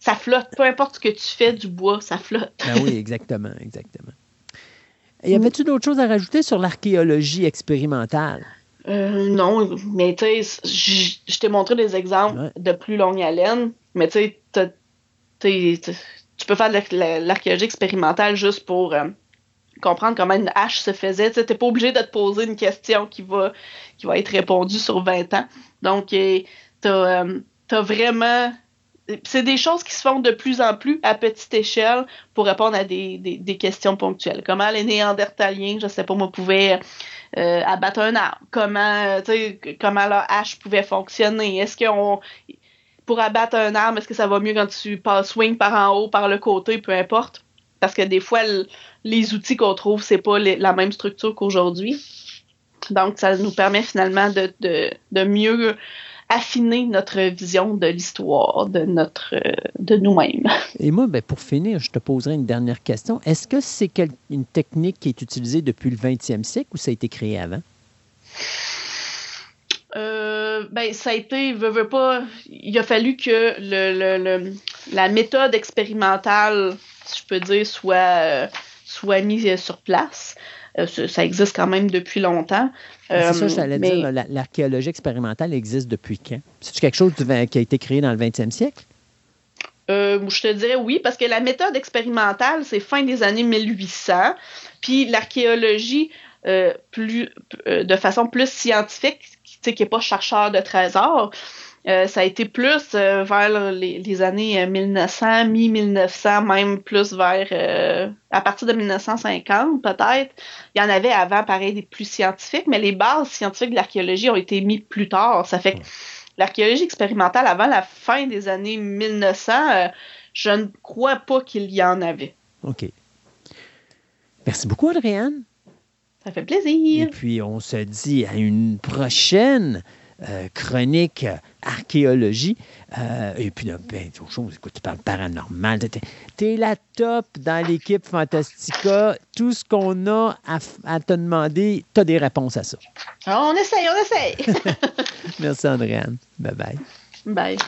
ça flotte. Peu importe ce que tu fais du bois, ça flotte. ben oui, exactement, exactement. Y avait-tu d'autres choses à rajouter sur l'archéologie expérimentale? Euh, non, mais tu sais, je t'ai montré des exemples de plus longue haleine, mais tu sais, tu peux faire de l'archéologie expérimentale juste pour euh, comprendre comment une hache se faisait. Tu n'es pas obligé de te poser une question qui va, qui va être répondue sur 20 ans. Donc, tu as, as, vraiment c'est des choses qui se font de plus en plus à petite échelle pour répondre à des, des, questions ponctuelles. Comment les Néandertaliens, je sais pas moi, pouvaient euh, abattre un arbre? Comment, comment leur hache pouvait fonctionner? Est-ce qu'on... pour abattre un arbre, est-ce que ça va mieux quand tu passes swing par en haut, par le côté, peu importe? Parce que des fois, les outils qu'on trouve, c'est pas la même structure qu'aujourd'hui. Donc, ça nous permet finalement de, de, mieux affiner notre vision de l'histoire, de notre de nous-mêmes. Et moi, ben, pour finir, je te poserai une dernière question. Est-ce que c'est une technique qui est utilisée depuis le 20e siècle ou ça a été créé avant? Euh, ben, ça a été, pas, il a fallu que le, la méthode expérimentale, si je peux dire, soit, euh, soit mise sur place. Euh, ça existe quand même depuis longtemps. c'est ça, j'allais dire, l'archéologie expérimentale existe depuis quand? C'est quelque chose qui a été créé dans le 20e siècle? je te dirais oui, parce que la méthode expérimentale, c'est fin des années 1800. Puis l'archéologie, plus, de façon plus scientifique, qui n'est pas chercheur de trésors. Euh, ça a été plus euh, vers les, années 1900, euh, mi-1900, même plus vers à partir de 1950 peut-être. Il y en avait avant, pareil, des plus scientifiques, mais les bases scientifiques de l'archéologie ont été mises plus tard. Ça fait que l'archéologie expérimentale avant la fin des années 1900, je ne crois pas qu'il y en avait. OK. Merci beaucoup, Adrienne. Ça fait plaisir. Et puis, on se dit à une prochaine euh, chronique archéologie. Euh, et puis, ben, autre chose, écoute, tu parles paranormal. Tu es, la top dans l'équipe Fantastica. Tout ce qu'on a à, te demander, tu as des réponses à ça. on essaye, on essaye. Merci, Andréane. Bye-bye. Bye.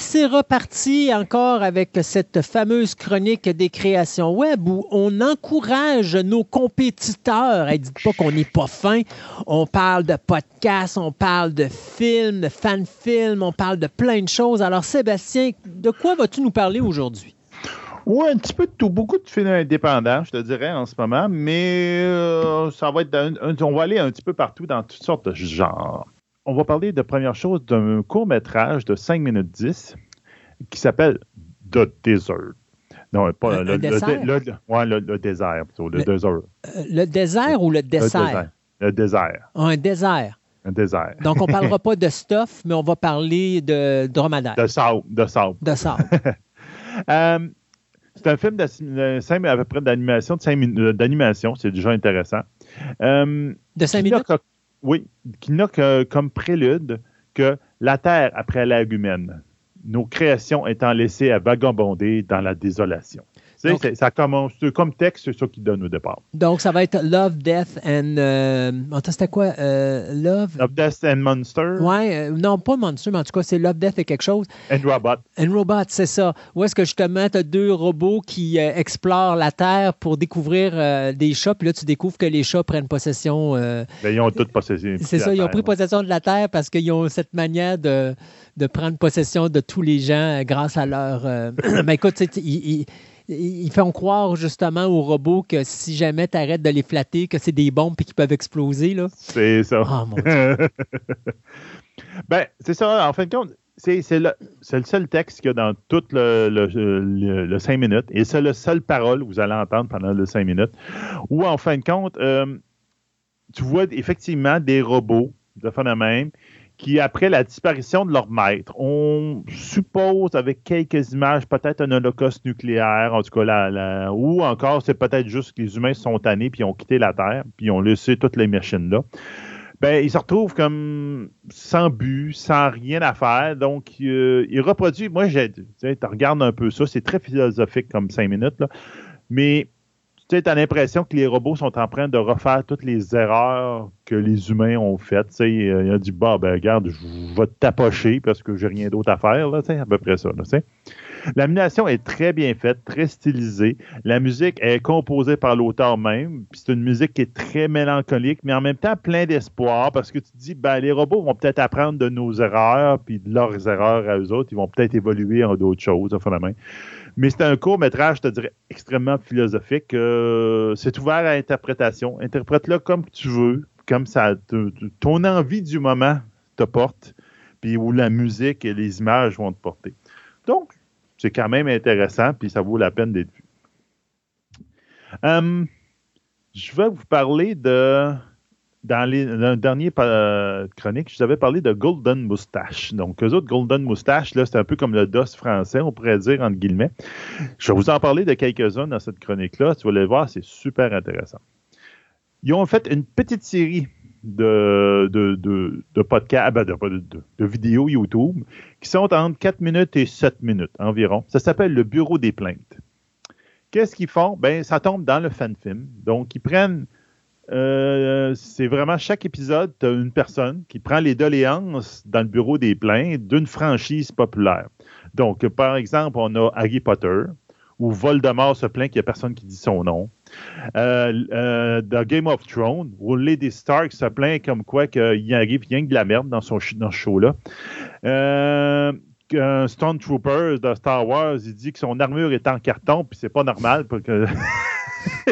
C'est reparti encore avec cette fameuse chronique des créations web où on encourage nos compétiteurs. Hey, dites pas qu'on n'est pas fin. On parle de podcasts, on parle de films, de fan-films, on parle de plein de choses. Alors, Sébastien, de quoi vas-tu nous parler aujourd'hui? Oui, un petit peu de tout. Beaucoup de films indépendants, je te dirais, en ce moment, mais euh, ça va être. on va aller un petit peu partout dans toutes sortes de genres on va parler de première chose d'un court métrage de 5 minutes 10 qui s'appelle The Desert. Non, pas le, désert. Le, le, désert, plutôt, le, désert. Euh, le désert ou le dessert? Le désert. un désert. Un désert. Donc, on ne parlera pas de stuff, mais on va parler de dromadaire. De sable. De sable. De sable. Euh, c'est un film de, à peu près d'animation, d'animation, c'est déjà intéressant. Euh, de 5 minutes? Oui, qui n'a comme prélude que la Terre après l'ère humaine, nos créations étant laissées à vagabonder dans la désolation. Donc, ça commence comme texte, c'est ça qui donne au départ. Donc, ça va être Love, Death and. Euh, c'était quoi euh, Love? Love, Death and Monster. Ouais, euh, non, pas Monster, mais en tout cas, c'est Love, Death et quelque chose. And Robot. And Robot, c'est ça. Où est-ce que justement, tu as deux robots qui explorent la Terre pour découvrir des chats, puis là, tu découvres que les chats prennent possession. Ben, ils ont toutes possession. C'est ça, ils ont pris possession de la Terre parce qu'ils ont cette manière de, de prendre possession de tous les gens grâce à leur. mais ben, écoute, ils ils font croire justement aux robots que si jamais tu arrêtes de les flatter, que c'est des bombes et qu'ils peuvent exploser. Là. C'est ça. Oh, mon Dieu. ben, c'est ça. En fin de compte, c'est, le, seul texte qu'il y a dans tout le, le, 5 minutes. Et c'est la seule parole que vous allez entendre pendant le 5 minutes. Où, en fin de compte, euh, tu vois effectivement des robots de phénomène qui, après la disparition de leur maître, on suppose avec quelques images peut-être un holocauste nucléaire, en tout cas, là, ou encore c'est peut-être juste que les humains sont tannés puis ont quitté la Terre, puis ont laissé toutes les machines là. Ben, ils se retrouvent comme sans but, sans rien à faire. Donc, euh, ils reproduisent. Moi, j'ai, tu regardes un peu ça, c'est très philosophique comme cinq minutes, là. Mais tu as l'impression que les robots sont en train de refaire toutes les erreurs que les humains ont faites. Tu sais, il a dit, bah, ben, regarde, je vais te tapocher parce que j'ai rien d'autre à faire, là, à peu près ça. L'animation est très bien faite, très stylisée. La musique est composée par l'auteur même. C'est une musique qui est très mélancolique, mais en même temps plein d'espoir parce que tu te dis, ben, les robots vont peut-être apprendre de nos erreurs, puis de leurs erreurs à eux autres. Ils vont peut-être évoluer en d'autres choses, enfin la main. Mais c'est un court métrage, je te dirais, extrêmement philosophique. Euh, c'est ouvert à interprétation. Interprète-le comme tu veux, comme ça, ton envie du moment te porte, puis où la musique et les images vont te porter. Donc, c'est quand même intéressant, puis ça vaut la peine d'être vu. Hum, je vais vous parler de. Dans, les, le dernier euh, chronique, je vous avais parlé de Golden Moustache. Donc, eux autres, Golden Moustache, là, c'est un peu comme le DOS français, on pourrait dire, entre guillemets. Je vais vous en parler de quelques-uns dans cette chronique-là. Tu vas les voir, c'est super intéressant. Ils ont fait une petite série de, de, de, podcasts, ben, de, vidéos YouTube qui sont entre 4 minutes et 7 minutes environ. Ça s'appelle le Bureau des plaintes. Qu'est-ce qu'ils font? Ben, ça tombe dans le fan film. Donc, ils prennent. Euh, c'est vraiment chaque épisode, tu as une personne qui prend les doléances dans le bureau des plaintes d'une franchise populaire. Donc, par exemple, on a Harry Potter, où Voldemort se plaint qu'il n'y a personne qui dit son nom. Euh, euh, dans Game of Thrones, où Lady Stark se plaint comme quoi qu'il arrive rien que de la merde dans, son, dans ce show-là. Euh, un Stormtrooper de Star Wars, il dit que son armure est en carton, puis c'est pas normal. Parce que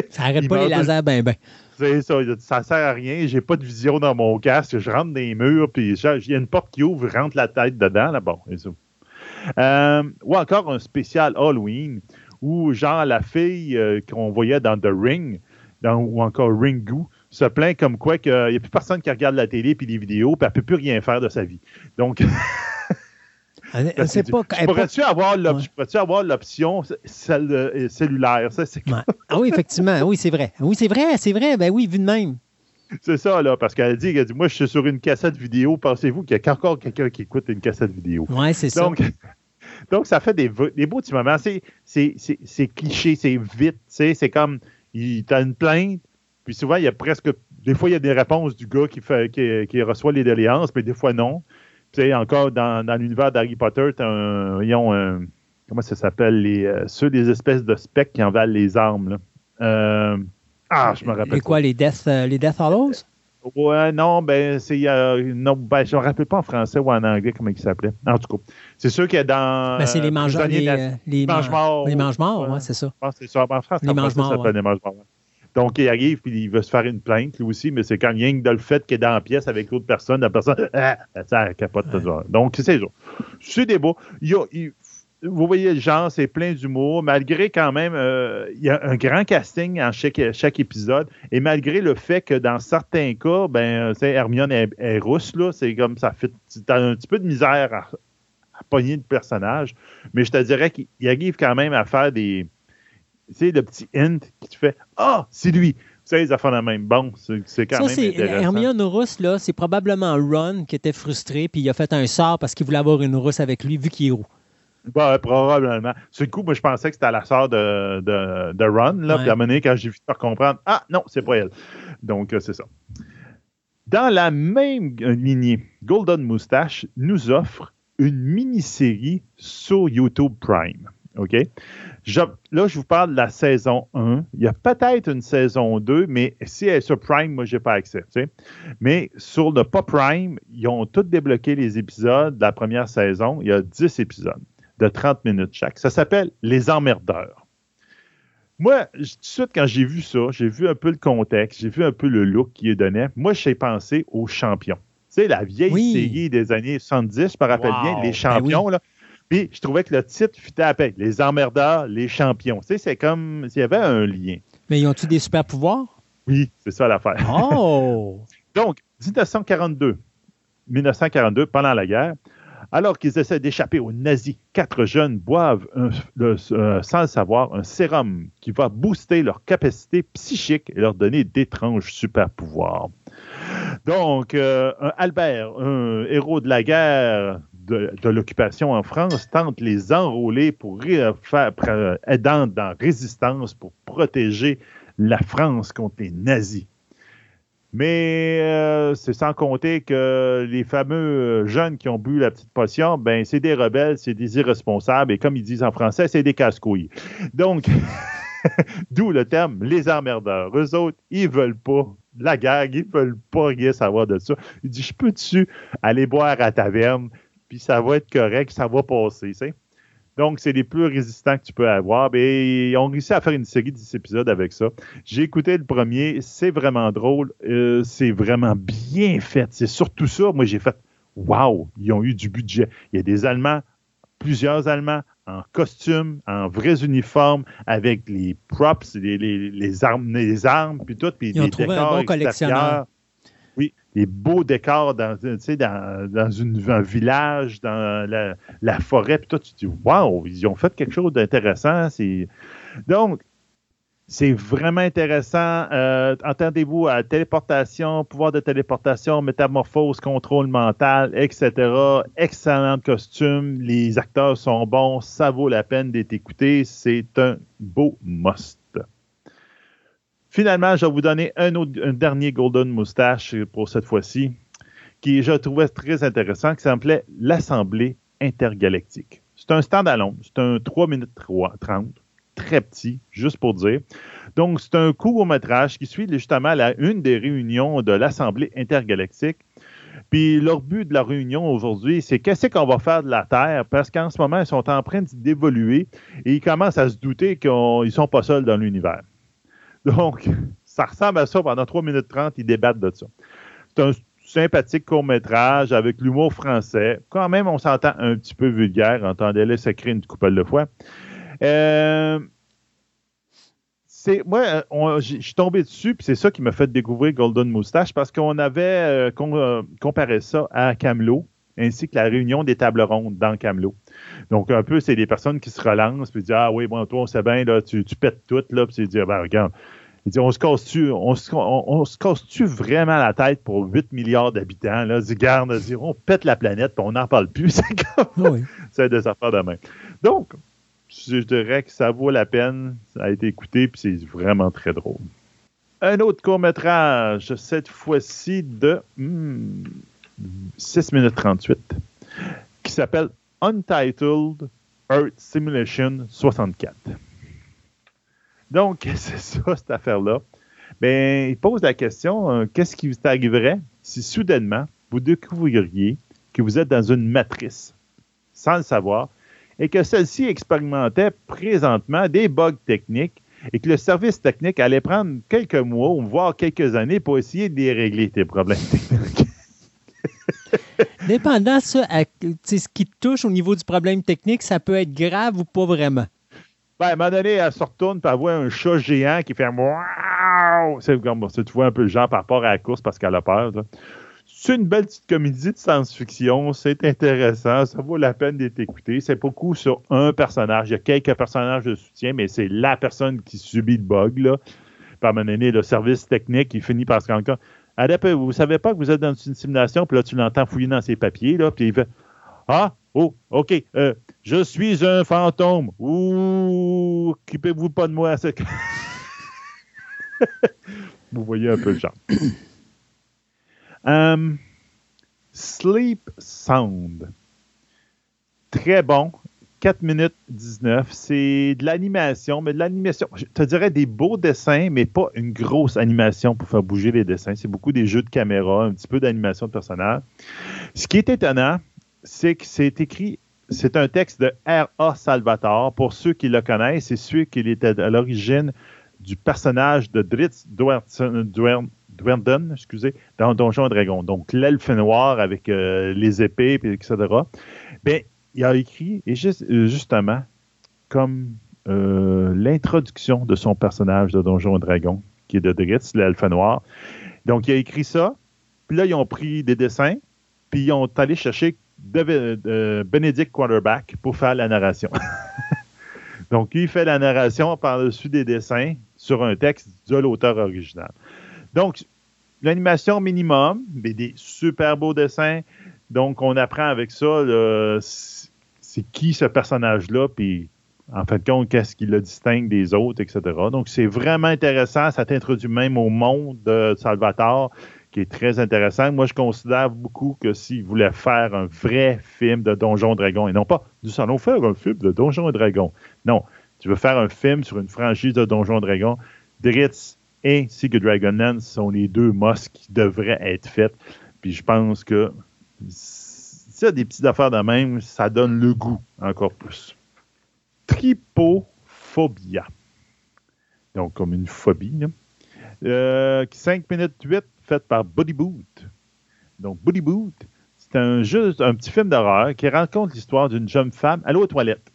ça arrête pas les lasers ben ben. Ça, ça sert à rien, j'ai pas de vision dans mon casque, je rentre dans les murs, puis il y a une porte qui ouvre, je rentre la tête dedans, là, bon, ça. ou encore un spécial Halloween ou genre la fille euh, qu'on voyait dans The Ring, ou encore Ringu, se plaint comme quoi qu'il n'y a plus personne qui regarde la télé puis les vidéos, puis elle ne peut plus rien faire de sa vie. Donc. c'est pas, pourrais-tu avoir l'option euh, cellulaire? Ça, ah oui, effectivement. Oui, c'est vrai. Oui, c'est vrai, c'est vrai. Ben oui, vu de même. C'est ça, là, parce qu'elle dit, dit, moi, je suis sur une cassette vidéo. Pensez-vous qu'il y a encore quelqu'un qui écoute une cassette vidéo? Oui, c'est ça. Donc, ça fait des, des beaux petits moments. C'est cliché, c'est vite. C'est comme, tu as une plainte, puis souvent, il y a presque. Des fois, il y a des réponses du gars qui, fait, qui, reçoit les doléances, mais des fois, non. Tu sais, encore dans, dans l'univers d'Harry Potter, tu un, ils ont un, Comment ça s'appelle les, euh, Ceux des espèces de specs qui envalent les armes. Là. Euh, ah, je me rappelle. Et quoi, les Death, euh, les Death Hollows? Ouais, non, ben, c'est. non, ben, je ne me rappelle pas en français ou en anglais comment il s'appelait. En tout cas, c'est sûr qu'il y a dans. Ben, c'est les mangeurs. Les, euh, les, mange-morts. Les mange-morts, ouais, c'est ça. c'est ça. En France, les mange-morts. Ouais. Donc, il arrive, puis il veut se faire une plainte, lui aussi, mais c'est quand rien que de le fait qu'il est dans la pièce avec l'autre personne, la personne, ah, ça capote. Ouais. Donc, c'est ça. C'est des beaux. Il, il vous voyez le genre, c'est plein d'humour, malgré quand même, euh, il y a un grand casting en chaque, chaque, épisode, et malgré le fait que dans certains cas, ben, Hermione est, rousse, là, c'est comme ça fait, as un petit peu de misère à, pogner de personnage, mais je te dirais qu'il arrive quand même à faire des, sais, le petit hint qui te fait, ah, c'est lui. Tu sais, ils font la même. Bon, c'est quand ça, même intéressant. Hermione rousse, là, c'est probablement Ron qui était frustré, puis il a fait un sort parce qu'il voulait avoir une rousse avec lui, vu qu'il est roux. Bah, probablement. Sur le coup, moi, je pensais que c'était la sœur de, de, de, Ron. Là, Puis à un moment donné, quand j'ai vu faire comprendre, ah non, c'est pas elle. Donc, euh, c'est ça. Dans la même lignée, Golden Moustache nous offre une mini-série sur YouTube Prime. OK? là, je vous parle de la saison 1. Il y a peut-être une saison 2, mais si elle est sur Prime, moi, je n'ai pas accès. Mais sur le pas Prime, ils ont tous débloqué les épisodes de la première saison. Il y a 10 épisodes de 30 minutes chaque. Ça s'appelle Les Emmerdeurs. Moi, tout de suite, quand j'ai vu ça, j'ai vu un peu le contexte, j'ai vu un peu le look qui est donné. Moi, j'ai pensé aux champions. Tu sais, la vieille série des années 70, je me rappelle bien, Les ben Champions, là. Puis, je trouvais que le titre fitait à peine. Les emmerdeurs, les champions. Tu sais, c'est comme s'il y avait un lien. Mais ils ont-ils des super pouvoirs? Oui, c'est ça l'affaire. Oh! Donc, 1942, 1942, pendant la guerre, alors qu'ils essaient d'échapper aux nazis, quatre jeunes boivent, euh, sans le savoir, un sérum qui va booster leur capacité psychique et leur donner d'étranges super pouvoirs. Donc, euh, Albert, un héros de la guerre de, l'occupation en France, tente les enrôler pour faire, aidant dans résistance pour protéger la France contre les nazis. Mais euh, c'est sans compter que les fameux jeunes qui ont bu la petite potion, ben c'est des rebelles, c'est des irresponsables, et comme ils disent en français, c'est des casse-couilles. Donc, d'où le terme les emmerdeurs. Eux autres, ils veulent pas la guerre, ils veulent pas rien savoir de ça. Ils disent, je peux-tu aller boire à taverne, puis ça va être correct, ça va passer, tu sais. Donc, c'est les plus résistants que tu peux avoir. Et ils ont réussi à faire une série de 10 épisodes avec ça. J'ai écouté le premier, c'est vraiment drôle, euh, c'est vraiment bien fait. C'est surtout ça, moi j'ai fait Waouh, ils ont eu du budget. Il y a des Allemands, plusieurs Allemands en costume, en vrais uniformes, avec les props, les, armes, les armes, puis tout, puis ils ont trouvé un bon collectionneur. Les beaux décors dans, un village, dans la, forêt, puis toi, tu te dis, waouh, ils ont fait quelque chose d'intéressant. Donc, c'est vraiment intéressant. Euh, entendez-vous à téléportation, pouvoir de téléportation, métamorphose, contrôle mental, etc. Excellent costume. Les acteurs sont bons. Ça vaut la peine d'être écouté. C'est un beau must. Finalement, je vais vous donner un, dernier Golden Moustache pour cette fois-ci, qui je trouvais très intéressant, qui s'appelait l'Assemblée intergalactique. C'est un stand-alone, c'est un 3 minutes 30, très petit, juste pour dire. Donc, c'est un court-métrage qui suit justement la une des réunions de l'Assemblée intergalactique. Puis leur but de la réunion aujourd'hui, c'est qu'est-ce qu'on va faire de la Terre, parce qu'en ce moment, ils sont en train d'évoluer et ils commencent à se douter qu'ils ne sont pas seuls dans l'univers. Donc, ça ressemble à ça pendant 3 minutes 30, ils débattent de ça. C'est un sympathique court-métrage avec l'humour français. Quand même, on s'entend un petit peu vulgaire. Entendez-le s'écrire une couple de fois. Euh, moi, je suis tombé dessus, puis c'est ça qui m'a fait découvrir Golden Moustache parce qu'on avait euh, euh, comparé ça à Camelot, ainsi que la réunion des tables rondes dans Camelot. Donc, un peu, c'est des personnes qui se relancent, puis disent Ah oui, bon, toi, on sait bien, là, tu, tu pètes tout, là, puis tu dis Ben, regarde. Il dit, on se casse-tu, on se, on, se casse-tu vraiment la tête pour 8 milliards d'habitants? Là? Dit, garde, on pète la planète, puis on n'en parle plus. C'est comme, oui. c'est des affaires de main. Donc, je dirais que ça vaut la peine. Ça a été écouté, puis c'est vraiment très drôle. Un autre court-métrage, cette fois-ci de 6 hmm, minutes 38, qui s'appelle Untitled Earth Simulation 64. Donc, c'est ça, cette affaire-là. Bien, il pose la question euh, qu'est-ce qui vous arriverait si soudainement vous découvririez que vous êtes dans une matrice, sans le savoir, et que celle-ci expérimentait présentement des bugs techniques et que le service technique allait prendre quelques mois ou voire quelques années pour essayer de régler, tes problèmes techniques? Dépendant ça, ce qui touche au niveau du problème technique, ça peut être grave ou pas vraiment. Ben, à un moment donné, elle se retourne et elle voit un chat géant qui fait Waouh! C'est comme tu vois un peu le genre par rapport à la course parce qu'elle a peur. C'est une belle petite comédie de science-fiction. C'est intéressant. Ça vaut la peine d'être écouté. C'est beaucoup sur un personnage. Il y a quelques personnages de soutien, mais c'est la personne qui subit le bug. Là. Par moment donné, le service technique, il finit par se rendre compte. Vous ne savez pas que vous êtes dans une simulation, puis là, tu l'entends fouiller dans ses papiers, là, puis il fait Ah, oh, OK, euh, je suis un fantôme. Ouh, occupez-vous pas de moi. Vous voyez un peu le genre. Um, Sleep Sound. Très bon. 4 minutes 19. C'est de l'animation, mais de l'animation. Je te dirais des beaux dessins, mais pas une grosse animation pour faire bouger les dessins. C'est beaucoup des jeux de caméra, un petit peu d'animation de personnage. Ce qui est étonnant, c'est que c'est écrit c'est un texte de R.A. Salvatore. Pour ceux qui le connaissent, c'est celui qui était à l'origine du personnage de Dritz Duerden, excusez, dans Donjon et Dragon. Donc, l'elfe noir avec euh, les épées, etc. il a écrit, et euh, justement, comme euh, l'introduction de son personnage de Donjon et Dragon, qui est de Dritz, l'elfe noir. Donc, il a écrit ça, puis là, ils ont pris des dessins, puis ils ont allé chercher de, Benedict Quarterback pour faire la narration. Donc, il fait la narration par-dessus des dessins sur un texte de l'auteur original. Donc, l'animation minimum, mais des super beaux dessins. Donc, on apprend avec ça c'est qui ce personnage-là, puis en fin de compte, qu'est-ce qui le distingue des autres, etc. Donc, c'est vraiment intéressant. Ça t'introduit même au monde de Salvatore, qui est très intéressant. Moi, je considère beaucoup que s'il voulait faire un vrai film de Donjon Dragon, et non pas, nous allons faire un film de Donjon Dragon. Non, tu veux faire un film sur une franchise de Donjon Dragon, Dritz et Secret Dragonlance sont les deux mosques qui devraient être faites. Puis je pense que s'il y a des petites affaires de même, ça donne le goût encore plus. Tripophobia. Donc, comme une phobie. 5 euh, minutes 8, faite par Buddy Boot. Donc, Buddy Boot, c'est un, un petit film d'horreur qui raconte l'histoire d'une jeune femme à aux toilettes.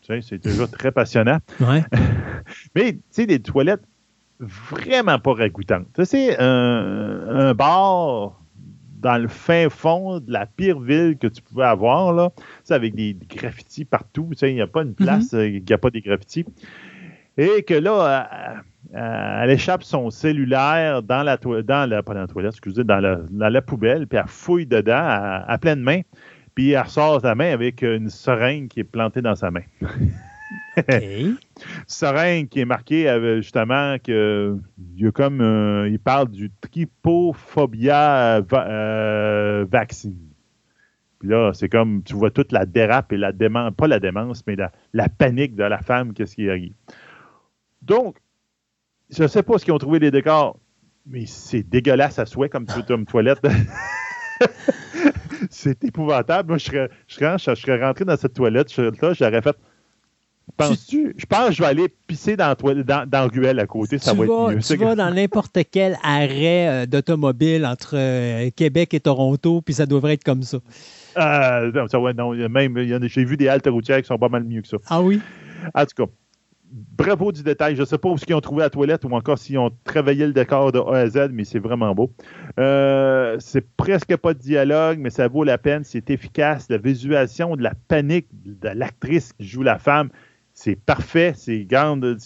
Tu sais, c'est toujours très passionnant. Ouais. Mais, tu sais, des toilettes vraiment pas ragoûtantes. C'est un, un bar dans le fin fond de la pire ville que tu pouvais avoir, là, avec des, graffitis partout. Il n'y a pas une place mm il n'y a pas des graffitis. Et que là, elle, échappe son cellulaire dans la, dans la, pas dans la toilette, excusez, dans la, dans la poubelle, puis elle fouille dedans à, à pleine main, puis elle ressort sa main avec une seringue qui est plantée dans sa main. Okay. Seringue qui est marqué euh, justement que il, comme, euh, il parle du tripophobia euh, vaccine. Puis là, c'est comme tu vois toute la dérape et la démence, pas la démence, mais la, panique de la femme, qu'est-ce qui arrive. Donc, je ne sais pas ce qu'ils ont trouvé les décors, mais c'est dégueulasse à souhait comme, une toilette. c'est épouvantable. Moi, je serais, je serais, rentré dans cette toilette-là, j'aurais fait je pense que je vais aller pisser dans, dans, dans le ruelle à côté, ça va être mieux. Tu vas dans n'importe quel arrêt euh, d'automobile entre euh, Québec et Toronto, puis ça devrait être comme ça. Euh, non, ça non, même, j'ai vu des haltes routières qui sont pas mal mieux que ça. Ah oui? En tout cas, bravo du détail. Je ne sais pas où ils ont trouvé la toilette ou encore s'ils ont travaillé le décor de A à Z, mais c'est vraiment beau. c'est presque pas de dialogue, mais ça vaut la peine. C'est efficace. La visualisation de la panique de l'actrice qui joue la femme, c'est parfait, c'est garde.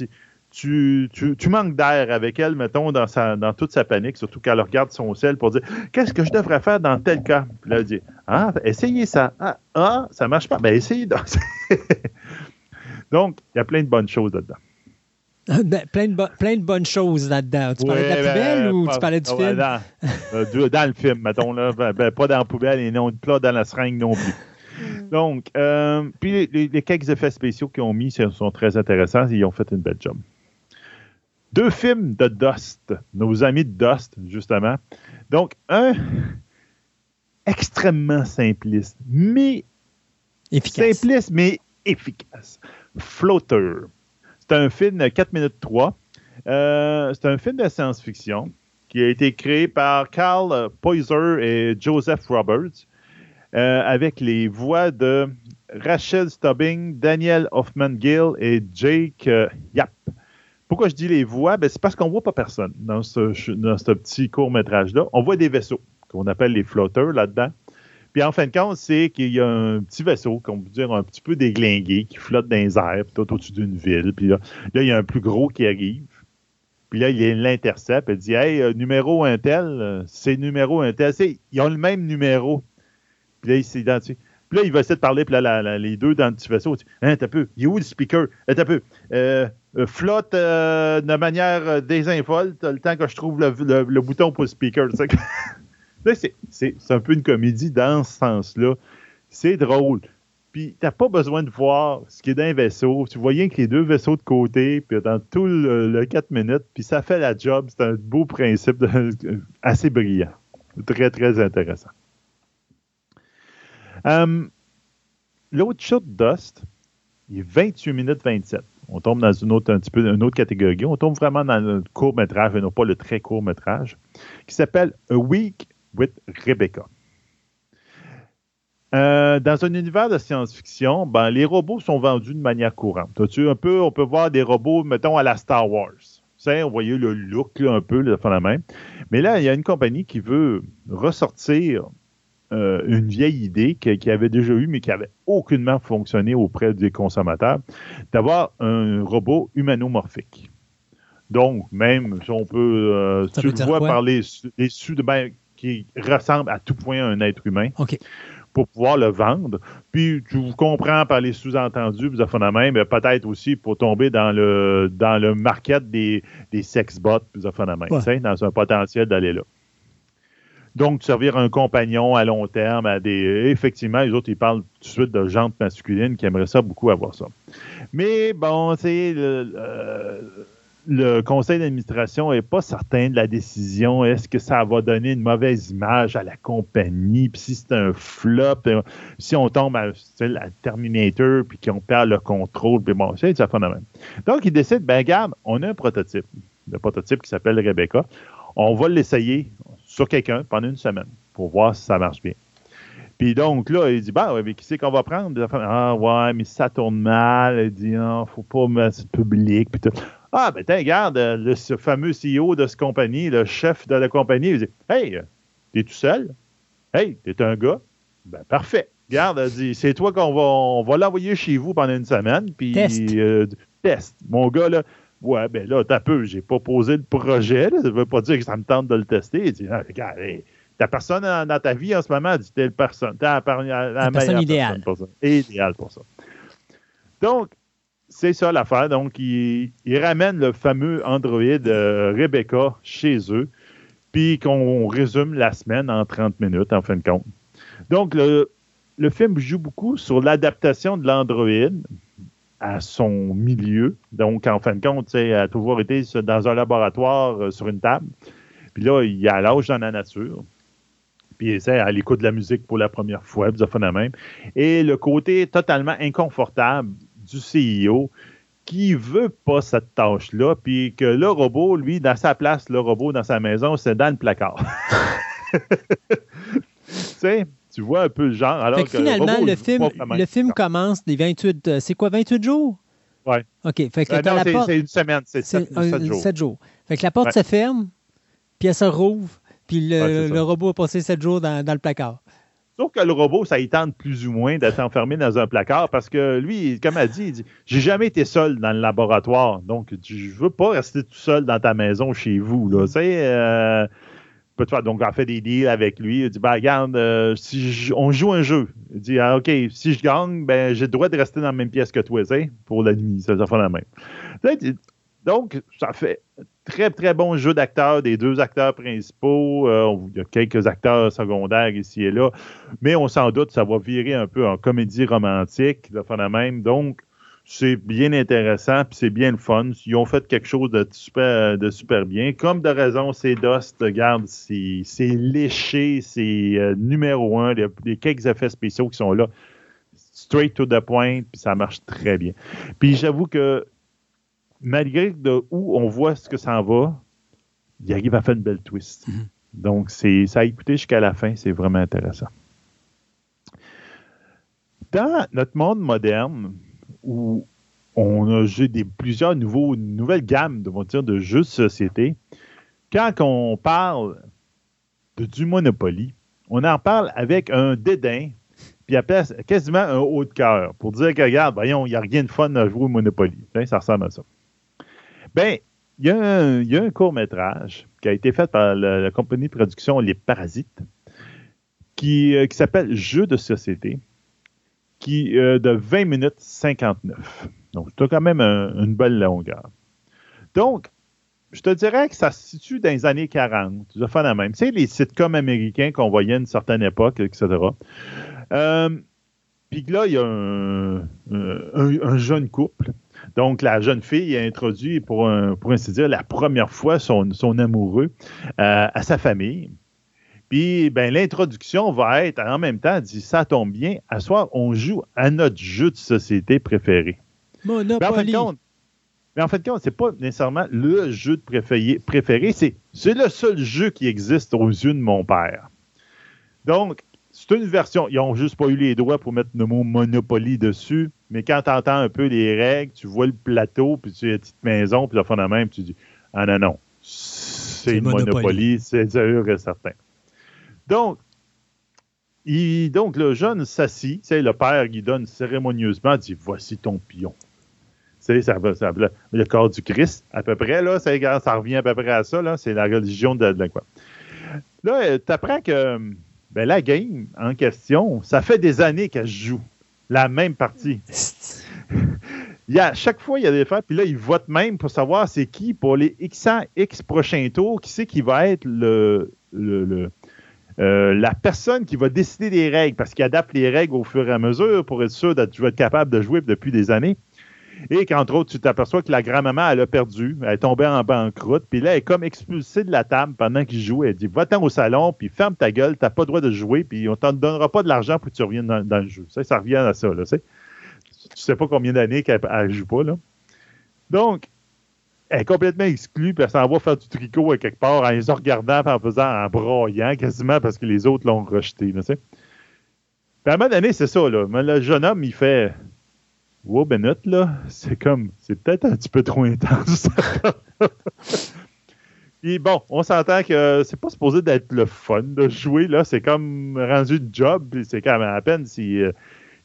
Tu, tu, manques d'air avec elle, mettons, dans, sa, dans toute sa panique, surtout quand elle regarde son sel pour dire Qu'est-ce que je devrais faire dans tel cas? Puis là, elle dit Ah, essayez ça. Ah, ah ça marche pas. Ben, essayez donc. Donc, il y a plein de bonnes choses là-dedans. Ben, plein, de plein de bonnes choses là-dedans. Tu parlais de la poubelle ben, ou tu parlais du film? Euh, dans, le film, mettons. Là, ben, pas dans la poubelle et non pas dans la seringue non plus. Mm. Donc, euh, puis les, quelques effets spéciaux qu'ils ont mis sont très intéressants. Ils ont fait une belle job. Deux films de Dust, nos amis de Dust, justement. Donc, un extrêmement simpliste, mais efficace. simpliste, mais efficace. Floater. C'est un film de 4 minutes 3. Euh, c'est un film de science-fiction qui a été créé par Carl Poiser et Joseph Roberts. Euh, avec les voix de Rachel Stubbing, Daniel Hoffman-Gill et Jake euh, Yap. Pourquoi je dis les voix? Ben, c'est parce qu'on ne voit pas personne dans ce, petit court-métrage-là. On voit des vaisseaux qu'on appelle les flotteurs là-dedans. Puis en fin de compte, c'est qu'il y a un petit vaisseau, qu'on peut dire un petit peu déglingué, qui flotte dans les airs, tout au-dessus d'une ville. Puis là, il y a un plus gros qui arrive. Puis là, il l'intercepte et dit Hey, euh, numéro un tel, c'est numéro un tel. Ils ont le même numéro. Puis là, il s'identifie. Puis là, il va essayer de parler, puis là, les deux dans le petit vaisseau, hein, t'as peu, il est où le speaker? Hein, t'as peu, euh, euh, flotte euh, de manière désinfolle, t'as le temps que je trouve le, bouton pour le speaker. c'est un peu une comédie dans ce sens-là. C'est drôle. Puis, t'as pas besoin de voir ce qui est dans un vaisseau. Tu vois rien que les deux vaisseaux de côté, puis dans tout le, 4 minutes, puis ça fait la job. C'est un beau principe assez brillant. Très, très intéressant. Euh, l'autre shot Dust, il est 28 minutes 27. On tombe dans une autre, un petit peu, une autre catégorie. On tombe vraiment dans le court métrage et non pas le très court métrage, qui s'appelle A Week with Rebecca. Euh, dans un univers de science-fiction, ben, les robots sont vendus de manière courante. Un peu, on peut voir des robots, mettons, à la Star Wars. on voyait le look un peu, le la même. Mais là, il y a une compagnie qui veut ressortir euh, une vieille idée qui, avait déjà eu, mais qui avait aucunement fonctionné auprès des consommateurs, d'avoir un robot humanomorphique. Donc, même si on peut, euh, tu le vois par les, les de ben, qui ressemble à tout point à un être humain. pour pouvoir le vendre. Puis tu comprends par les sous-entendus, vous avez même, peut-être aussi pour tomber dans le dans le market des, des sex bots, vous avez même, dans un potentiel d'aller là. Donc, servir un compagnon à long terme à des. Effectivement, les autres, ils parlent tout de suite de jantes masculines qui aimeraient ça beaucoup avoir ça. Mais bon, tu sais, le, conseil d'administration n'est pas certain de la décision. Est-ce que ça va donner une mauvaise image à la compagnie? Puis si c'est un flop, euh, si on tombe à, Terminator, puis qu'on perd le contrôle, puis bon, c'est ça même. Donc, ils décident, ben, regarde, on a un prototype. Le prototype qui s'appelle Rebecca. On va l'essayer sur quelqu'un pendant une semaine pour voir si ça marche bien. Puis donc, là, il dit, bah, ouais, mais qui c'est qu'on va prendre? Ah, ouais, mais ça tourne mal. Il dit, ah, faut pas mettre public. Puis ah, ben, tiens, regarde, le, ce fameux CEO de cette compagnie, le chef de la compagnie, il dit, hey, t'es tout seul? Hey, t'es un gars? Ben, parfait. Regarde, dit, c'est toi qu'on va, on va l'envoyer chez vous pendant une semaine. Puis, test. Euh, test. Mon gars, là, Ouais, ben là, t'as peu, j'ai pas posé le projet. Ça veut pas dire que ça me tente de le tester. Il dit, regarde, ta personne dans ta vie en ce moment, dit, t'es le personne, t'es la, personne idéale. pour ça. Idéal pour ça. Donc, c'est ça l'affaire. Donc, il, ramène le fameux Android euh, Rebecca chez eux, puis qu'on résume la semaine en 30 minutes, en fin de compte. Donc, le, le film joue beaucoup sur l'adaptation de l'Android à son milieu. Donc, en fin de compte, il a toujours été dans un laboratoire euh, sur une table. Puis là, il l'âge dans la nature. Puis il à l'écoute de la musique pour la première fois, ça fait la même. Et le côté totalement inconfortable du CEO qui veut pas cette tâche-là, puis que le robot, lui, dans sa place, le robot dans sa maison, c'est dans le placard. tu sais, tu vois un peu le genre. Alors finalement, le, film, le film commence des 28. Euh, c'est quoi, 28 jours? Oui. OK. Fait que euh, c'est une semaine, c'est 7, jours. 7 jours. Fait que la porte se ferme, puis elle se rouvre, puis le, robot a passé 7 jours dans, le placard. Sauf que le robot, ça y tente plus ou moins d'être enfermé dans un placard parce que lui, comme elle dit, il dit J'ai jamais été seul dans le laboratoire. Donc, je veux pas rester tout seul dans ta maison chez vous. Là. Tu sais, euh, donc, on fait des deals avec lui. Il dit, ben, regarde, euh, si on joue un jeu. Il dit, ah, OK, si je gagne, ben, j'ai le droit de rester dans la même pièce que toi, pour la nuit. Ça, fait la même. Donc, ça fait très, très bon jeu d'acteurs, des deux acteurs principaux. Euh, il y a quelques acteurs secondaires ici et là. Mais on s'en doute, ça va virer un peu en comédie romantique, la fin la même. Donc, c'est bien intéressant, puis c'est bien le fun. Ils ont fait quelque chose de super, de super bien. Comme de raison, c'est Dust, regarde, c'est léché, c'est euh, numéro un. A quelques effets spéciaux qui sont là, straight to the point, puis ça marche très bien. Puis j'avoue que malgré de où on voit ce que ça en va, il arrive à faire une belle twist. Mm-hmm. Donc, c'est ça a écouté jusqu'à la fin, c'est vraiment intéressant. Dans notre monde moderne, où on a des, plusieurs nouveaux, nouvelles gammes de, de jeux de société. Quand on parle de, du Monopoly, on en parle avec un dédain, puis quasiment un haut de cœur, pour dire que, regarde, voyons, il n'y a rien de fun à jouer au Monopoly. ça ressemble à ça. Bien, il y, a un court-métrage qui a été fait par la, compagnie de production Les Parasites, qui, euh, qui s'appelle Jeux de société qui, euh, de 20 minutes 59. Donc, c'est quand même une belle longueur. Donc, je te dirais que ça se situe dans les années 40. Tu fait la même. Tu sais, les sitcoms américains qu'on voyait à une certaine époque, etc. Euh, puis là, il y a un, jeune couple. Donc, la jeune fille a introduit, pour, pour ainsi dire, la première fois son, amoureux euh, à sa famille. Puis, ben, l'introduction va être en même temps, dit ça tombe bien, à soir, on joue à notre jeu de société préféré. Monopoly. Mais en fait, compte, mais en fait, c'est pas nécessairement le jeu de préféré, préféré c'est, c'est le seul jeu qui existe aux yeux de mon père. Donc, c'est une version. Ils n'ont juste pas eu les droits pour mettre le mot Monopoly dessus. Mais quand tu entends un peu les règles, tu vois le plateau, puis tu as une petite maison, puis le fond de même, tu dis Ah non, non, c'est, Monopoly, c'est sûr et certain. Donc, donc le jeune s'assit, le père lui donne cérémonieusement, dit Voici ton pion. Ça, le corps du Christ, à peu près, là, ça, revient à peu près à ça, c'est la religion de, quoi. Là, tu apprends que Ben, la game en question, ça fait des années qu'elle joue la même partie. il y a, chaque fois, il y a des fêtes, puis là, ils votent même pour savoir c'est qui pour les X, X prochains tours, qui c'est qui va être le, euh, la personne qui va décider des règles, parce qu'il adapte les règles au fur et à mesure pour être sûr que tu vas être capable de jouer depuis des années. Et qu'entre autres, tu t'aperçois que la grand-maman, elle a perdu, elle est tombée en banqueroute, puis là, elle est comme expulsée de la table pendant qu'il joue. Elle dit Va-t'en au salon, puis ferme ta gueule, t'as pas le droit de jouer, puis on t'en donnera pas de l'argent pour que tu reviennes dans, le jeu. Ça, ça revient à ça, là, tu sais. Tu sais pas combien d'années qu'elle ne joue pas, là. Donc, elle est complètement exclue, puis elle s'en va faire du tricot à quelque part en les regardant, en faisant, en broyant quasiment parce que les autres l'ont rejeté, sais. Puis à un moment donné, c'est ça, là. Mais le jeune homme, il fait Wow, Bennett, là, c'est comme, c'est peut-être un petit peu trop intense. Puis bon, on s'entend que c'est pas supposé d'être le fun de jouer, là. C'est comme rendu de job, puis c'est quand même à peine s'il euh,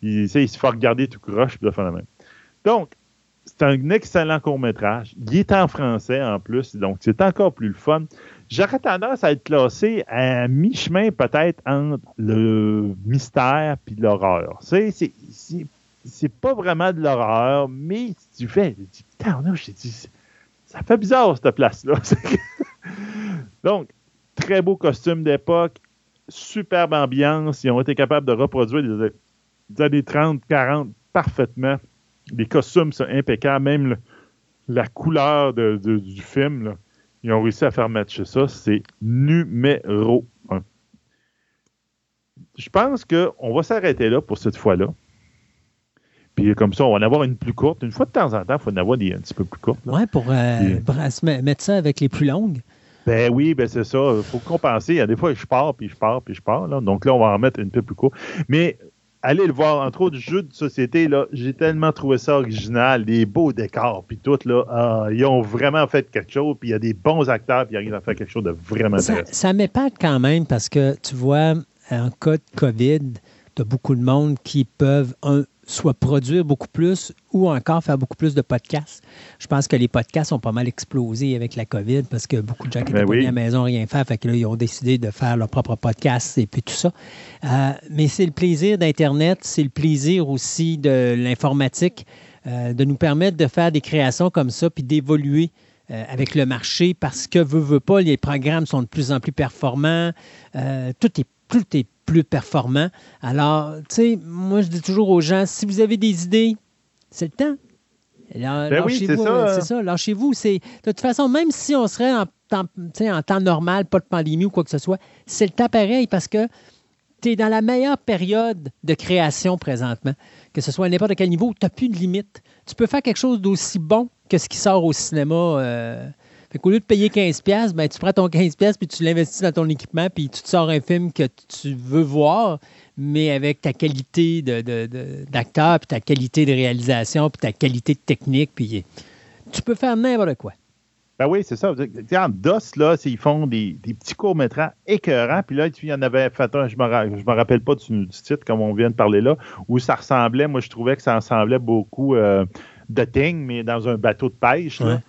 il, se fait regarder tout croche, puis la même. Donc, c'est un excellent court-métrage. Il est en français en plus, donc c'est encore plus le fun. J'aurais tendance à être classé à mi-chemin peut-être entre le mystère puis l'horreur. C'est, c'est, c'est pas vraiment de l'horreur, mais tu fais, tu dis, ça fait bizarre cette place-là. Donc, très beau costume d'époque, superbe ambiance. Ils ont été capables de reproduire les, années 30, 40 parfaitement. Les costumes sont impeccables, même la couleur du film. ils ont réussi à faire matcher ça. C'est numéro un. Je pense qu'on va s'arrêter là pour cette fois-là. Puis comme ça, on va en avoir une plus courte. Une fois de temps en temps, il faut en avoir des un petit peu plus courtes. Oui, pour euh, mettre ça avec les plus longues. Ben oui, ben c'est ça. Il faut compenser. Il y a des fois, je pars, puis je pars, puis je pars. Donc là, on va en mettre une peu plus courte. Mais allez le voir, entre autres, jeux de société, là, j'ai tellement trouvé ça original, des beaux décors, puis tout, là, ah, ils ont vraiment fait quelque chose, puis il y a des bons acteurs, puis ils arrivent à faire quelque chose de vraiment ça, intéressant. Ça m'épate quand même, parce que, tu vois, en cas de COVID, tu as beaucoup de monde qui peuvent, un, soit produire beaucoup plus ou encore faire beaucoup plus de podcasts. Je pense que les podcasts ont pas mal explosé avec la COVID parce que beaucoup de gens qui ben étaient à la maison rien faire, fait que là, ils ont décidé de faire leur propre podcast et puis tout ça. Euh, mais c'est le plaisir d'Internet, c'est le plaisir aussi de l'informatique, euh, de nous permettre de faire des créations comme ça puis d'évoluer euh, avec le marché parce que, veut, veut pas, les programmes sont de plus en plus performants. tout est tout est plus performant. Alors, tu sais, moi, je dis toujours aux gens, si vous avez des idées, c'est le temps. Ben lâchez-vous, euh, c'est ça. Lâchez-vous. De toute façon, même si on serait en temps, en temps normal, pas de pandémie ou quoi que ce soit, c'est le temps pareil parce que tu es dans la meilleure période de création présentement. Que ce soit à n'importe quel niveau, tu n'as plus de limite. Tu peux faire quelque chose d'aussi bon que ce qui sort au cinéma. Euh, fait qu'au lieu de payer 15$, ben, tu prends ton 15$ puis tu l'investis dans ton équipement puis tu te sors un film que tu veux voir, mais avec ta qualité d'acteur, de, puis ta qualité de réalisation, puis ta qualité de technique, puis tu peux faire n'importe quoi. Ben oui, c'est ça. En DOS, là, ils font des, petits courts-métrages écœurants. Puis là, il y en avait fait un, je ne me, rappelle pas du, titre, comme on vient de parler là, où ça ressemblait, moi, je trouvais que ça ressemblait beaucoup euh, de Ting, mais dans un bateau de pêche. Là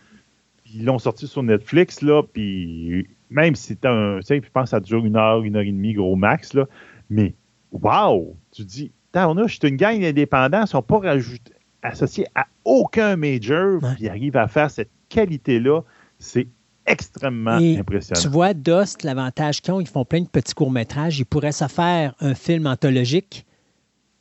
ils l'ont sorti sur Netflix, là, puis même si c'est un, tu sais, je pense que ça dure une heure, une heure et demie, gros max, là, mais wow! Tu dis, on a, je suis une gang indépendants, ils ne sont pas associés à aucun major, puis ils arrivent à faire cette qualité-là. C'est extrêmement impressionnant. Tu vois, Dust, l'avantage qu'ils ont, ils font plein de petits courts-métrages. Ils pourraient se faire un film anthologique.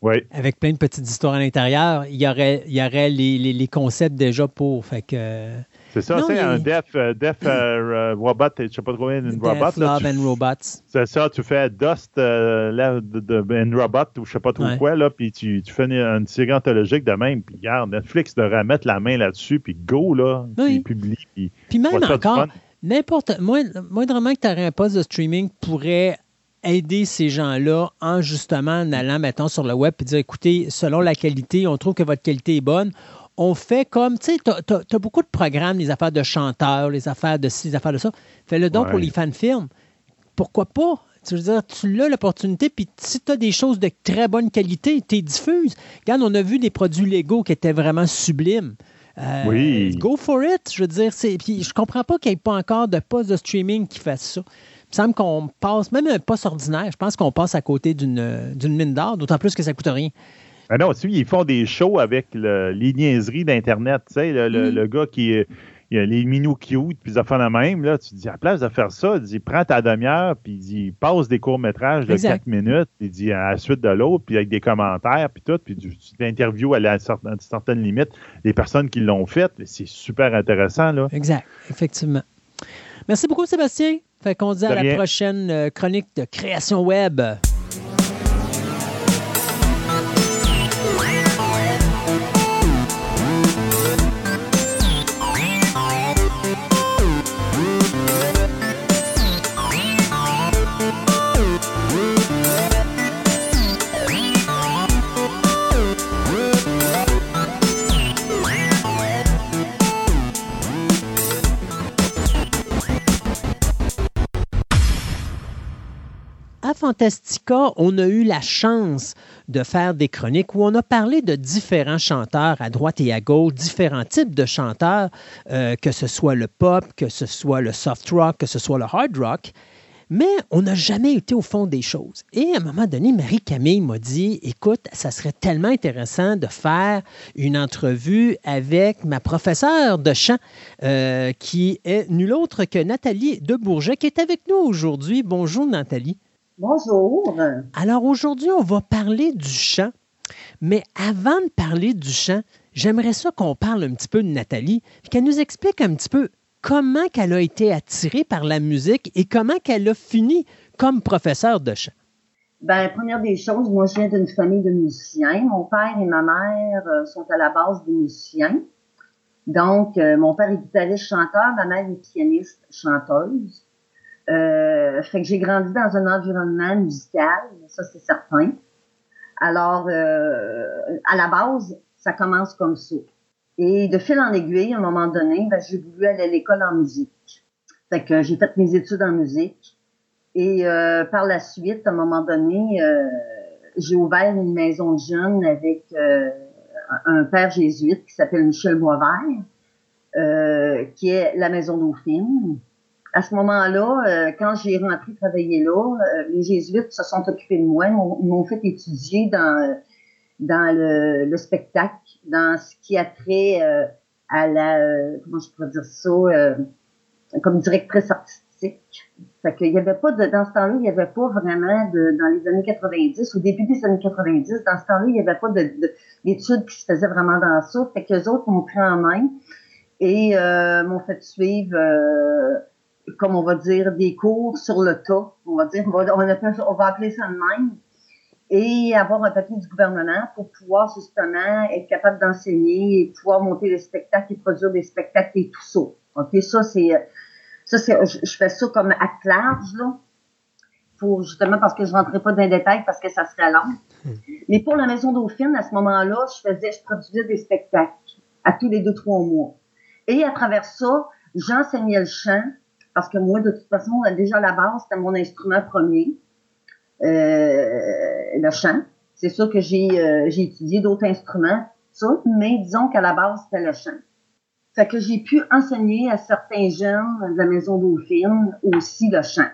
Oui. Avec plein de petites histoires à l'intérieur. Il y aurait, il y aurait les, les, concepts déjà pour. Fait que, c'est ça, c'est un Def, euh, def euh, Robot, je ne sais pas trop bien, une Robot. Love and Robots. C'est ça, tu fais Dust euh, de, de, Robot ou je ne sais pas trop quoi, là, puis tu, tu, fais une, série anthologique de même, puis regarde, Netflix devrait mettre la main là-dessus, puis go, là, puis publie. Puis, puis même encore, n'importe, moindrement que tu aurais un poste de streaming pourrait aider ces gens-là en justement en allant, mettons, sur le web et dire, écoutez, selon la qualité, on trouve que votre qualité est bonne, on fait comme, tu sais, tu as, beaucoup de programmes, les affaires de chanteurs, les affaires de ci, les affaires de ça. Fais-le donc pour les fans films. Pourquoi pas? Tu veux dire, tu as l'opportunité, puis si tu as des choses de très bonne qualité, tu les diffuses. Regarde, on a vu des produits légaux qui étaient vraiment sublimes. Euh, oui. Go for it. Je veux dire, puis je comprends pas qu'il n'y ait pas encore de poste de streaming qui fasse ça. me semble qu'on passe, même un poste ordinaire, je pense qu'on passe à côté d'une mine d'or, d'autant plus que ça coûte rien. Ah non, ils font des shows avec les niaiseries d'Internet. Tu sais, le, le, mm. gars qui est il y a les minou cute, puis ça fait la même. Là, tu dis, à la place de faire ça, dit, prends ta demi-heure, puis il dit, passe des courts-métrages de 4 minutes, il dit, à la suite de l'autre, puis avec des commentaires, puis tout, puis tu l'interview à, une certaine limite les personnes qui l'ont fait. C'est super intéressant. Là. Exact, effectivement. Merci beaucoup, Sébastien. Fait qu'on dit à la prochaine euh, chronique de création web. Fantastica, on a eu la chance de faire des chroniques où on a parlé de différents chanteurs à droite et à gauche, différents types de chanteurs, euh, que ce soit le pop, que ce soit le soft rock, que ce soit le hard rock. Mais on n'a jamais été au fond des choses. Et à un moment donné, Marie-Camille m'a dit, écoute, ça serait tellement intéressant de faire une entrevue avec ma professeure de chant, euh, qui est nulle autre que Nathalie de Bourget, qui est avec nous aujourd'hui. Bonjour Nathalie. Bonjour. Alors aujourd'hui, on va parler du chant. Mais avant de parler du chant, j'aimerais ça qu'on parle un petit peu de Nathalie, qu'elle nous explique un petit peu comment qu'elle a été attirée par la musique et comment qu'elle a fini comme professeure de chant. Ben, première des choses, moi, je viens d'une famille de musiciens. Mon père et ma mère euh, sont à la base des musiciens. Donc, euh, mon père est guitariste chanteur, ma mère est pianiste chanteuse. Euh, fait que j'ai grandi dans un environnement musical, ça c'est certain. Alors, euh, à la base, ça commence comme ça. Et de fil en aiguille, à un moment donné, ben, j'ai voulu aller à l'école en musique. Fait que j'ai fait mes études en musique. Et euh, par la suite, à un moment donné, euh, j'ai ouvert une maison de jeunes avec euh, un père jésuite qui s'appelle Michel Boisvert, qui est la maison Dauphine à ce moment-là, euh, quand j'ai rentré travailler là, euh, les jésuites se sont occupés de moi, ils m'ont fait étudier dans dans le, spectacle, dans ce qui a trait euh, à la comment je pourrais dire ça, comme directrice artistique. Fait qu'il y avait pas de, dans ce temps-là, il y avait pas vraiment de, dans les années 90, au début des années 90, dans ce temps-là, il y avait pas d'études qui se faisaient vraiment dans ça. Fait que les autres m'ont pris en main et m'ont fait suivre comme on va dire, des cours sur le tas, on va dire, on va, on va, appeler ça de même, et avoir un papier du gouvernement pour pouvoir justement être capable d'enseigner et pouvoir monter des spectacles et produire des spectacles et tout ça. OK, ça c'est, ça c'est, je, fais ça comme acte large, là, pour justement parce que je rentrais pas dans les détails parce que ça serait long. Hmm. Mais pour la Maison Dauphine, à ce moment-là, je faisais, je produisais des spectacles à tous les deux, trois mois. Et à travers ça, j'enseignais le chant parce que moi, de toute façon, déjà à la base, c'était mon instrument premier, euh, le chant. C'est sûr que j'ai euh, j'ai étudié d'autres instruments, ça, mais disons qu'à la base, c'était le chant. Fait que j'ai pu enseigner à certains jeunes de la Maison Dauphine aussi le chant.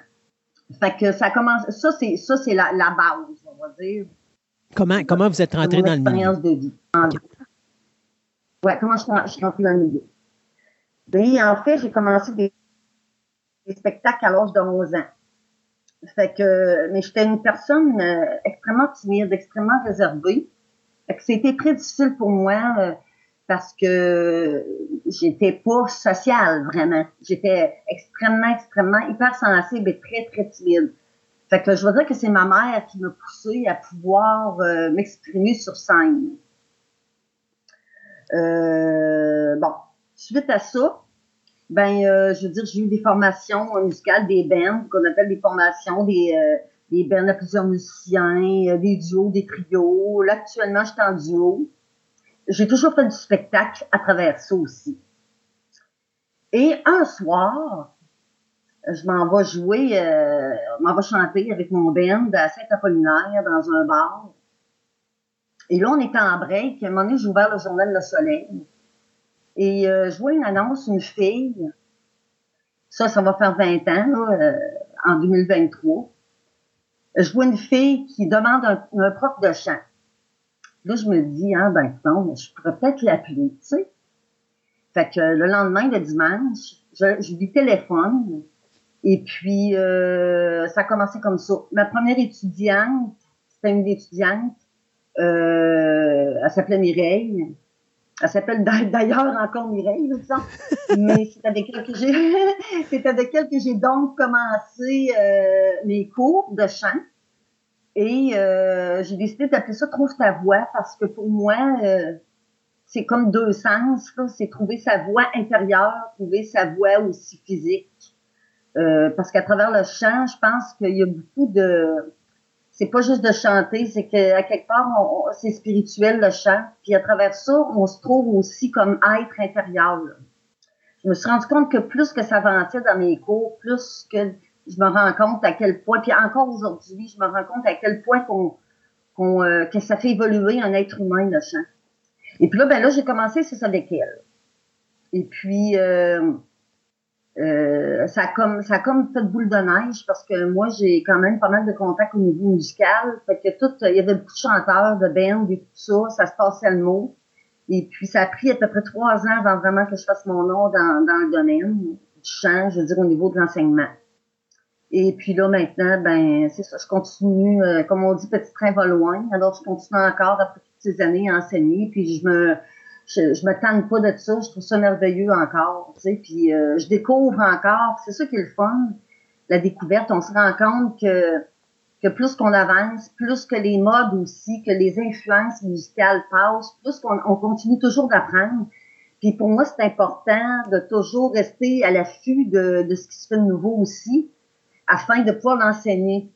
Fait que ça commence, ça c'est ça c'est la, la, base, on va dire. Comment comment vous êtes rentré dans le milieu? de vie. Ouais, comment je, je suis rentré dans le milieu? Bien, en fait, j'ai commencé des des spectacles à l'âge de 11 ans. Fait que, mais j'étais une personne euh, extrêmement timide, extrêmement réservée. Fait que c'était très difficile pour moi euh, parce que j'étais pas sociale vraiment. J'étais extrêmement, extrêmement hyper sensible et très, très timide. Fait que je veux dire que c'est ma mère qui m'a poussé à pouvoir euh, m'exprimer sur scène. bon, suite à ça, ben, euh, je veux dire, j'ai eu des formations musicales, des bands, qu'on appelle des formations, des, euh, des bands à plusieurs musiciens, euh, des duos, des trios. Là, actuellement, je suis en duo. J'ai toujours fait du spectacle à travers ça aussi. Et un soir, je m'en vais jouer, euh, je m'en vais chanter avec mon band à Saint-Apollinaire dans un bar. Et là, on était en break. À un moment donné, j'ai ouvert le journal Le Soleil. Et euh, je vois une annonce, une fille, ça, ça va faire 20 ans, là, euh, en 2023. Je vois une fille qui demande un, un prof de chant. Là, je me dis, ah ben non, je pourrais peut-être l'appeler, tu sais. Fait que le lendemain, le dimanche, je, je lui téléphone. Et puis, euh, ça a commencé comme ça. Ma première étudiante, c'était une étudiante, euh, elle s'appelait Mireille. Elle s'appelle d'ailleurs encore Mireille, mais c'est avec elle que j'ai, c'est avec elle que j'ai donc commencé euh, mes cours de chant. Et euh, j'ai décidé d'appeler ça Trouve ta voix parce que pour moi, euh, c'est comme deux sens. C'est trouver sa voix intérieure, trouver sa voix aussi physique. Euh, parce qu'à travers le chant, je pense qu'il y a beaucoup de... C'est pas juste de chanter, c'est qu'à quelque part, c'est spirituel le chant. Puis à travers ça, on se trouve aussi comme être intérieur. Je me suis rendu compte que plus que ça avançait dans mes cours, plus que je me rends compte à quel point, puis encore aujourd'hui, je me rends compte à quel point qu'on, qu'on, euh, que ça fait évoluer un être humain, le chant. Et puis là, ben là, j'ai commencé, c'est ça avec elle. Et puis, euh, euh, ça a comme ça a comme fait boule de neige parce que moi j'ai quand même pas mal de contacts au niveau musical fait que tout il y avait beaucoup de chanteurs de bands et tout ça ça se passait le mot et puis ça a pris à peu près trois ans avant vraiment que je fasse mon nom dans, dans le domaine du chant je veux dire au niveau de l'enseignement et puis là, maintenant, ben, c'est ça, je continue, euh, comme on dit, petit train va loin. Alors, je continue encore après toutes ces années à enseigner. Puis je me je, je me pas de ça. Je trouve ça merveilleux encore. Tu sais, puis euh, je découvre encore. C'est ça qui est le fun, la découverte. On se rend compte que, que plus qu'on avance, plus que les modes aussi, que les influences musicales passent, plus qu'on on continue toujours d'apprendre. Puis pour moi, c'est important de toujours rester à l'affût de, de ce qui se fait de nouveau aussi afin de pouvoir l'enseigner.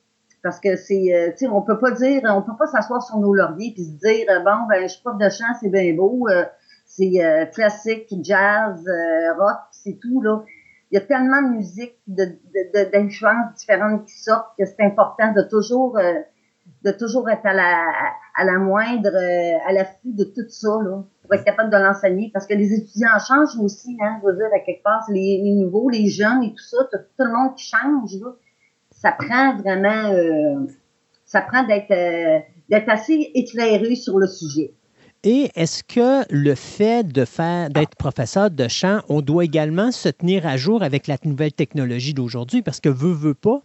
Parce que c'est, euh, tu sais, on peut pas dire, on peut pas s'asseoir sur nos lauriers puis se dire, bon, ben, je suis prof de chant, c'est bien beau, euh, c'est classique, jazz, rock, c'est tout, là. Il y a tellement de musique, de, de, d'influences différentes qui sortent que c'est important de toujours, de toujours être à la, à la moindre, à l'affût de tout ça, là, pour être capable de l'enseigner. Parce que les étudiants changent aussi, hein, je veux dire, à quelque part, les, les nouveaux, les jeunes et tout ça, tout, le monde qui change, là ça prend vraiment, euh, ça prend d'être euh, d'être assez éclairé sur le sujet. Et est-ce que le fait de faire d'être professeur de chant, on doit également se tenir à jour avec la nouvelle technologie d'aujourd'hui? Parce que veut, veut pas,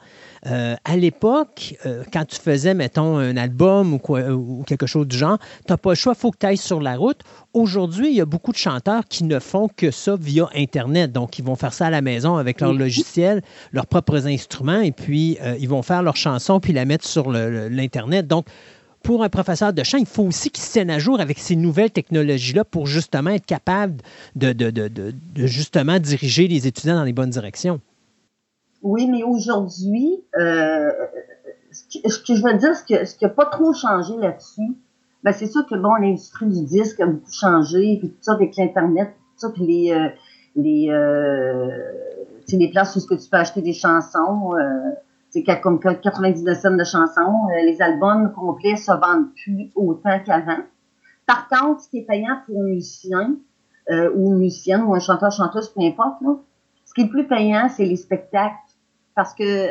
euh, à l'époque, euh, quand tu faisais, mettons, un album ou, quoi, ou quelque chose du genre, tu n'as pas le choix, il faut que tu ailles sur la route. Aujourd'hui, il y a beaucoup de chanteurs qui ne font que ça via Internet. Donc, ils vont faire ça à la maison avec leur logiciel, leurs propres instruments, et puis euh, ils vont faire leur chanson puis la mettre sur l'Internet. Donc, pour un professeur de chant, il faut aussi qu'il se tienne à jour avec ces nouvelles technologies-là pour justement être capable de, justement diriger les étudiants dans les bonnes directions. Oui, mais aujourd'hui, euh, ce, que, je veux dire, ce qui n'a pas trop changé là-dessus, ben c'est sûr que bon, l'industrie du disque a beaucoup changé, puis tout ça avec l'Internet, tout ça, puis les, euh, euh, les places où ce que tu peux acheter des chansons. C'est comme 99 cents de chansons. Euh, les albums complets se vendent plus autant qu'avant. Par contre, ce qui est payant pour un musicien euh, ou une musicienne ou un chanteur, chanteuse, peu importe, là, ce qui est plus payant, c'est les spectacles. Parce que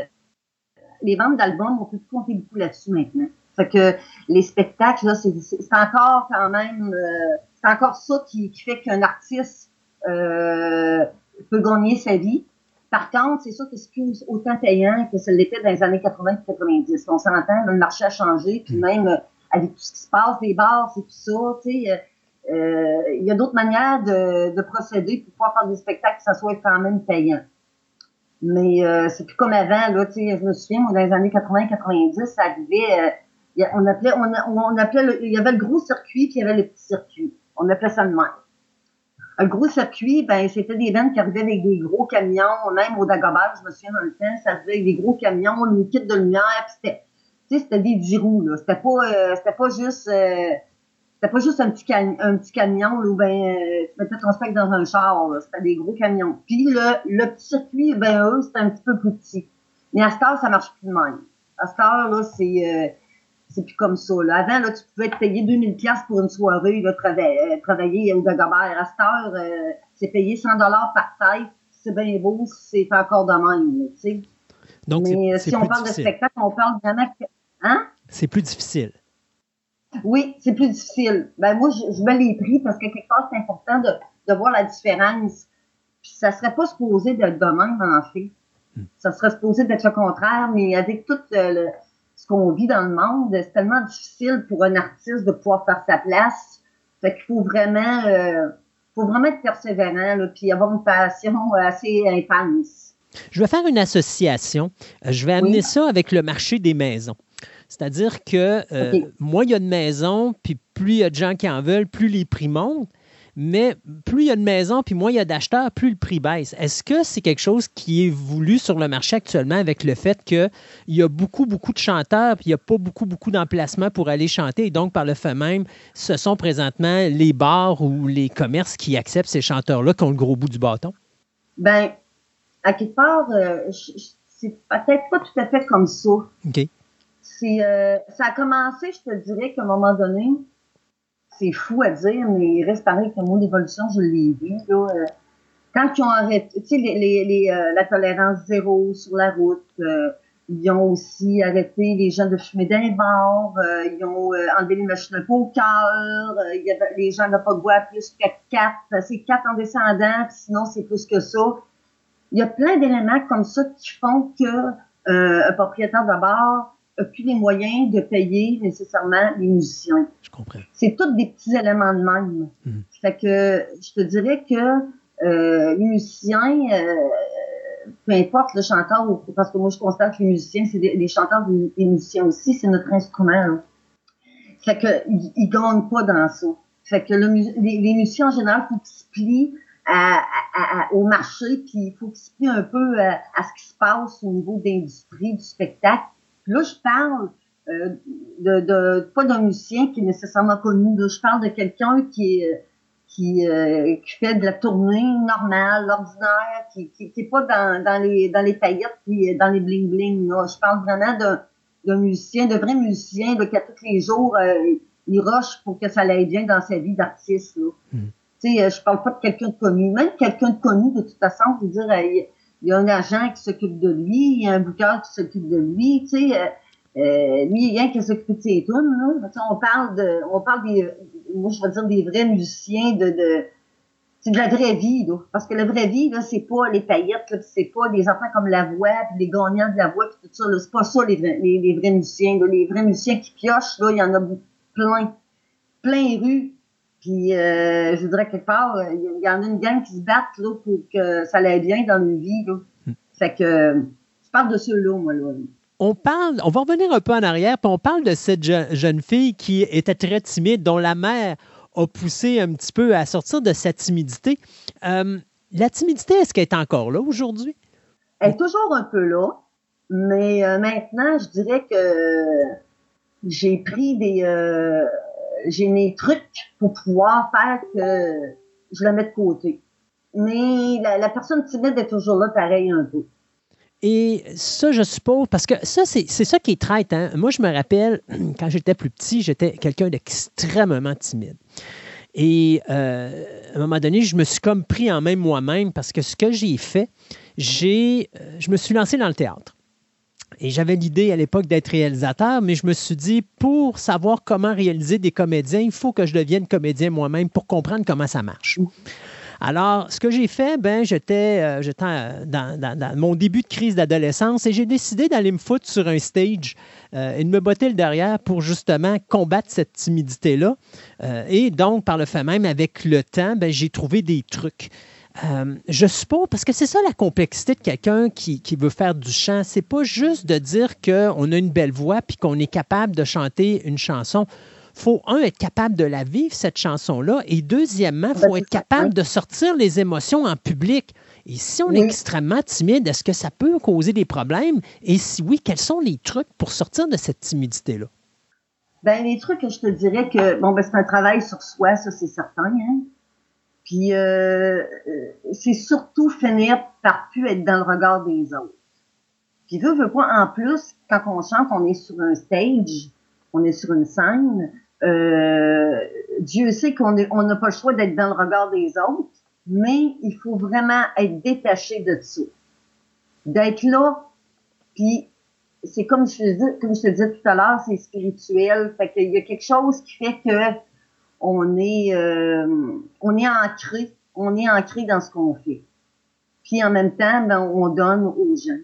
les ventes d'albums, on peut compter beaucoup là-dessus maintenant. Fait que les spectacles, là, c'est, encore quand même, euh, c'est encore ça qui, qui fait qu'un artiste euh, peut gagner sa vie. Par contre, c'est sûr que c'est plus autant payant que ce l'était dans les années 80 et 90. On s'entend, le marché a changé, puis mm. même euh, avec tout ce qui se passe, des bars, c'est tout ça, tu sais, euh, euh, il y a d'autres manières de, de, procéder pour pouvoir faire des spectacles que ça soit quand même payant. Mais euh, c'est plus comme avant, là, tu sais, je me souviens, moi, dans les années 80-90, ça arrivait, on appelait, on, on appelait, il y avait le gros circuit, puis il y avait le petit circuit. On appelait ça de même. Un gros circuit, ben, c'était des vannes qui arrivaient avec des gros camions, même au Dagobah, je me souviens dans le temps, ça arrivait avec des gros camions, une kit de lumière, puis c'était, tu sais, c'était des girous, là. C'était pas, euh, c'était pas juste, euh, c'était pas juste un petit, un petit camion, là, où ben, euh, tu mettais ton spectre dans un char, là. C'était des gros camions. Puis le, le petit circuit, ben, eux, c'était un petit peu plus petit. Mais à ce temps, ça marche plus de même. À ce temps, là, c'est, c'est plus comme ça. Là. Avant, là, tu pouvais te payer 2000 pièces pour une soirée, là, travailler, euh, travailler au Dagobert. À cette heure, euh, c'est payé 100 dollars par tête. C'est bien beau, c'est encore de même. Tu sais. Donc, Mais euh, si on parle difficile. de spectacle, on parle vraiment. Hein? C'est plus difficile. Oui, c'est plus difficile. Ben moi, je, je me l'ai pris parce que quelque part, c'est important de, de voir la différence. Puis ça serait pas supposé d'être de même, en fait. Hmm. Ça serait supposé d'être le contraire, mais avec tout le- ce qu'on vit dans le monde, c'est tellement difficile pour un artiste de pouvoir faire sa place. Fait qu'il faut vraiment, euh, faut vraiment être persévérant, là, puis avoir une passion assez intense. Je vais faire une association. Euh, Je vais amener Oui. ça avec le marché des maisons. C'est-à-dire que euh, OK. moins il y a de maisons, puis plus il y a de gens qui en veulent, plus les prix montent. Mais plus il y a de maisons, puis moins il y a d'acheteurs, plus le prix baisse. Est-ce que c'est quelque chose qui est voulu sur le marché actuellement avec le fait qu'il y a beaucoup, beaucoup de chanteurs, puis il n'y a pas beaucoup, beaucoup d'emplacements pour aller chanter, et donc par le fait même, ce sont présentement les bars ou les commerces qui acceptent ces chanteurs-là qui ont le gros bout du bâton? Ben, à quelque part, euh, c'est peut-être pas tout à fait comme ça. OK. C'est, euh, ça a commencé, je te dirais qu'à un moment donné, c'est fou à dire, mais il reste pareil que moi, l'évolution, je l'ai vu, euh, quand ils ont arrêté, tu sais, les, euh, la tolérance zéro sur la route, euh, ils ont aussi arrêté les gens de fumer bars, euh, ils ont enlevé les machines à poker, les gens n'ont pas de boire plus que quatre, c'est quatre en descendant, sinon c'est plus que ça. Il y a plein d'éléments comme ça qui font que un propriétaire de bar n'a plus les moyens de payer nécessairement les musiciens. Je comprends. C'est tous des petits éléments de même. Mhm. Fait que je te dirais que euh, les musiciens, euh, peu importe le chanteur, parce que moi je constate que les musiciens, c'est des, les chanteurs des, musiciens aussi, c'est notre instrument. Fait que ils, ils gagnent pas dans ça. Fait que le, les, les musiciens en général, faut qu'ils se plient à, à- à- au marché, puis il faut qu'ils se plient un peu à, à ce qui se passe au niveau d'industrie du spectacle. Là, je parle euh, de, de pas d'un musicien qui est nécessairement connu. Là, je parle de quelqu'un qui est qui, euh, qui fait de la tournée normale, ordinaire, qui qui, qui est pas dans, dans les dans les paillettes puis dans les bling bling. Là. Je parle vraiment d'un d'un musicien, de vrai musicien, qui à tous les jours euh, il rush pour que ça aille bien dans sa vie d'artiste. là. Mm. Tu sais, euh, je parle pas de quelqu'un de connu. Même quelqu'un de connu, de toute façon, je veux dire, euh, il y a un agent qui s'occupe de lui, il y a un bouqueur qui s'occupe de lui, tu sais. euh, euh, lui, il y a qui s'occupe de ses tunes, là. On parle de, on parle des, moi, je vais dire des vrais musiciens de, de, c'est de la vraie vie, là. Parce que la vraie vie, là, c'est pas les paillettes, c'est pas des enfants comme la voix, puis les gagnants de la voix, puis tout ça, là. C'est pas ça, les les, les vrais musiciens, là. Les vrais musiciens qui piochent, là, il y en a plein. Plein rue. Puis, euh, je voudrais quelque part, euh, il y, en a une gang qui se battent, là, pour que ça aille bien dans leur vie, là. Fait que, je parle de ceux-là, moi, là. on parle, on va revenir un peu en arrière, puis on parle de cette je- jeune fille qui était très timide, dont la mère a poussé un petit peu à sortir de sa timidité. Euh, la timidité, est-ce qu'elle est encore là aujourd'hui? Elle est toujours un peu là, mais euh, maintenant, je dirais que j'ai pris des euh, j'ai mes trucs pour pouvoir faire que je la mets de côté. Mais la, personne timide est toujours là, pareil un peu. Et ça, je suppose, parce que ça, c'est c'est ça qui est traite. Hein? Moi, je me rappelle, quand j'étais plus petit, j'étais quelqu'un d'extrêmement timide. Et euh, à un moment donné, je me suis comme pris en main moi-même parce que ce que j'ai fait, j'ai, euh, je me suis lancé dans le théâtre. Et j'avais l'idée à l'époque d'être réalisateur, mais je me suis dit, pour savoir comment réaliser des comédiens, il faut que je devienne comédien moi-même pour comprendre comment ça marche. Alors, ce que j'ai fait, ben, j'étais euh, dans- dans mon début de crise d'adolescence et j'ai décidé d'aller me foutre sur un stage euh, et de me botter le derrière pour justement combattre cette timidité-là. Euh, et donc, par le fait même, avec le temps, ben, j'ai trouvé des trucs. Euh, je suppose, parce que c'est ça la complexité de quelqu'un qui, qui veut faire du chant, c'est pas juste de dire qu'on a une belle voix puis qu'on est capable de chanter une chanson. faut, un, être capable de la vivre, cette chanson-là, et deuxièmement, il faut Ben, être capable de sortir les émotions en public. Et si on est Oui. extrêmement timide, est-ce que ça peut causer des problèmes? Et si oui, quels sont les trucs pour sortir de cette timidité-là? Ben, les trucs que je te dirais que, bon, ben, c'est un travail sur soi, ça, c'est certain, hein. Puis, euh, euh, c'est surtout finir par plus être dans le regard des autres. Puis, veux, veux pas, en plus, quand on chante, on est sur un stage, on est sur une scène, euh, Dieu sait qu'on est- on n'a pas le choix d'être dans le regard des autres, mais il faut vraiment être détaché de ça. D'être là Puis c'est comme je comme je te disais tout à l'heure, c'est spirituel. Fait qu'il y a quelque chose qui fait que on est euh, on est ancré, on est ancré dans ce qu'on fait. Puis en même temps, ben, on donne aux gens.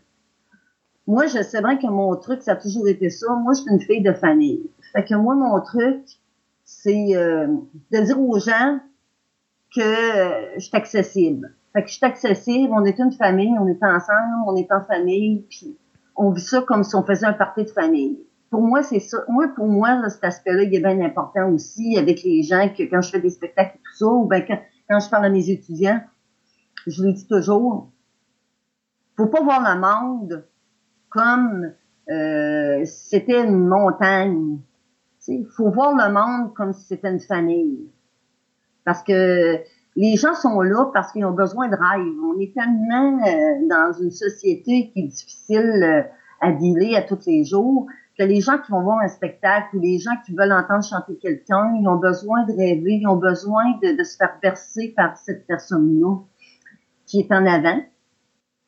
Moi, je sais bien que mon truc, ça a toujours été ça. Moi, je suis une fille de famille. Fait que moi, mon truc, c'est euh, de dire aux gens que euh, je suis accessible. Fait que je suis accessible, on est une famille, on est ensemble, on est en famille, puis on vit ça comme si on faisait un party de famille. Pour moi, c'est ça. Moi, pour moi, cet aspect-là, il est bien important aussi avec les gens que quand je fais des spectacles et tout ça, ou bien quand, quand je parle à mes étudiants, je le dis toujours, faut pas voir le monde comme euh, c'était une montagne. Il faut voir le monde comme si c'était une famille. Parce que les gens sont là parce qu'ils ont besoin de rêve. On est tellement euh, dans une société qui est difficile euh, à dealer à tous les jours que les gens qui vont voir un spectacle ou les gens qui veulent entendre chanter quelqu'un, ils ont besoin de rêver, ils ont besoin de, se faire bercer par cette personne-là qui est en avant,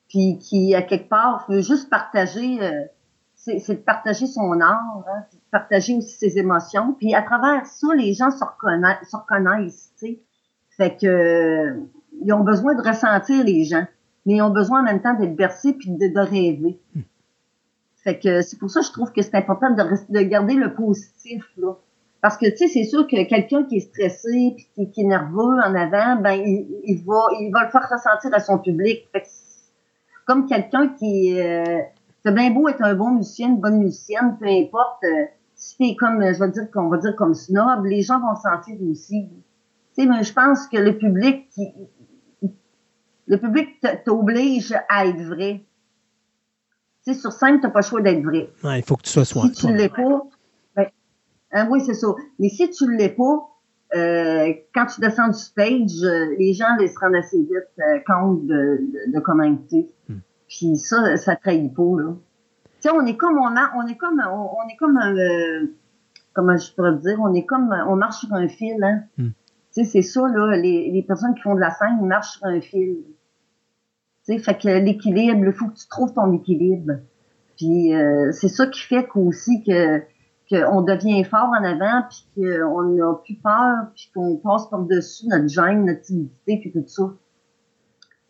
puis qui, à quelque part, veut juste partager, euh, c'est de partager son art, hein, de partager aussi ses émotions. Puis à travers ça, les gens se reconnaissent, se reconnaissent tu sais. Fait que ils ont besoin de ressentir les gens, mais ils ont besoin en même temps d'être bercés puis de, de rêver. Fait que c'est pour ça que je trouve que c'est important de, de garder le positif là. Parce que tu sais, c'est sûr que quelqu'un qui est stressé puis qui, est nerveux en avant, ben il, va il va le faire ressentir à son public. Fait que comme quelqu'un qui euh, c'est bien beau être un bon musicien, une bonne musicienne, peu importe. Euh, si t'es comme, je vais dire qu'on va dire comme snob, les gens vont sentir aussi mais je pense que le public qui, le public t'oblige à être vrai. Tu sais, sur scène, t'as pas le choix d'être vrai. il faut que tu sois soi. Si tu l'es pas, ben, hein, oui, c'est ça. Mais si tu l'es pas, euh, quand tu descends du stage, euh, les gens les se rendent assez vite euh, compte de, de, comment tu hmm. Puis ça, ça trahit pas, là. Tu sais, on est comme, on, on est comme, on, est comme un, comment je pourrais dire, on est comme, on marche sur un fil, hein. Hmm c'est ça, là, les, les, personnes qui font de la scène, ils marchent sur un fil. Fait que l'équilibre, il faut que tu trouves ton équilibre. Puis euh, c'est ça qui fait qu'aussi que qu'on devient fort en avant, puis qu'on n'a plus peur, puis qu'on passe par-dessus notre gêne, notre timidité, puis tout ça.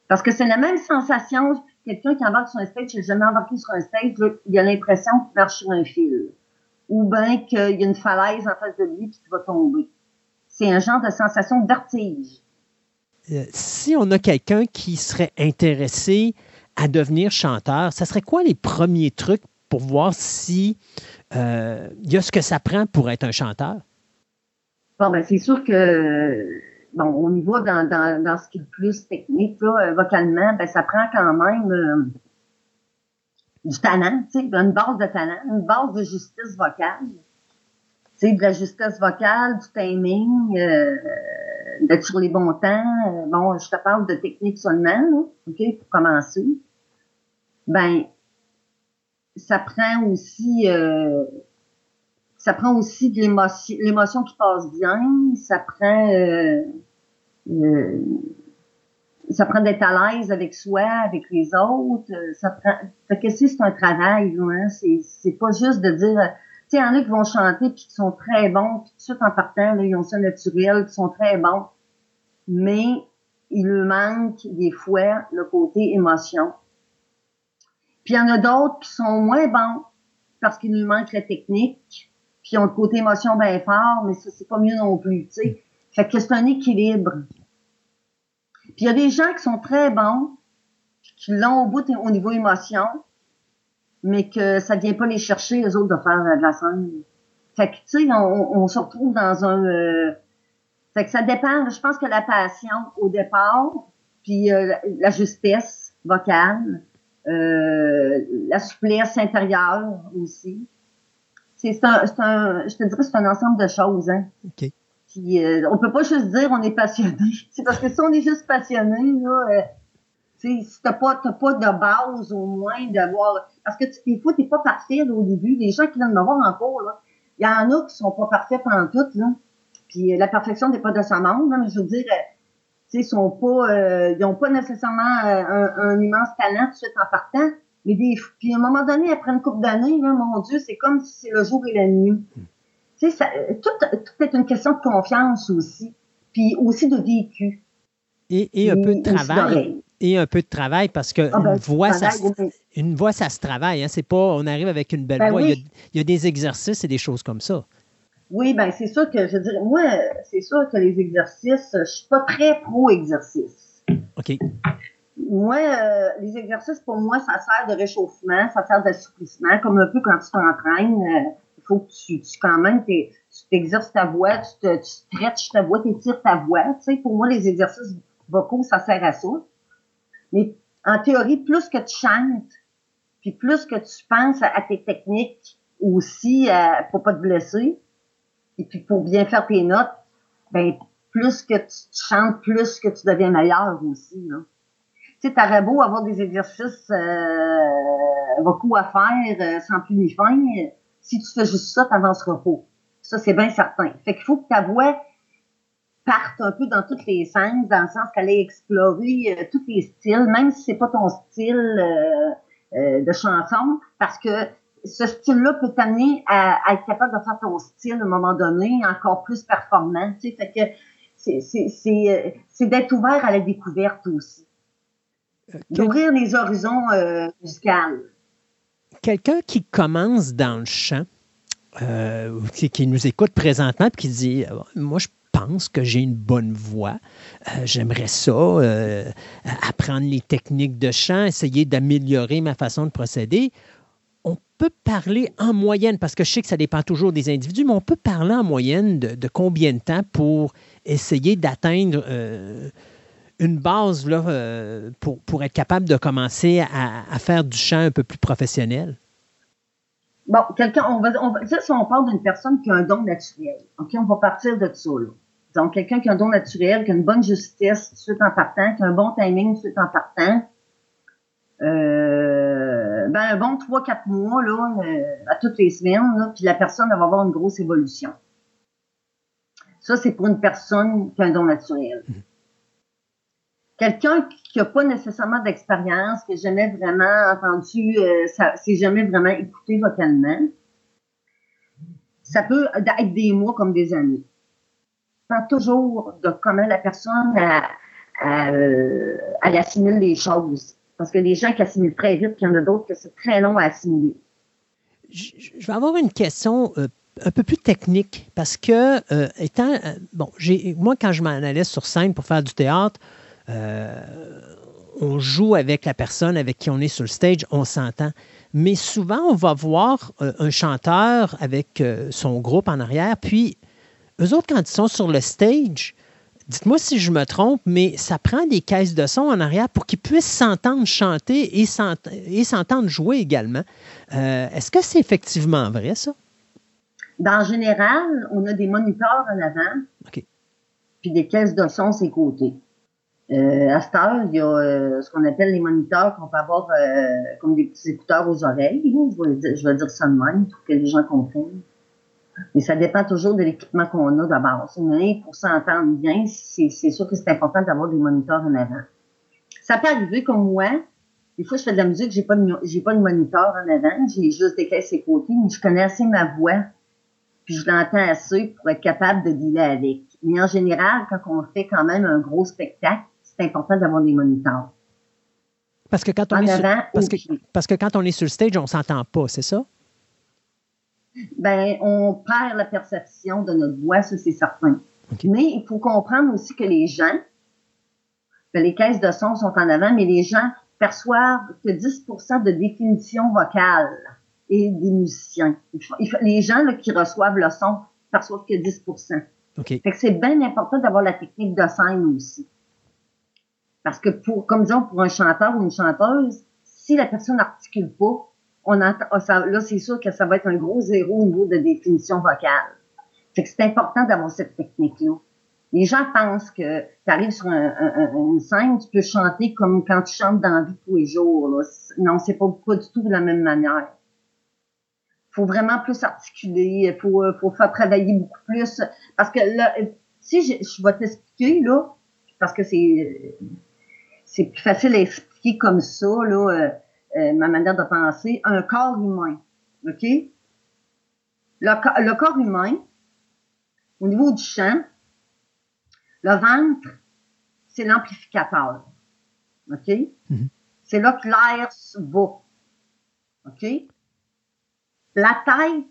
Parce que c'est la même sensation, quelqu'un qui embarque sur un stage, qui jamais embarqué sur un stage, il a l'impression qu'il marche sur un fil. Ou bien qu'il y a une falaise en face de lui, puis qu'il va tomber c'est un genre de sensation de vertige. Euh, si on a quelqu'un qui serait intéressé à devenir chanteur, ça serait quoi les premiers trucs pour voir si euh, il y a ce que ça prend pour être un chanteur? Bon, ben, c'est sûr que bon, on y va dans, dans, ce qui est le plus technique, euh, vocalement, ben, ça prend quand même du talent, une base de talent, une base de justice vocale sais, de la justesse vocale, du timing, d'être sur les bons temps. Euh, bon, je te parle de technique seulement, OK, pour commencer. Ben, ça prend aussi euh, ça prend aussi de l'émotion l'émotion qui passe bien, ça prend euh, euh ça prend d'être à l'aise avec soi, avec les autres, ça prend fait que c'est un travail, hein, c'est c'est pas juste de dire sais, il y en a qui vont chanter puis qui sont très bons, puis tout en partant, là, ils ont ça naturel, qui sont très bons. Mais il leur manque des fois le côté émotion. Puis il y en a d'autres qui sont moins bons parce qu'il lui manque la technique, puis ils ont le côté émotion bien fort, mais ça, c'est pas mieux non plus, tu sais. Fait que c'est un équilibre. Puis il y a des gens qui sont très bons, qui l'ont au bout au niveau émotion, mais que ça vient pas les chercher, les autres, de faire de la scène. Fait que, tu sais, on, on, se retrouve dans un... Euh, fait que ça dépend, je pense que la passion au départ, puis euh, la justesse vocale, euh, la souplesse intérieure aussi. C'est un, un, je te dirais, c'est un ensemble de choses, hein. OK. Puis, euh, on peut pas juste dire on est passionné. C'est parce que si on est juste passionné, là, euh, si t'as pas, pas de base au moins d'avoir. Parce que tu, des fois, t'es pas parfait au début. Les gens qui viennent me voir en cours, là, il y en a qui sont pas parfaits pendant tout, là. Puis la perfection n'est pas de sa monde, mais je veux dire, euh, tu sais, sont pas, euh, ils ont pas nécessairement euh, un, immense talent tout de suite en partant, Mais des, puis à un moment donné, après une couple d'années, mon Dieu, c'est comme si c'est le jour et la nuit. Tu sais, ça, tout, tout est une question de confiance aussi, puis aussi de vécu. Et, et un peu de travail. Et un peu de travail parce que Ah ben, une, voix, ça, oui. une voix, ça se travaille. Hein? C'est pas on arrive avec une belle Ben voix. Il, y a, oui. il y a des exercices et des choses comme ça. Oui, ben c'est sûr que je dirais, moi, c'est sûr que les exercices, je suis pas très pro-exercice. OK. Moi, euh, les exercices, pour moi, ça sert de réchauffement, ça sert d'assouplissement, comme un peu quand tu t'entraînes, euh, il faut que tu, tu quand même, tu t'exerces ta voix, tu, te, tu stretches ta voix, tu étires ta voix. Tu sais, pour moi, les exercices vocaux, ça sert à ça. Mais en théorie, plus que tu chantes, puis plus que tu penses à, à tes techniques aussi euh, pour pas te blesser, et puis pour bien faire tes notes, ben plus que tu, chantes, plus que tu deviens meilleur aussi. Là. Tu sais, t'aurais beau avoir des exercices euh, vocaux à faire euh, sans plus ni fin, si tu fais juste ça, t'avanceras pas. Ça, c'est bien certain. Fait qu'il faut que ta voix parte un peu dans toutes les sens, dans le sens qu'elle ait exploré euh, tous les styles, même si c'est pas ton style euh, euh, de chanson, parce que ce style-là peut t'amener à, à être capable de faire ton style à un moment donné encore plus performant. Tu sais, fait que c'est d'être ouvert à la découverte aussi, d'ouvrir les horizons euh, musicaux. Quelqu'un qui commence dans le chant, euh, qui, qui nous écoute présentement, puis qui dit Moi, je que j'ai une bonne voix. Euh, J'aimerais ça, euh, apprendre les techniques de chant, essayer d'améliorer ma façon de procéder. On peut parler en moyenne, parce que je sais que ça dépend toujours des individus, mais on peut parler en moyenne de, combien de temps pour essayer d'atteindre euh, une base là, pour, pour être capable de commencer à, faire du chant un peu plus professionnel? Bon, quelqu'un, on va, on va dire si on parle d'une personne qui a un don naturel. OK, on va partir de ça, là. Donc, quelqu'un qui a un don naturel, qui a une bonne justesse tout de suite en partant, qui a un bon timing tout de suite en partant. Euh, ben, un bon 3-4 mois, là, euh, à toutes les semaines, là, puis la personne elle va avoir une grosse évolution. Ça, c'est pour une personne qui a un don naturel. Quelqu'un qui n'a pas nécessairement d'expérience, qui n'a jamais vraiment entendu, euh, ça s'est jamais vraiment écouté vocalement, ça peut être des mois comme des années. Dépend toujours de comment la personne a, euh, elle assimile les choses. Parce que les gens qui assimilent très vite, puis il y en a d'autres que c'est très long à assimiler. Je vais avoir une question euh, un peu plus technique parce que, euh, étant. euh, bon, j'ai, moi, quand je m'en allais sur scène pour faire du théâtre, euh, on joue avec la personne avec qui on est sur le stage, on s'entend. Mais souvent, on va voir euh, un chanteur avec euh, son groupe en arrière, puis eux autres, quand ils sont sur le stage, dites-moi si je me trompe, mais ça prend des caisses de son en arrière pour qu'ils puissent s'entendre chanter et s'ent- et s'entendre jouer également. Euh, Est-ce que c'est effectivement vrai, ça? Dans général, on a des moniteurs en avant, OK. puis des caisses de son ses côtés. Euh, à cette heure, il y a euh, ce qu'on appelle les moniteurs qu'on peut avoir comme des petits écouteurs aux oreilles. Je vais, dire, je vais dire ça de même pour que les gens comprennent. Mais ça dépend toujours de l'équipement qu'on a d'abord. Mais pour s'entendre bien, c'est sûr que c'est important d'avoir des moniteurs en avant. Ça peut arriver comme moi. Des fois, je fais de la musique, j'ai pas de, j'ai pas de moniteur en avant, j'ai juste des caisses côté, mais je connais assez ma voix puis je l'entends assez pour être capable de dealer avec. Mais en général, quand on fait quand même un gros spectacle, c'est important d'avoir des moniteurs. Parce que quand on, En est sur, parce que, parce que quand on est sur le stage, on ne s'entend pas, c'est ça? Ben, on perd la perception de notre voix, ça c'est certain. Mais il faut comprendre aussi que les gens, que les caisses de son sont en avant, mais les gens perçoivent que 10% de définition vocale et des musiciens. Les gens là, qui reçoivent le son perçoivent que 10 OK. Fait que c'est bien important d'avoir la technique de scène aussi. Parce que pour, comme disons, pour un chanteur ou une chanteuse, si la personne n'articule pas, on entend, là, c'est sûr que ça va être un gros zéro au niveau de définition vocale. Fait que c'est important d'avoir cette technique-là. Les gens pensent que tu arrives sur un- un- un- une scène, tu peux chanter comme quand tu chantes dans la vie tous les jours. Non, c'est pas, pas du tout de la même manière. faut vraiment plus articuler, faut, euh, faut faire travailler beaucoup plus. Parce que là, euh, si je, je vais t'expliquer, là, parce que c'est c'est plus facile à expliquer comme ça, là. Euh, ma manière de penser, un corps humain. OK? Le, le corps humain, au niveau du chant, le ventre, c'est l'amplificateur. OK? Mhm. C'est là que l'air se va. OK? La tête,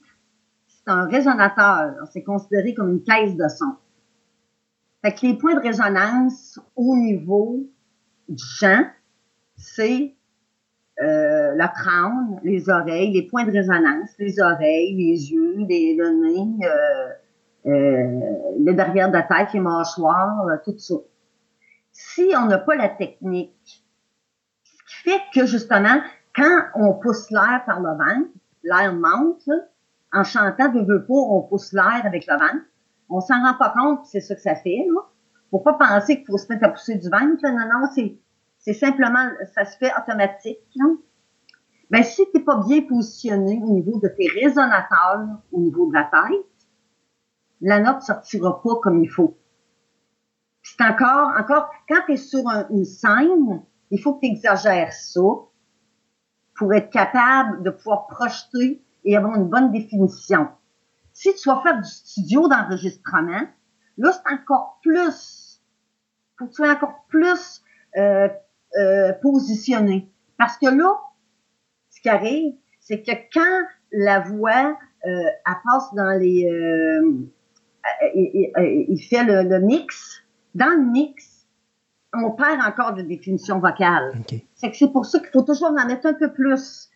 c'est un résonateur. C'est considéré comme une caisse de son. Fait que les points de résonance au niveau du chant, c'est euh, le crâne, les oreilles, les points de résonance, les oreilles, les yeux, les, le nez, euh, euh, le derrière de la tête, les mâchoires, euh, tout ça. Si on n'a pas la technique, ce qui fait que justement, quand on pousse l'air par le ventre, l'air monte, en chantant de veut pas, on pousse l'air avec le ventre. On s'en rend pas compte, c'est ça que ça fait, là. Faut pas penser qu'il faut se mettre à pousser du ventre. Non, non, c'est, c'est simplement, ça se fait automatique, là. Ben, si t'es pas bien positionné au niveau de tes résonateurs, au niveau de la tête, la note sortira pas comme il faut. C'est encore, encore, quand tu es sur un- une scène, il faut que tu exagères ça pour être capable de pouvoir projeter et avoir une bonne définition. Si tu vas faire du studio d'enregistrement, là, c'est encore plus, faut que tu sois encore plus euh, euh, positionné. Parce que là, ce qui arrive, c'est que quand la voix, euh, elle passe dans les... euh, il, il- il fait le, le mix, dans le mix, on perd encore de définition vocale. C'est que c'est pour ça qu'il faut toujours en mettre un peu plus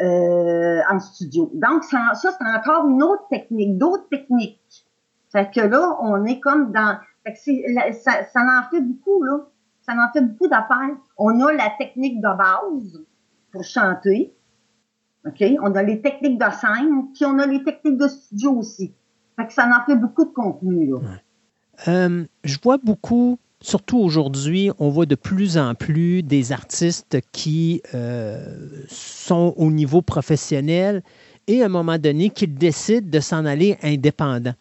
euh, en studio. Donc, ça, ça, c'est encore une autre technique, d'autres techniques. Fait que là, on est comme dans... Fait que la- ça, ça en fait beaucoup, là. Ça en fait beaucoup d'affaires. On a la technique de base pour chanter. On a les techniques de scène, puis on a les techniques de studio aussi. Fait que ça en fait beaucoup de contenu. Euh, je vois beaucoup, surtout aujourd'hui, on voit de plus en plus des artistes qui euh, sont au niveau professionnel et à un moment donné qui décident de s'en aller indépendant.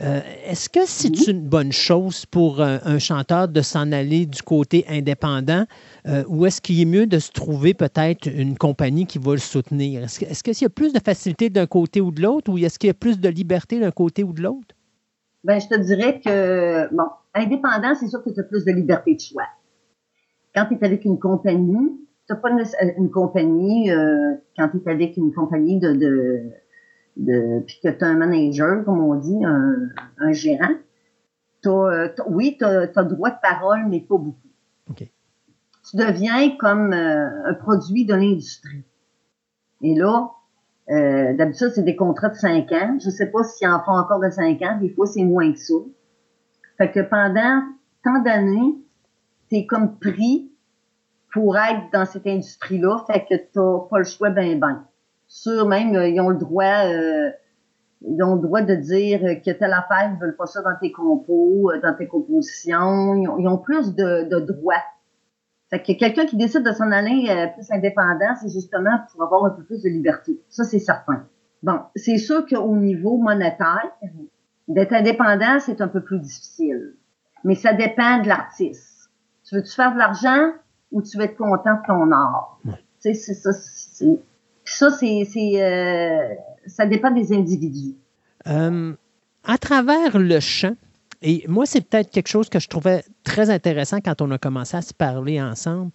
Euh, Est-ce que c'est une bonne chose pour un, un chanteur de s'en aller du côté indépendant euh, ou est-ce qu'il est mieux de se trouver peut-être une compagnie qui va le soutenir? Est-ce est-ce qu'il y a plus de facilité d'un côté ou de l'autre ou est-ce qu'il y a plus de liberté d'un côté ou de l'autre? Ben, je te dirais que, bon, indépendant, c'est sûr que tu as plus de liberté de choix. Quand tu es avec une compagnie, tu pas euh, une compagnie, euh, quand tu es avec une compagnie de, de, de puis que tu as un manager, comme on dit, un, un gérant, t'as, euh, t'as- oui, tu as, droit de parole, mais pas beaucoup. OK. Tu deviens comme euh, un produit de l'industrie. Et là, euh, d'habitude, c'est des contrats de 5 ans. Je sais pas s'ils en font encore de 5 ans. Des fois, c'est moins que ça. Fait que pendant tant d'années, t'es comme pris pour être dans cette industrie-là. Fait que t'as pas le choix ben ben. Sûr même, euh, ils ont le droit, euh, ils ont le droit de dire que telle affaire, ils veulent pas ça dans tes compos, euh, dans tes compositions. Ils ont, ils ont plus de, de droits. Fait que quelqu'un qui décide de s'en aller euh, plus indépendant, c'est justement pour avoir un peu plus de liberté. Ça, c'est certain. Bon, c'est sûr qu'au niveau monétaire, d'être indépendant, c'est un peu plus difficile. Mais ça dépend de l'artiste. Tu veux-tu faire de l'argent ou tu veux être content de ton art? Ouais. Tu sais, c'est ça. Ça, euh, ça dépend des individus. Euh, à travers le chant, et moi, c'est peut-être quelque chose que je trouvais très intéressant quand on a commencé à se parler ensemble.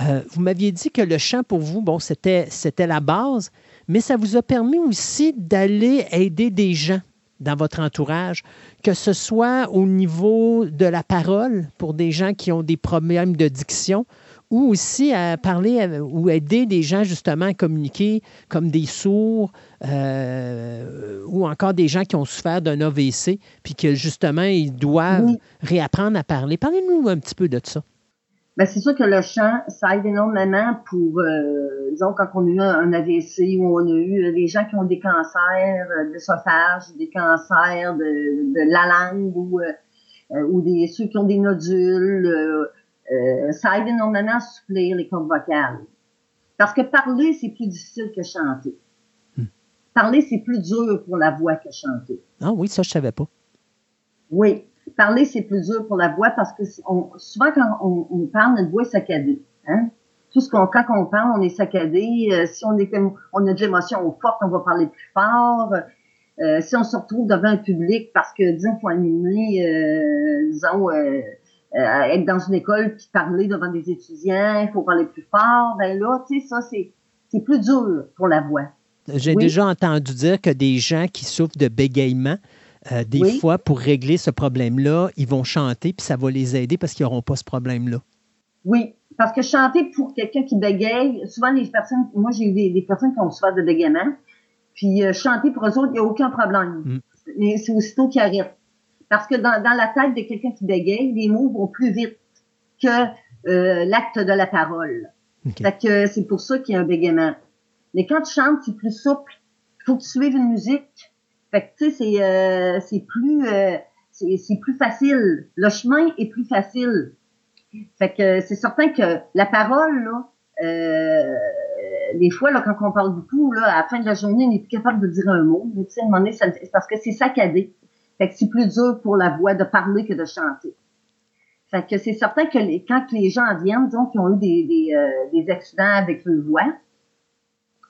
Euh, vous m'aviez dit que le chant, pour vous, bon, c'était, c'était la base, mais ça vous a permis aussi d'aller aider des gens dans votre entourage, que ce soit au niveau de la parole pour des gens qui ont des problèmes de diction, ou aussi à parler à- ou aider des gens justement à communiquer comme des sourds euh, ou encore des gens qui ont souffert d'un AVC puis que justement ils doivent Oui. réapprendre à parler. Parlez-nous un petit peu de ça. Ben, c'est sûr que le chant, ça aide énormément pour, euh, disons, quand on a eu un, AVC ou on a eu euh, des gens qui ont des cancers euh, d'œsophage, des cancers de, de la langue ou, euh, euh, ou des, ceux qui ont des nodules. Euh, euh, ça aide énormément à suppléer les cordes vocales. Parce que parler, c'est plus difficile que chanter. Hmm. Parler, c'est plus dur pour la voix que chanter. Ah oui, ça je savais pas. Oui, parler, c'est plus dur pour la voix parce que on, souvent, quand on, on parle, notre voix est saccadée. Hein? tout ce qu'on, quand on parle, on est saccadé. Euh, si on, était, on a de l'émotion forte, on va parler plus fort. Euh, si on se retrouve devant un public parce que, disons, faut animer, euh, disons, euh, être dans une école puis parler devant des étudiants, il faut parler plus fort, ben là, tu sais, ça, c'est, c'est plus dur pour la voix. J'ai déjà entendu dire que des gens qui souffrent de bégaiement, des fois, pour régler ce problème-là, ils vont chanter puis ça va les aider parce qu'ils n'auront pas ce problème-là. Oui, parce que chanter pour quelqu'un qui bégaye, souvent les personnes, moi j'ai eu des, personnes qui ont souffert de bégaiement, puis euh, chanter pour eux autres, il n'y a aucun problème. Mm. C'est aussitôt qu'ils arrêtent. Parce que dans, dans la tête de quelqu'un qui bégaye, les mots vont plus vite que euh, l'acte de la parole. Fait que c'est pour ça qu'il y a un bégaiement. Mais quand tu chantes, c'est plus souple. Il faut que tu suives une musique. Fait que tu sais, c'est euh, c'est plus euh, c'est plus facile. Le chemin est plus facile. Fait que c'est certain que la parole, là, euh, des fois, là, quand on parle beaucoup, là, à la fin de la journée, on n'est plus capable de dire un mot. Tu sais, à un moment donné, c'est parce que c'est saccadé. Fait que c'est plus dur pour la voix de parler que de chanter. Fait que c'est certain que quand les gens viennent, disons, qui ont eu des, des, euh, des accidents avec leur voix,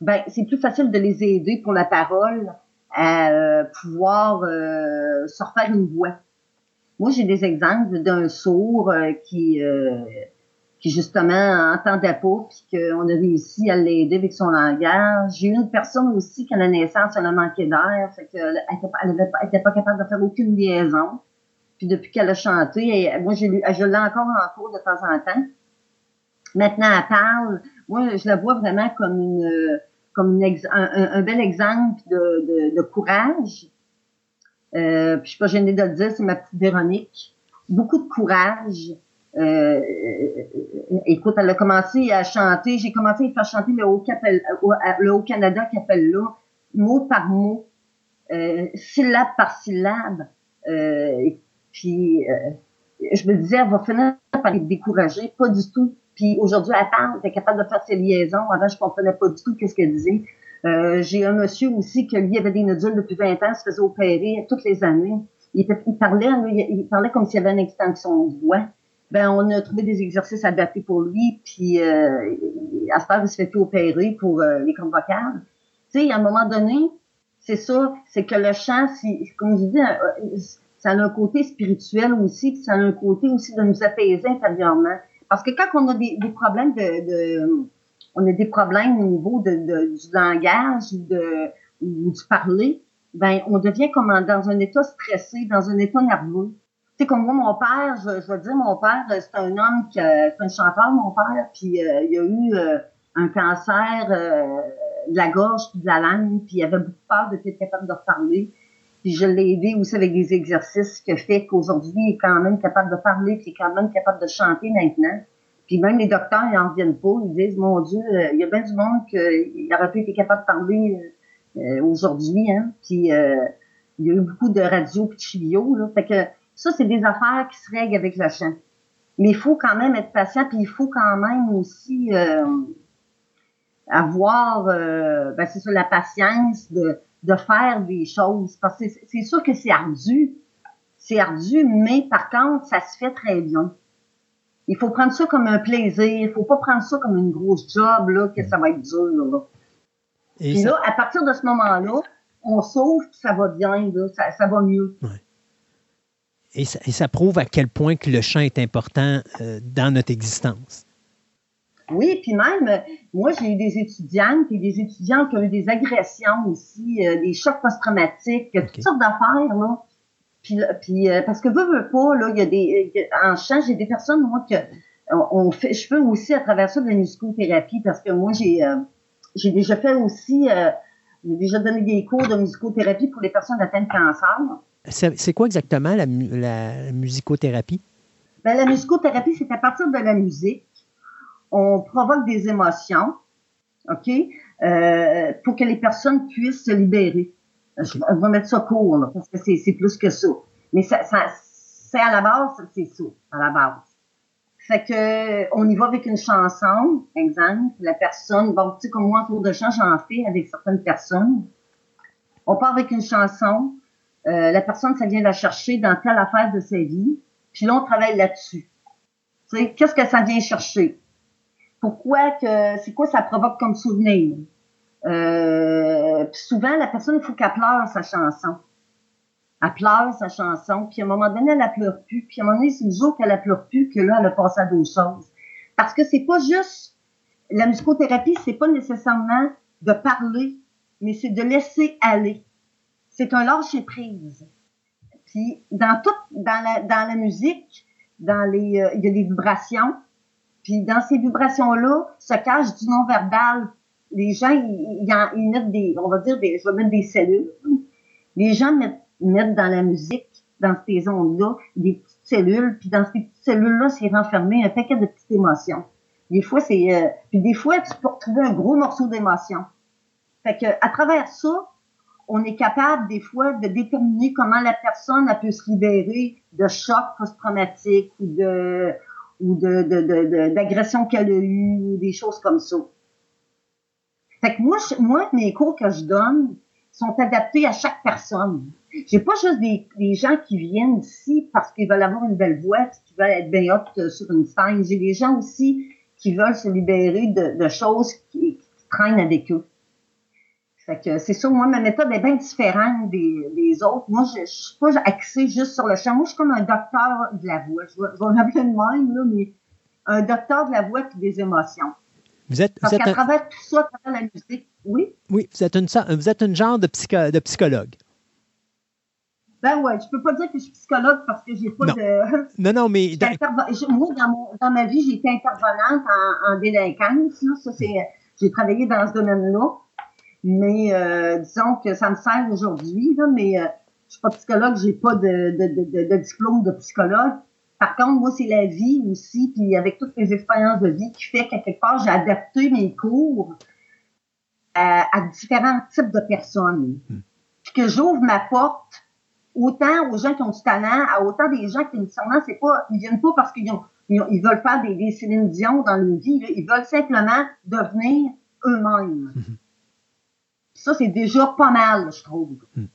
ben, c'est plus facile de les aider pour la parole à euh, pouvoir euh, se refaire une voix. Moi, j'ai des exemples d'un sourd euh, qui, euh, qui justement entendait pas, puis qu'on a réussi à l'aider avec son langage. J'ai eu une personne aussi qui à la naissance, elle a manqué d'air, fait qu'elle n'était pas capable de faire aucune liaison. Puis depuis qu'elle a chanté, moi, je l'ai encore en cours de temps en temps. Maintenant, elle parle. Moi, je la vois vraiment comme une comme une un, bel exemple de, de, de courage euh, puis je suis pas gênée de le dire, c'est ma petite Véronique. Beaucoup de courage. Euh, écoute, elle a commencé à chanter. J'ai commencé à faire chanter le Haut, le Haut là, mot par mot, euh, syllabe par syllabe. Euh, puis euh, je me disais, elle va finir par être découragée. Pas du tout. Puis aujourd'hui, elle parle, elle est capable de faire ses liaisons. Avant, je comprenais pas du tout qu'est-ce qu'elle disait. Euh, j'ai un monsieur aussi qui lui avait des nodules depuis 20 ans, se faisait opérer toutes les années. Il, parlait, il, parlait comme s'il y avait une extension de voix. Ben, on a trouvé des exercices adaptés pour lui, puis euh, à ce moment il se fait opérer pour euh, les cordes. Tu sais, à un moment donné, c'est ça, c'est que le chant, comme je dis, euh, ça a un côté spirituel aussi, puis ça a un côté aussi de nous apaiser intérieurement. Parce que quand on a des, des problèmes de, de on a des problèmes au niveau de, du langage ou, de, ou du parler, ben on devient comme dans un état stressé, dans un état nerveux. Sais, comme moi, mon père, je, je dire, mon père, c'est un homme qui c'est un chanteur, mon père, puis euh, il a eu euh, un cancer euh, de la gorge puis de la langue, puis il avait beaucoup peur de être capable de reparler. Puis je l'ai aidé aussi avec des exercices qui fait qu'aujourd'hui, il est quand même capable de parler, puis il est quand même capable de chanter maintenant. Puis même les docteurs, ils en viennent pas. Ils disent, mon Dieu, euh, il y a bien du monde qui aurait pu être capable de parler euh, aujourd'hui. Hein? Puis euh, il y a eu beaucoup de radio et de chibio. Là. Fait que ça, c'est des affaires qui se règlent avec le chant. Mais il faut quand même être patient, puis il faut quand même aussi avoir, ben c'est ça, la patience de, de faire des choses. Parce que c'est sûr que c'est ardu. C'est ardu, mais par contre, ça se fait très bien. Il faut prendre ça comme un plaisir. Il faut pas prendre ça comme une grosse job, là, que ça va être dur, là. Et puis là, à partir de ce moment-là, on sauve, puis ça va bien, là, ça, va mieux. Et, ça, et, ça, prouve à quel point que le chant est important euh, dans notre existence. Oui, puis même, moi, j'ai eu des étudiantes et des étudiants qui ont eu des agressions aussi, euh, des chocs post-traumatiques, toutes sortes d'affaires, là. Puis, puis euh, parce que veux, veux pas, là, il y a des. En chant, j'ai des personnes, moi, que on fait. Je fais aussi à travers ça de la musicothérapie parce que moi, j'ai euh, j'ai déjà fait aussi. Euh, j'ai déjà donné des cours de musicothérapie pour les personnes atteintes de cancer. C'est quoi exactement la, la musicothérapie? Ben, la musicothérapie, c'est à partir de la musique, on provoque des émotions, OK, euh, pour que les personnes puissent se libérer. Je, vais mettre ça court, là, parce que c'est plus que ça. Mais ça, ça c'est à la base, c'est ça, à la base. Fait que on y va avec une chanson, exemple. La personne, bon, tu sais, comme moi, en cours de chant, j'en fais avec certaines personnes. On part avec une chanson. Euh, la personne, ça vient la chercher dans telle affaire de sa vie. Puis là, on travaille là-dessus. Qu'est-ce que ça vient chercher? pourquoi que c'est quoi ça provoque comme souvenir? Euh, puis souvent, la personne, il faut qu'elle pleure sa chanson. Elle pleure sa chanson, puis à un moment donné, elle la pleure plus. Puis à un moment donné, c'est le jour qu'elle la pleure plus que là, elle a passé à d'autres choses. Parce que c'est pas juste la musicothérapie, c'est pas nécessairement de parler, mais c'est de laisser aller. C'est un lâcher prise. Puis dans toute, dans la, dans la musique, dans les, euh, il y a des vibrations. Puis dans ces vibrations-là, se cache du non-verbal. Les gens, ils, ils, mettent des, on va dire des, je vais mettre des cellules. Les gens mettent, mettent dans la musique, dans ces ondes-là, des petites cellules. Puis dans ces petites cellules-là, c'est renfermé un paquet de petites émotions. Des fois, c'est, euh, puis des fois, tu peux retrouver un gros morceau d'émotion. Fait que à travers ça, on est capable des fois de déterminer comment la personne a peut se libérer de chocs post-traumatiques ou de ou de, d'agression qu'elle a eu ou des choses comme ça. Fait que moi, moi, mes cours que je donne sont adaptés à chaque personne. J'ai pas juste des, des, gens qui viennent ici parce qu'ils veulent avoir une belle voix, qui veulent être bien haute euh, sur une scène. J'ai des gens aussi qui veulent se libérer de, de choses qui traînent avec eux. Fait que c'est sûr, moi, ma méthode est bien différente des, des autres. Moi, je, je suis pas axée juste sur le chant. Moi, je suis comme un docteur de la voix. Je vais, je vais l'appeler de même, là, mais un docteur de la voix et des émotions. Vous êtes, Parce vous êtes qu'à un... travers tout ça, à travers la musique, oui. Oui, vous êtes une, vous êtes une genre de, psycho, de psychologue. Ben ouais, je peux pas dire que je suis psychologue parce que j'ai pas non. de. Non, non, mais. Dans... Moi, dans, mon, dans ma vie, j'ai été intervenante en, en délinquance. Là. Ça, c'est. J'ai travaillé dans ce domaine-là. Mais euh, disons que ça me sert aujourd'hui, là, mais euh, je suis pas psychologue, j'ai pas de, de, de, de, diplôme de psychologue. Par contre, moi, c'est la vie aussi, puis avec toutes mes expériences de vie qui fait qu'à quelque part, j'ai adapté mes cours à, à, différents types de personnes. Hmm. Puis que j'ouvre ma porte autant aux gens qui ont du talent, à autant des gens qui nécessairement, c'est pas, ils viennent pas parce qu'ils ont, ils, ont, ils veulent faire des, des Céline Dion dans leur vie, là. ils veulent simplement devenir eux-mêmes. Hmm. Ça, c'est déjà pas mal, je trouve. Hmm.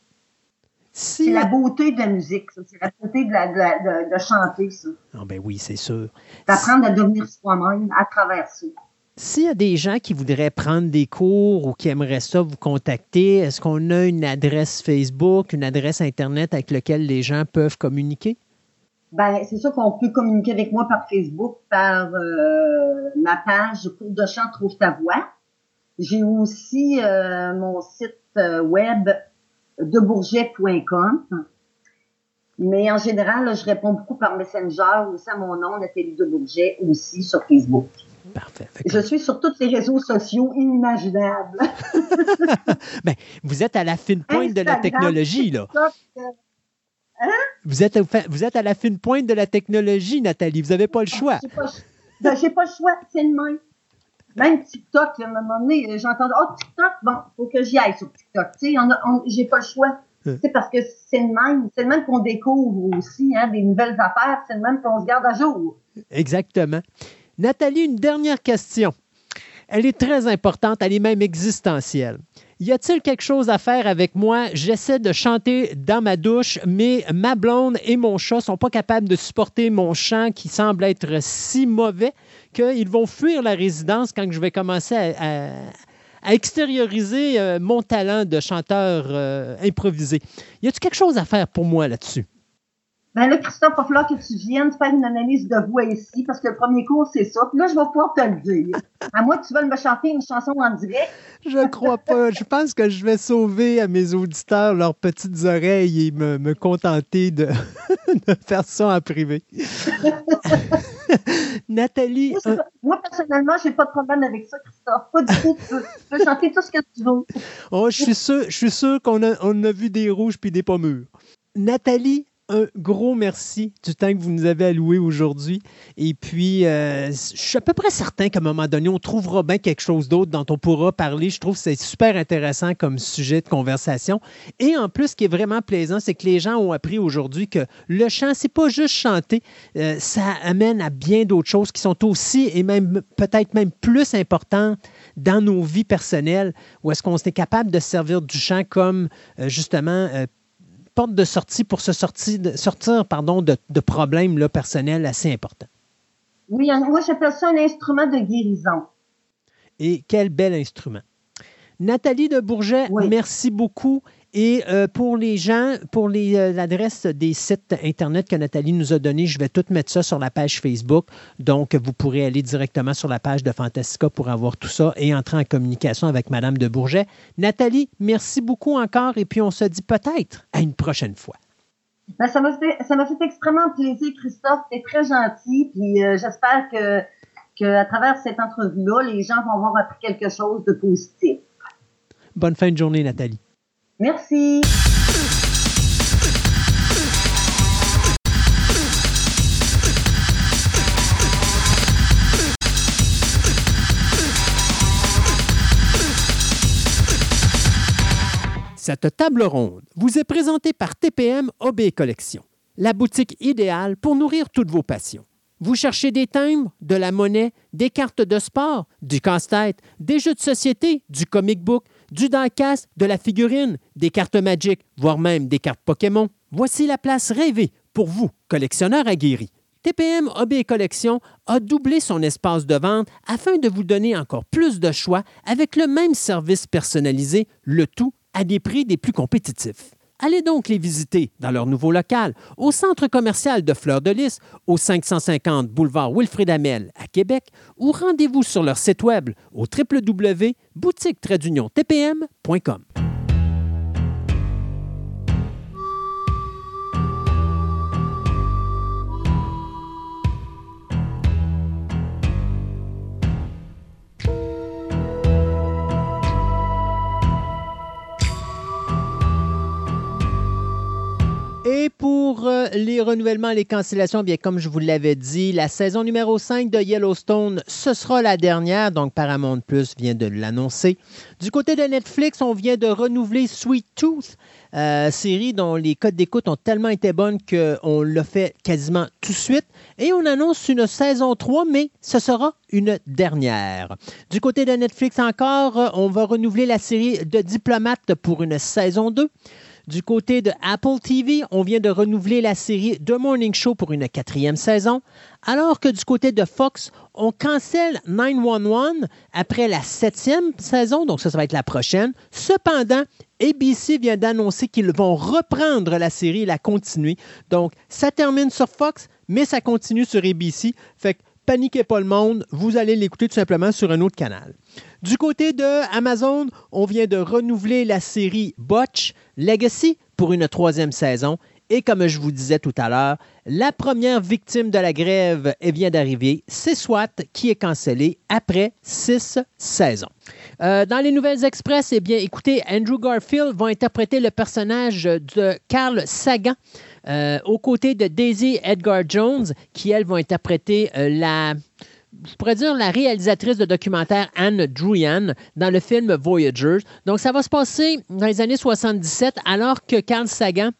Si... C'est la beauté de la musique, ça. C'est la beauté de, la, de, la, de, de, chanter, ça. Ah ben oui, c'est sûr. D'apprendre à devenir soi-même à travers ça. S'il y a des gens qui voudraient prendre des cours ou qui aimeraient ça vous contacter, est-ce qu'on a une adresse Facebook, une adresse Internet avec laquelle les gens peuvent communiquer? Ben, c'est sûr qu'on peut communiquer avec moi par Facebook, par euh, ma page Cours de chant Trouve ta voix. J'ai aussi euh, mon site web debourget.com. Mais en général, là, je réponds beaucoup par Messenger ou à mon nom, Nathalie de Bourget, aussi sur Facebook. Parfait. Je suis sur tous les réseaux sociaux inimaginables. ben, vous êtes à la fine pointe Instagram, de la technologie, là. Hein? Vous, êtes, vous êtes à la fine pointe de la technologie, Nathalie. Vous n'avez pas le choix. J'ai pas, ben, pas le choix, c'est le même. Même TikTok, à un moment donné, j'entends Oh, TikTok, bon, faut que j'y aille sur TikTok. Tu sais, j'ai pas le choix. C'est parce que c'est le même, c'est le même qu'on découvre aussi, hein, des nouvelles affaires, c'est le même qu'on se garde à jour. Exactement. Nathalie, une dernière question. Elle est très importante, elle est même existentielle. Y a-t-il quelque chose à faire avec moi? J'essaie de chanter dans ma douche, mais ma blonde et mon chat sont pas capables de supporter mon chant qui semble être si mauvais qu'ils vont fuir la résidence quand je vais commencer à, à, à extérioriser euh, mon talent de chanteur euh, improvisé. Y a-t-il quelque chose à faire pour moi là-dessus? Ben là, Christophe, il va falloir que tu viennes faire une analyse de voix ici, parce que le premier cours, c'est ça. Puis là, je vais pouvoir te le dire. À moi, tu veux me chanter une chanson en direct? Je crois pas. Je pense que je vais sauver à mes auditeurs leurs petites oreilles et me, me contenter de, de, faire ça en privé. Nathalie. Moi, euh... moi personnellement, j'ai pas de problème avec ça, Christophe. Pas du tout. Tu peux, tu peux chanter tout ce que tu veux. Oh, je suis sûr, je suis sûr qu'on a, on a vu des rouges puis des pommures. Nathalie, un gros merci du temps que vous nous avez alloué aujourd'hui. Et puis, euh, je suis à peu près certain qu'à un moment donné, on trouvera bien quelque chose d'autre dont on pourra parler. Je trouve que c'est super intéressant comme sujet de conversation. Et en plus, ce qui est vraiment plaisant, c'est que les gens ont appris aujourd'hui que le chant, c'est pas juste chanter, euh, ça amène à bien d'autres choses qui sont aussi et même peut-être même plus importantes dans nos vies personnelles, où est-ce qu'on est capable de se servir du chant comme euh, justement porte de sortie pour se sortir, pardon, de, de problèmes là, personnels assez importants. Oui, moi j'appelle ça un instrument de guérison. Et quel bel instrument. Nathalie de Bourget, merci beaucoup. Et euh, pour les gens, pour euh, l'adresse des sites Internet que Nathalie nous a donné, je vais tout mettre ça sur la page Facebook. Donc, vous pourrez aller directement sur la page de Fantastica pour avoir tout ça et entrer en communication avec Madame de Bourget. Nathalie, merci beaucoup encore et puis on se dit peut-être à une prochaine fois. Ben, ça m'a fait, fait, extrêmement plaisir, Christophe. Tu très gentil. Puis euh, j'espère que, que à travers cette entrevue-là, les gens vont avoir appris quelque chose de positif. Bonne fin de journée, Nathalie. Merci. Cette table ronde vous est présentée par TPM OB Collection, la boutique idéale pour nourrir toutes vos passions. Vous cherchez des timbres, de la monnaie, des cartes de sport, du casse-tête, des jeux de société, du comic book, du diecast, de la figurine, des cartes magiques, voire même des cartes Pokémon. Voici la place rêvée pour vous, collectionneurs aguerris. TPM Hobby Collection a doublé son espace de vente afin de vous donner encore plus de choix avec le même service personnalisé, le tout à des prix des plus compétitifs. Allez donc les visiter dans leur nouveau local au centre commercial de Fleur de Lys au 550 boulevard Wilfrid Amel à Québec ou rendez-vous sur leur site web au www.boutique-tpm.com. Et pour euh, les renouvellements et les cancellations, bien comme je vous l'avais dit, la saison numéro 5 de Yellowstone, ce sera la dernière, donc Paramount Plus vient de l'annoncer. Du côté de Netflix, on vient de renouveler Sweet Tooth, euh, série dont les codes d'écoute ont tellement été bonnes qu'on l'a fait quasiment tout de suite. Et on annonce une saison 3, mais ce sera une dernière. Du côté de Netflix encore, on va renouveler la série de Diplomate pour une saison 2. Du côté de Apple TV, on vient de renouveler la série The Morning Show pour une quatrième saison, alors que du côté de Fox, on cancelle 911 après la septième saison, donc ça, ça va être la prochaine. Cependant, ABC vient d'annoncer qu'ils vont reprendre la série et la continuer. Donc, ça termine sur Fox, mais ça continue sur ABC. Paniquez pas le monde, vous allez l'écouter tout simplement sur un autre canal. Du côté de Amazon, on vient de renouveler la série Botch Legacy pour une troisième saison. Et comme je vous disais tout à l'heure, la première victime de la grève vient d'arriver. C'est SWAT qui est cancellé après six saisons. Euh, dans les Nouvelles Express, eh bien, écoutez, Andrew Garfield va interpréter le personnage de Carl Sagan euh, aux côtés de Daisy Edgar Jones, qui, elle, va interpréter euh, la je pourrais dire la réalisatrice de documentaire Anne Druyan dans le film Voyagers. Donc, ça va se passer dans les années 77, alors que Carl Sagan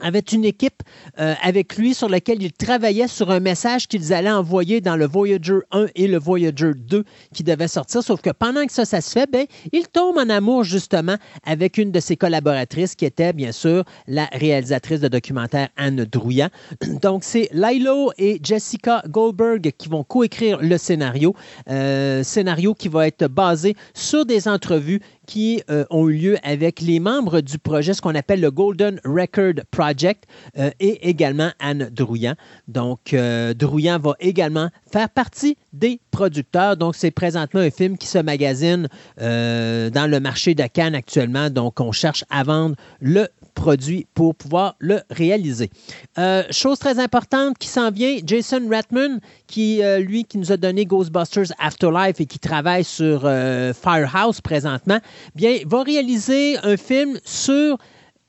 avait une équipe euh, avec lui sur laquelle il travaillait sur un message qu'ils allaient envoyer dans le Voyager 1 et le Voyager 2 qui devait sortir. Sauf que pendant que ça, se fait, ben, il tombe en amour justement avec une de ses collaboratrices qui était bien sûr la réalisatrice de documentaire Anne Drouillat. Donc c'est Lilo et Jessica Goldberg qui vont coécrire le scénario. Euh, scénario qui va être basé sur des entrevues qui euh, ont eu lieu avec les membres du projet, ce qu'on appelle le Golden Record Project, euh, et également Anne Drouillan. Donc, euh, Drouillan va également faire partie des producteurs. Donc, c'est présentement un film qui se magasine dans le marché de Cannes actuellement. Donc, on cherche à vendre le produit pour pouvoir le réaliser. Euh, chose très importante qui s'en vient, Jason Ratman, qui euh, lui qui nous a donné Ghostbusters Afterlife et qui travaille sur euh, Firehouse présentement, bien va réaliser un film sur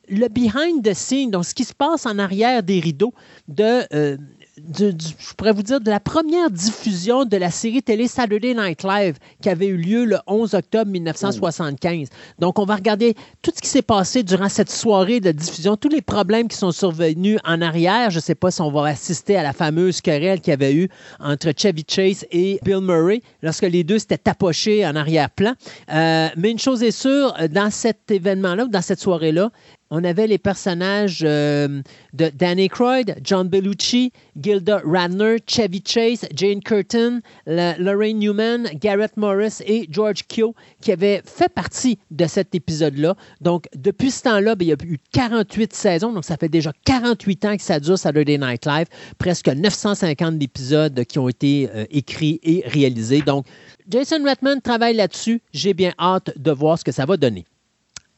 le behind the scene, donc ce qui se passe en arrière des rideaux de je pourrais vous dire, de la première diffusion de la série télé Saturday Night Live qui avait eu lieu le 11 octobre 1975. Donc, on va regarder tout ce qui s'est passé durant cette soirée de diffusion, tous les problèmes qui sont survenus en arrière. Je ne sais pas si on va assister à la fameuse querelle qu'il y avait eu entre Chevy Chase et Bill Murray lorsque les deux s'étaient tapochés en arrière-plan. Euh, mais une chose est sûre, dans cet événement-là, dans cette soirée-là, on avait les personnages euh, de Danny Croyd, John Bellucci, Gilda Radner, Chevy Chase, Jane Curtin, Lorraine Newman, Garrett Morris et George Kyo qui avaient fait partie de cet épisode-là. Donc, depuis ce temps-là, ben, il y a eu 48 saisons, donc ça fait déjà 48 ans que ça dure Saturday Night Live, presque 950 épisodes qui ont été euh, écrits et réalisés. Donc, Jason Redman travaille là-dessus. J'ai bien hâte de voir ce que ça va donner.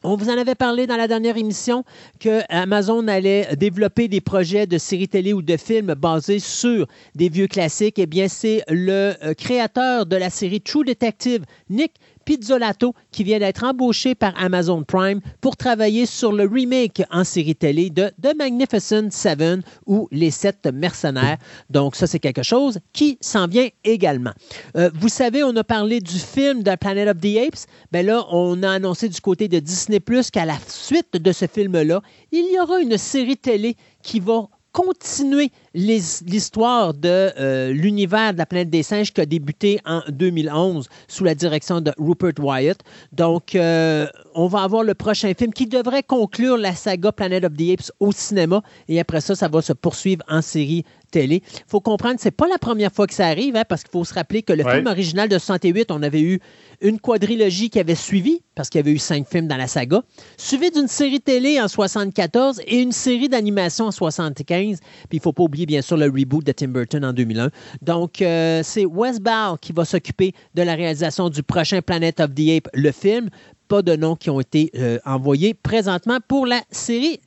On vous en avait parlé dans la dernière émission que Amazon allait développer des projets de séries télé ou de films basés sur des vieux classiques. Eh bien, c'est le euh, créateur de la série True Detective, Nick Pizzolato, qui vient d'être embauché par Amazon Prime pour travailler sur le remake en série télé de The Magnificent Seven ou Les Sept Mercenaires. Donc, ça, c'est quelque chose qui s'en vient également. Euh, vous savez, on a parlé du film de Planet of the Apes. Bien là, on a annoncé du côté de Disney Plus qu'à la suite de ce film-là, il y aura une série télé qui va continuer l'histoire de euh, l'univers de la planète des singes qui a débuté en 2011 sous la direction de Rupert Wyatt. Donc, euh, on va avoir le prochain film qui devrait conclure la saga Planet of the Apes au cinéma et après ça, ça va se poursuivre en série télé. Il faut comprendre, c'est pas la première fois que ça arrive, hein, parce qu'il faut se rappeler que le film original de 68, on avait eu une quadrilogie qui avait suivi, parce qu'il y avait eu cinq films dans la saga, suivi d'une série télé en 74 et une série d'animation en 75. Puis il faut pas oublier, bien sûr, le reboot de Tim Burton en 2001. Donc, euh, c'est Wes Ball qui va s'occuper de la réalisation du prochain Planet of the Apes, le film pas de noms qui ont été euh, envoyés présentement pour la série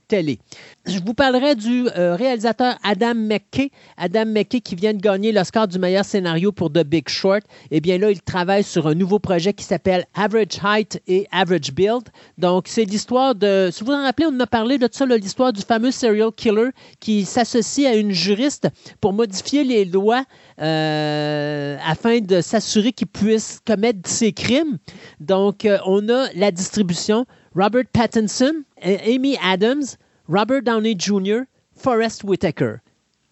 Je vous parlerai du euh, réalisateur Adam McKay. Adam McKay qui vient de gagner l'Oscar du meilleur scénario pour The Big Short. Eh bien là, il travaille sur un nouveau projet qui s'appelle Average Height et Average Build. Donc, c'est l'histoire de... Si vous vous en rappelez, on a parlé de ça, l'histoire du fameux serial killer qui s'associe à une juriste pour modifier les lois euh, afin de s'assurer qu'il puisse commettre ses crimes. Donc, on a la distribution, Robert Pattinson, Amy Adams, Robert Downey Jr., Forrest Whitaker.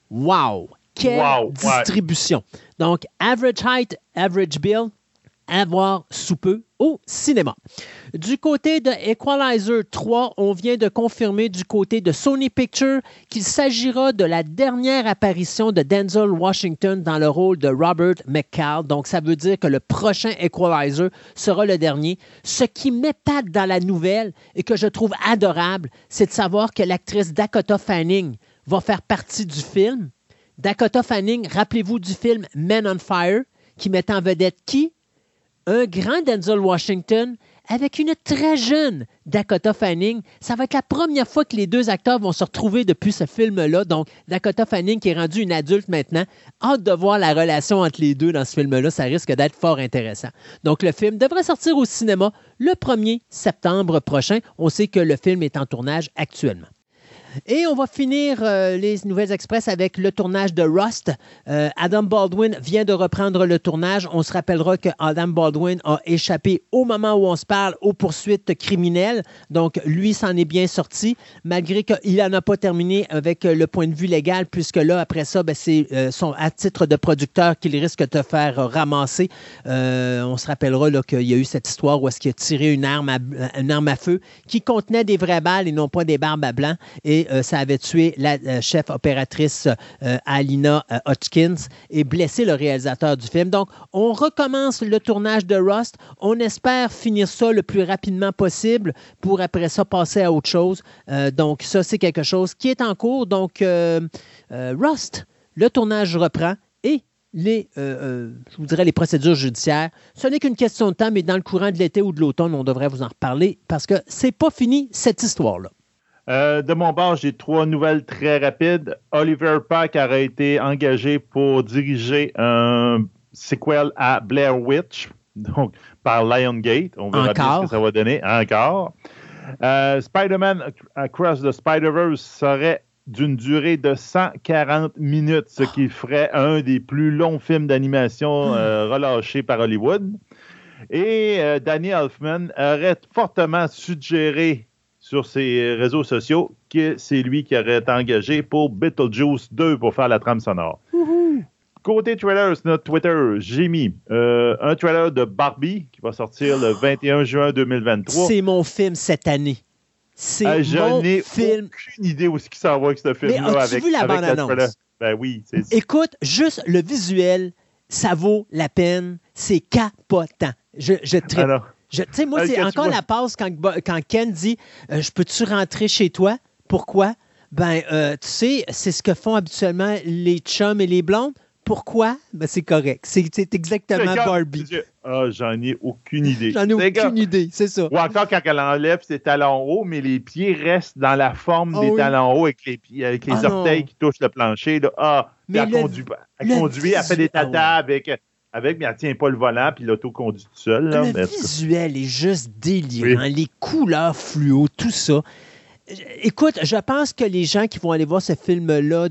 Wow! Quelle distribution! Donc, average height, average bill, avoir sous peu au cinéma. Du côté de Equalizer 3, on vient de confirmer du côté de Sony Pictures qu'il s'agira de la dernière apparition de Denzel Washington dans le rôle de Robert McCall. Donc, ça veut dire que le prochain Equalizer sera le dernier. Ce qui m'épate dans la nouvelle et que je trouve adorable, c'est de savoir que l'actrice Dakota Fanning va faire partie du film. Dakota Fanning, rappelez-vous du film Men on Fire, qui met en vedette qui? Un grand Denzel Washington avec une très jeune Dakota Fanning. Ça va être la première fois que les deux acteurs vont se retrouver depuis ce film-là. Donc, Dakota Fanning qui est rendue une adulte maintenant. Hâte de voir la relation entre les deux dans ce film-là. Ça risque d'être fort intéressant. Donc, le film devrait sortir au cinéma le 1er septembre prochain. On sait que le film est en tournage actuellement. Et on va finir euh, les Nouvelles Express avec le tournage de Rust. Euh, Adam Baldwin vient de reprendre le tournage. On se rappellera que Adam Baldwin a échappé au moment où on se parle aux poursuites criminelles. Donc, lui s'en est bien sorti, malgré qu'il n'en a pas terminé avec le point de vue légal, puisque là, après ça, ben, c'est euh, son, à titre de producteur qu'il risque de faire ramasser. on se rappellera qu'il y a eu cette histoire où est-ce qu'il a tiré une arme, à, une arme à feu qui contenait des vraies balles et non pas des barbes à blanc. Et euh, ça avait tué la euh, chef opératrice euh, Alina Hutchins et blessé le réalisateur du film. Donc, on recommence le tournage de Rust. On espère finir ça le plus rapidement possible pour après ça passer à autre chose. donc, ça, c'est quelque chose qui est en cours. Donc, Rust, le tournage reprend et les, les procédures judiciaires. Ce n'est qu'une question de temps, mais dans le courant de l'été ou de l'automne, on devrait vous en reparler parce que c'est pas fini cette histoire-là. Euh, de mon bord, j'ai trois nouvelles très rapides. Oliver Pack aurait été engagé pour diriger un sequel à Blair Witch, donc par Lionsgate. On verra bien ce que ça va donner. Encore. Euh, Spider-Man Across the Spider-Verse serait d'une durée de 140 minutes, ce qui ferait un des plus longs films d'animation euh, relâchés par Hollywood. Et Danny Elfman aurait fortement suggéré sur ses réseaux sociaux que c'est lui qui aurait été engagé pour Beetlejuice 2 pour faire la trame sonore. Côté trailers, notre Twitter, j'ai mis euh, un trailer de Barbie qui va sortir le 21 juin 2023. C'est mon film cette année. C'est mon n'ai film. aucune idée où ce qui s'en va avec ce film-là. as-tu vu la bande-annonce? trailer? Ben oui, c'est Écoute, juste le visuel, ça vaut la peine. C'est capotant. Je, Je- Tu sais, moi, Euh, c'est encore la passe quand, quand Ken dit euh, Je peux-tu rentrer chez toi? Pourquoi? Ben, euh, tu sais, c'est ce que font habituellement les chums et les blondes. Pourquoi? Ben, c'est correct. C'est c'est exactement Barbie. je- Ah, j'en ai aucune idée. J'en ai aucune idée, c'est ça. Ou encore quand elle enlève ses talons hauts, mais les pieds restent dans la forme Ah des oui. talons hauts avec les, pieds, avec les Ah non. orteils qui touchent le plancher. Là. Ah, Mais elle le- conduit, elle, le conduit, elle fait des ah tatas ouais. avec, avec, mais elle tient pas le volant, puis l'auto conduit tout seul. Là, Le mais visuel est juste délirant. Les couleurs fluo, tout ça. Écoute, je pense que les gens qui vont aller voir ce film-là,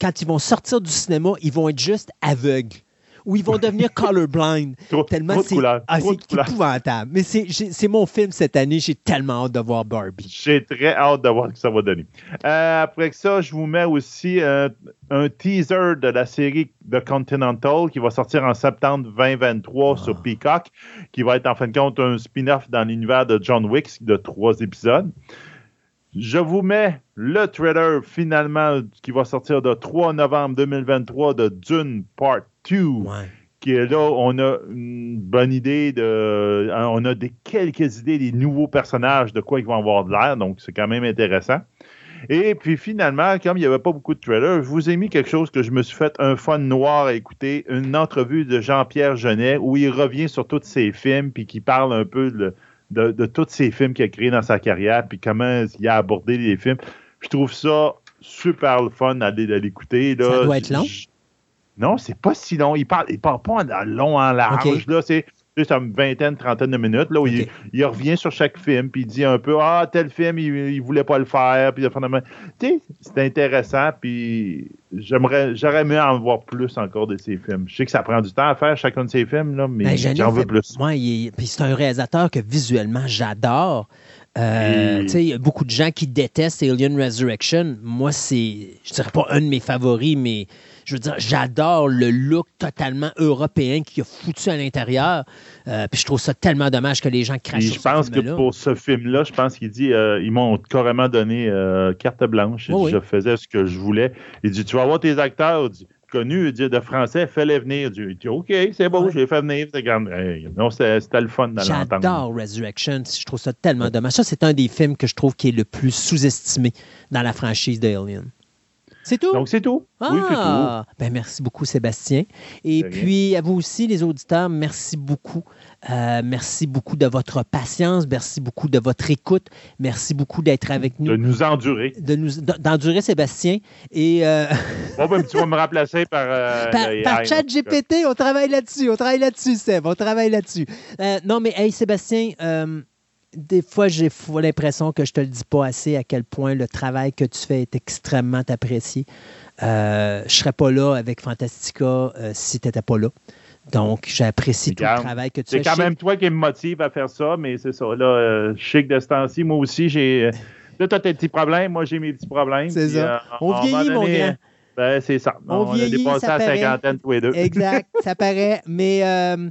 quand ils vont sortir du cinéma, ils vont être juste aveugles. Ou ils vont devenir colorblind. trop, Tellement trop de c'est couleurs. ah, c'est de épouvantable. Mais c'est mon film cette année. J'ai tellement hâte de voir Barbie. J'ai très hâte de voir ce que ça va donner. Euh, après ça, je vous mets aussi euh, un teaser de la série The Continental qui va sortir en septembre 2023 sur Peacock, qui va être en fin de compte un spin-off dans l'univers de John Wick de trois épisodes. Je vous mets le trailer finalement qui va sortir le 3 novembre 2023 de Dune Part 2 Ouais. qui est là, on a une bonne idée de. hein, On a des, quelques idées des nouveaux personnages, de quoi ils vont avoir de l'air, donc c'est quand même intéressant. Et puis finalement, comme il n'y avait pas beaucoup de trailers, je vous ai mis quelque chose que je me suis fait un fun noir à écouter, une entrevue de Jean-Pierre Genet où il revient sur tous ses films puis qui parle un peu de, de, de tous ses films qu'il a créés dans sa carrière puis comment il a abordé les films. Je trouve ça super le fun d'aller l'écouter. Ça doit être long? Je- Non, c'est pas si long. Il parle, il parle pas en long en large. Là, c'est c'est une vingtaine, trentaine de minutes là, où il, revient sur chaque film puis il dit un peu Ah, tel film, il, il voulait pas le faire. Puis, finalement, tu sais, c'est intéressant. Puis j'aimerais j'aurais aimé en voir plus encore de ces films. Je sais que ça prend du temps à faire chacun de ces films, là, mais Ben, j'en veux plus. Puis c'est un réalisateur que visuellement j'adore. Euh, Il y a beaucoup de gens qui détestent Alien Resurrection. Moi, c'est, je dirais pas un de mes favoris, mais je veux dire, j'adore le look totalement européen qu'il a foutu à l'intérieur. Euh, puis je trouve ça tellement dommage que les gens crachent je ce pense que pour ce film-là, je pense qu'il dit euh, ils m'ont carrément donné euh, carte blanche. Dit, oui. Je faisais ce que je voulais. Il dit Tu vas voir tes acteurs dit, connus dit, de français, fais-les venir. Il dit, OK, c'est Ouais. je les fais venir. Hey, non, c'était le fun dans l'entendre. J'adore Resurrection. Je trouve ça tellement dommage. Ça, c'est un des films que je trouve qui est le plus sous-estimé dans la franchise de Alien. C'est tout? Donc c'est tout. Oui, c'est tout. Ah! Ben, merci beaucoup, Sébastien. Et puis, à vous aussi, les auditeurs, merci beaucoup. Euh, merci beaucoup de votre patience. Merci beaucoup de votre écoute. Merci beaucoup d'être avec De nous. nous endurer. De nous d'endurer Sébastien. Et euh, Bon, ben, tu vas me remplacer par. euh, par, par chat. GPT, on travaille là-dessus. On travaille là-dessus, Seb. On travaille là-dessus. Euh, non, mais hey, Sébastien, euh, des fois, j'ai l'impression que je te le dis pas assez à quel point le travail que tu fais est extrêmement apprécié. Euh, je serais pas là avec Fantastica euh, si tu n'étais pas là. Donc, j'apprécie tout le travail que tu C'est fais. quand Je- même toi qui me motive à faire ça, mais c'est ça. Là, euh, je sais que de ce temps-ci, moi aussi, j'ai. euh, Là, tu as tes petits problèmes, moi, j'ai mes petits problèmes. C'est ça. On vieillit, mon grand. Ben, c'est ça. On a vieillit, dépassé ça la cinquantaine tous les deux. Exact, ça paraît. Mais euh,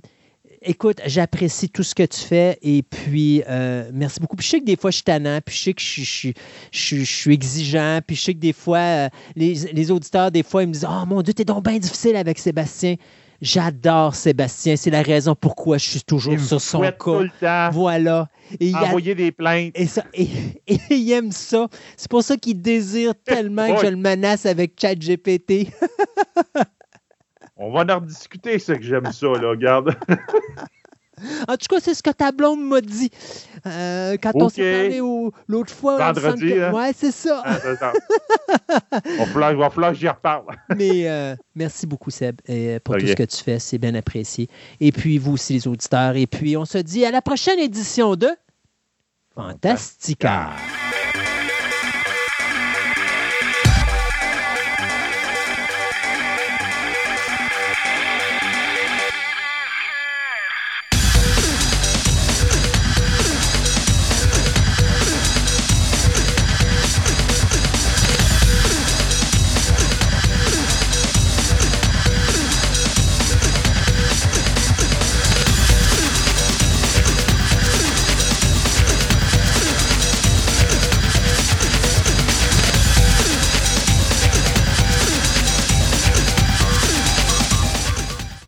écoute, j'apprécie tout ce que tu fais et puis euh, merci beaucoup. Puis je sais que des fois je suis tannant, puis je sais que je, suis- je, suis- je, suis- je suis exigeant, puis je sais que des fois euh, les, les auditeurs, des fois, ils me disent Oh mon Dieu, t'es donc bien difficile avec Sébastien. J'adore Sébastien. C'est la raison pourquoi je suis toujours Il me sur son tout cas. le temps, Voilà. Et il a- envoyer des plaintes. et, ça, et, et il aime ça. C'est pour ça qu'il désire tellement que je le menace avec ChatGPT. On va en rediscuter, c'est que j'aime ça, là, regarde. En tout cas, c'est ce que ta blonde m'a dit. Euh, quand on s'est parlé au- l'autre fois. Vendredi, semble que- hein? Ouais, c'est ça. Ah, ça. falloir, va falloir que j'y reparle. Mais euh, merci beaucoup, Seb, et, pour tout ce que tu fais. C'est bien apprécié. Et puis, vous aussi, les auditeurs. Et puis, on se dit à la prochaine édition de Fantastica.